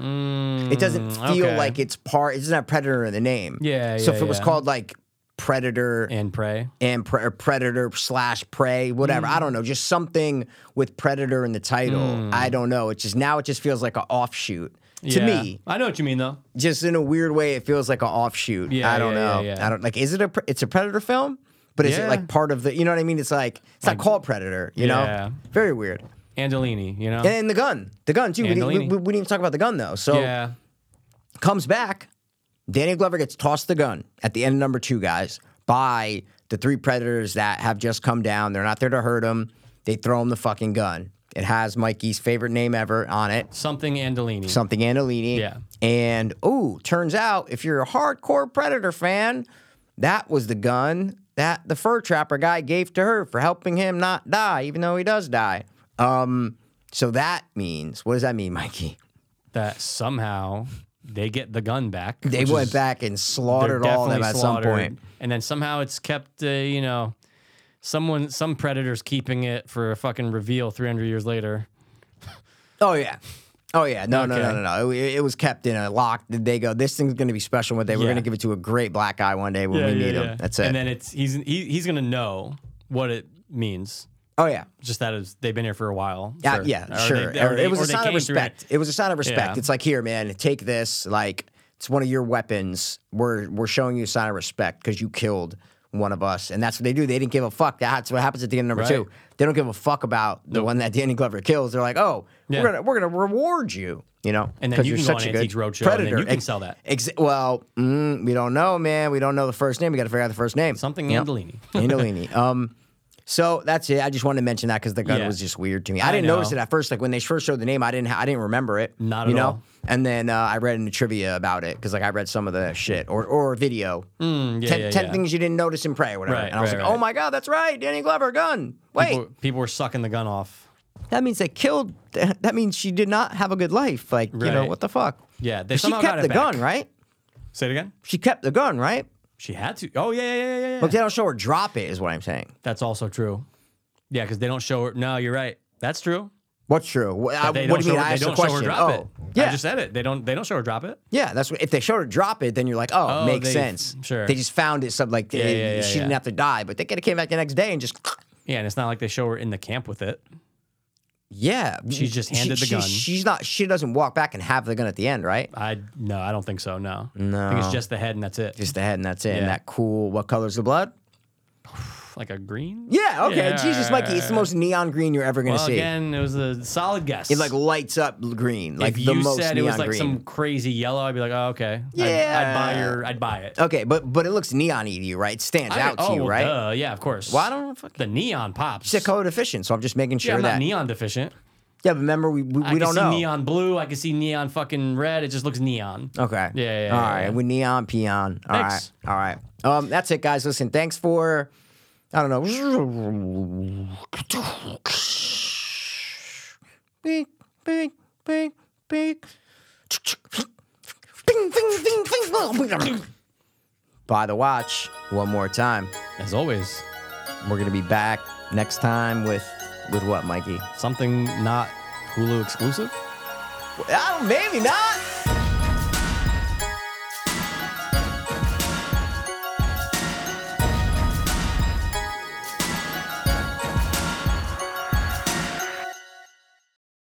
it doesn't feel Mm, okay. like it's part. It doesn't have Predator in the name. Yeah, So yeah, if it was called like Predator and Prey. and pre- or Predator slash Prey, whatever. Mm. I don't know. Just something with Predator in the title. I don't know. It just now it just feels like an offshoot to Yeah. me. I know what you mean though. Just in a weird way, it feels like an offshoot. Yeah, I don't yeah, know. yeah. I don't like. Is it a? It's a Predator film, but is it like part of the? You know what I mean? It's like it's not called Predator. You Yeah. know, very weird. Angelini, you know? And the gun, the gun too. We didn't, we, we, we didn't even talk about the gun though. So yeah. comes back. Danny Glover gets tossed the gun at the end of number two, guys, by the three predators that have just come down. They're not there to hurt him. They throw him the fucking gun. It has Mikey's favorite name ever on it, Something Andolini. something Andolini. Yeah. And ooh, turns out if you're a hardcore Predator fan, that was the gun that the fur trapper guy gave to her for helping him not die, even though he does die. Um, so that means what does that mean, Mikey? that somehow they get the gun back. They went is- back and slaughtered all of them at some point. And then somehow it's kept, uh, you know, someone, some predators keeping it for a fucking reveal 300 years later. Oh yeah. Oh yeah, no, no, no, no, no. It, it was kept in a lock. They go, this thing's going to be special one day. We're Yeah. going to give it to a great black guy one day when we meet him. That's it. And then it's he's he, he's gonna know what it means. oh yeah, Just that is they've been here for a while. yeah, Sure. yeah, Or sure. they- they- it was a sign of respect. It was a sign of respect. Yeah. It's like here, man, take this. Like it's one of your weapons. We're we're showing you a sign of respect because you killed one of us, and that's what they do. They didn't give a fuck. That's what happens at the end of number Right. two. They don't give a fuck about the one that Danny Glover kills. They're like, oh, Yeah. we're gonna we're gonna reward you. You know, And then you you're can go such on a good Antiques Roadshow, and then predator. you can Ex- sell that. Ex- well, mm, we don't know, man. We don't know the first name. We got to figure out the first name. Something know? Andolini. Andolini. Um, so that's it. I just wanted to mention that because the gun Yeah. was just weird to me. I, I didn't notice it at first. Like when they first showed the name, I didn't. Ha- I didn't remember it. Not you at know? all. And then uh, I read in the trivia about it because like I read some of the shit or or video. Mm, yeah, ten, yeah, 10 yeah. things you didn't notice in Prey or whatever. Right, and I was right, like, oh my god, that's right, Danny Glover gun. Wait, People, people were sucking the gun off. that means they killed. That means she did not have a good life. Like you know what the fuck? Yeah, they She kept got it the back. gun, right? Say it again. She kept the gun, right? She had to. Oh yeah, yeah, yeah, yeah. yeah. But they don't show her drop it. Is what I'm saying. That's also true. Yeah, because they don't show her. No, you're right. That's true. What's true? What, uh, They what don't do you mean? show, I they asked don't show her question. drop oh, it. yeah. I just said it. They don't. They don't show her drop it. Yeah, that's what, if they showed her drop it, then you're like, oh, Oh, makes they- sense. sure. They just found it, some like Yeah, they- yeah, yeah, she didn't have to die, but they could have came back the next day and just Yeah, and it's not like they show her in the camp with it. Yeah. She's just handed the she- gun. She's not. She doesn't walk back and have the gun at the end, right? I no, I don't think so. No, no. I think it's just the head and that's it. Just the head and that's it. And Yeah. that cool. What color's the blood? Like a green. Yeah. Okay. Yeah, Jesus, Mikey, it's the most neon green you're ever gonna Well, see. again, it was a solid guess. It like lights up green, like if the you most said it neon was like green. some crazy yellow, I'd be like, oh, okay. I'd- I'd, buy your. I'd buy it. Okay, but but it looks neon-y to you, right? It stands I- out to oh, you, right? Duh, yeah, of course. Well, I don't fuck. The neon pops. It's code efficient, so I'm just making yeah, sure I'm that. not neon deficient. yeah, but remember we we, I we can don't see know. neon blue. I can see neon fucking red. It just looks neon. Okay. Yeah, yeah, All yeah, right. yeah. With neon peon. All right. All right. Um, that's it, guys. Listen, thanks for. I don't know. Beep, beep, beep, beep. Bing, bing, bing, bing. Buy the watch one more time. As always, We're gonna be back next time with with what, Mikey? something not Hulu exclusive. Oh, maybe not.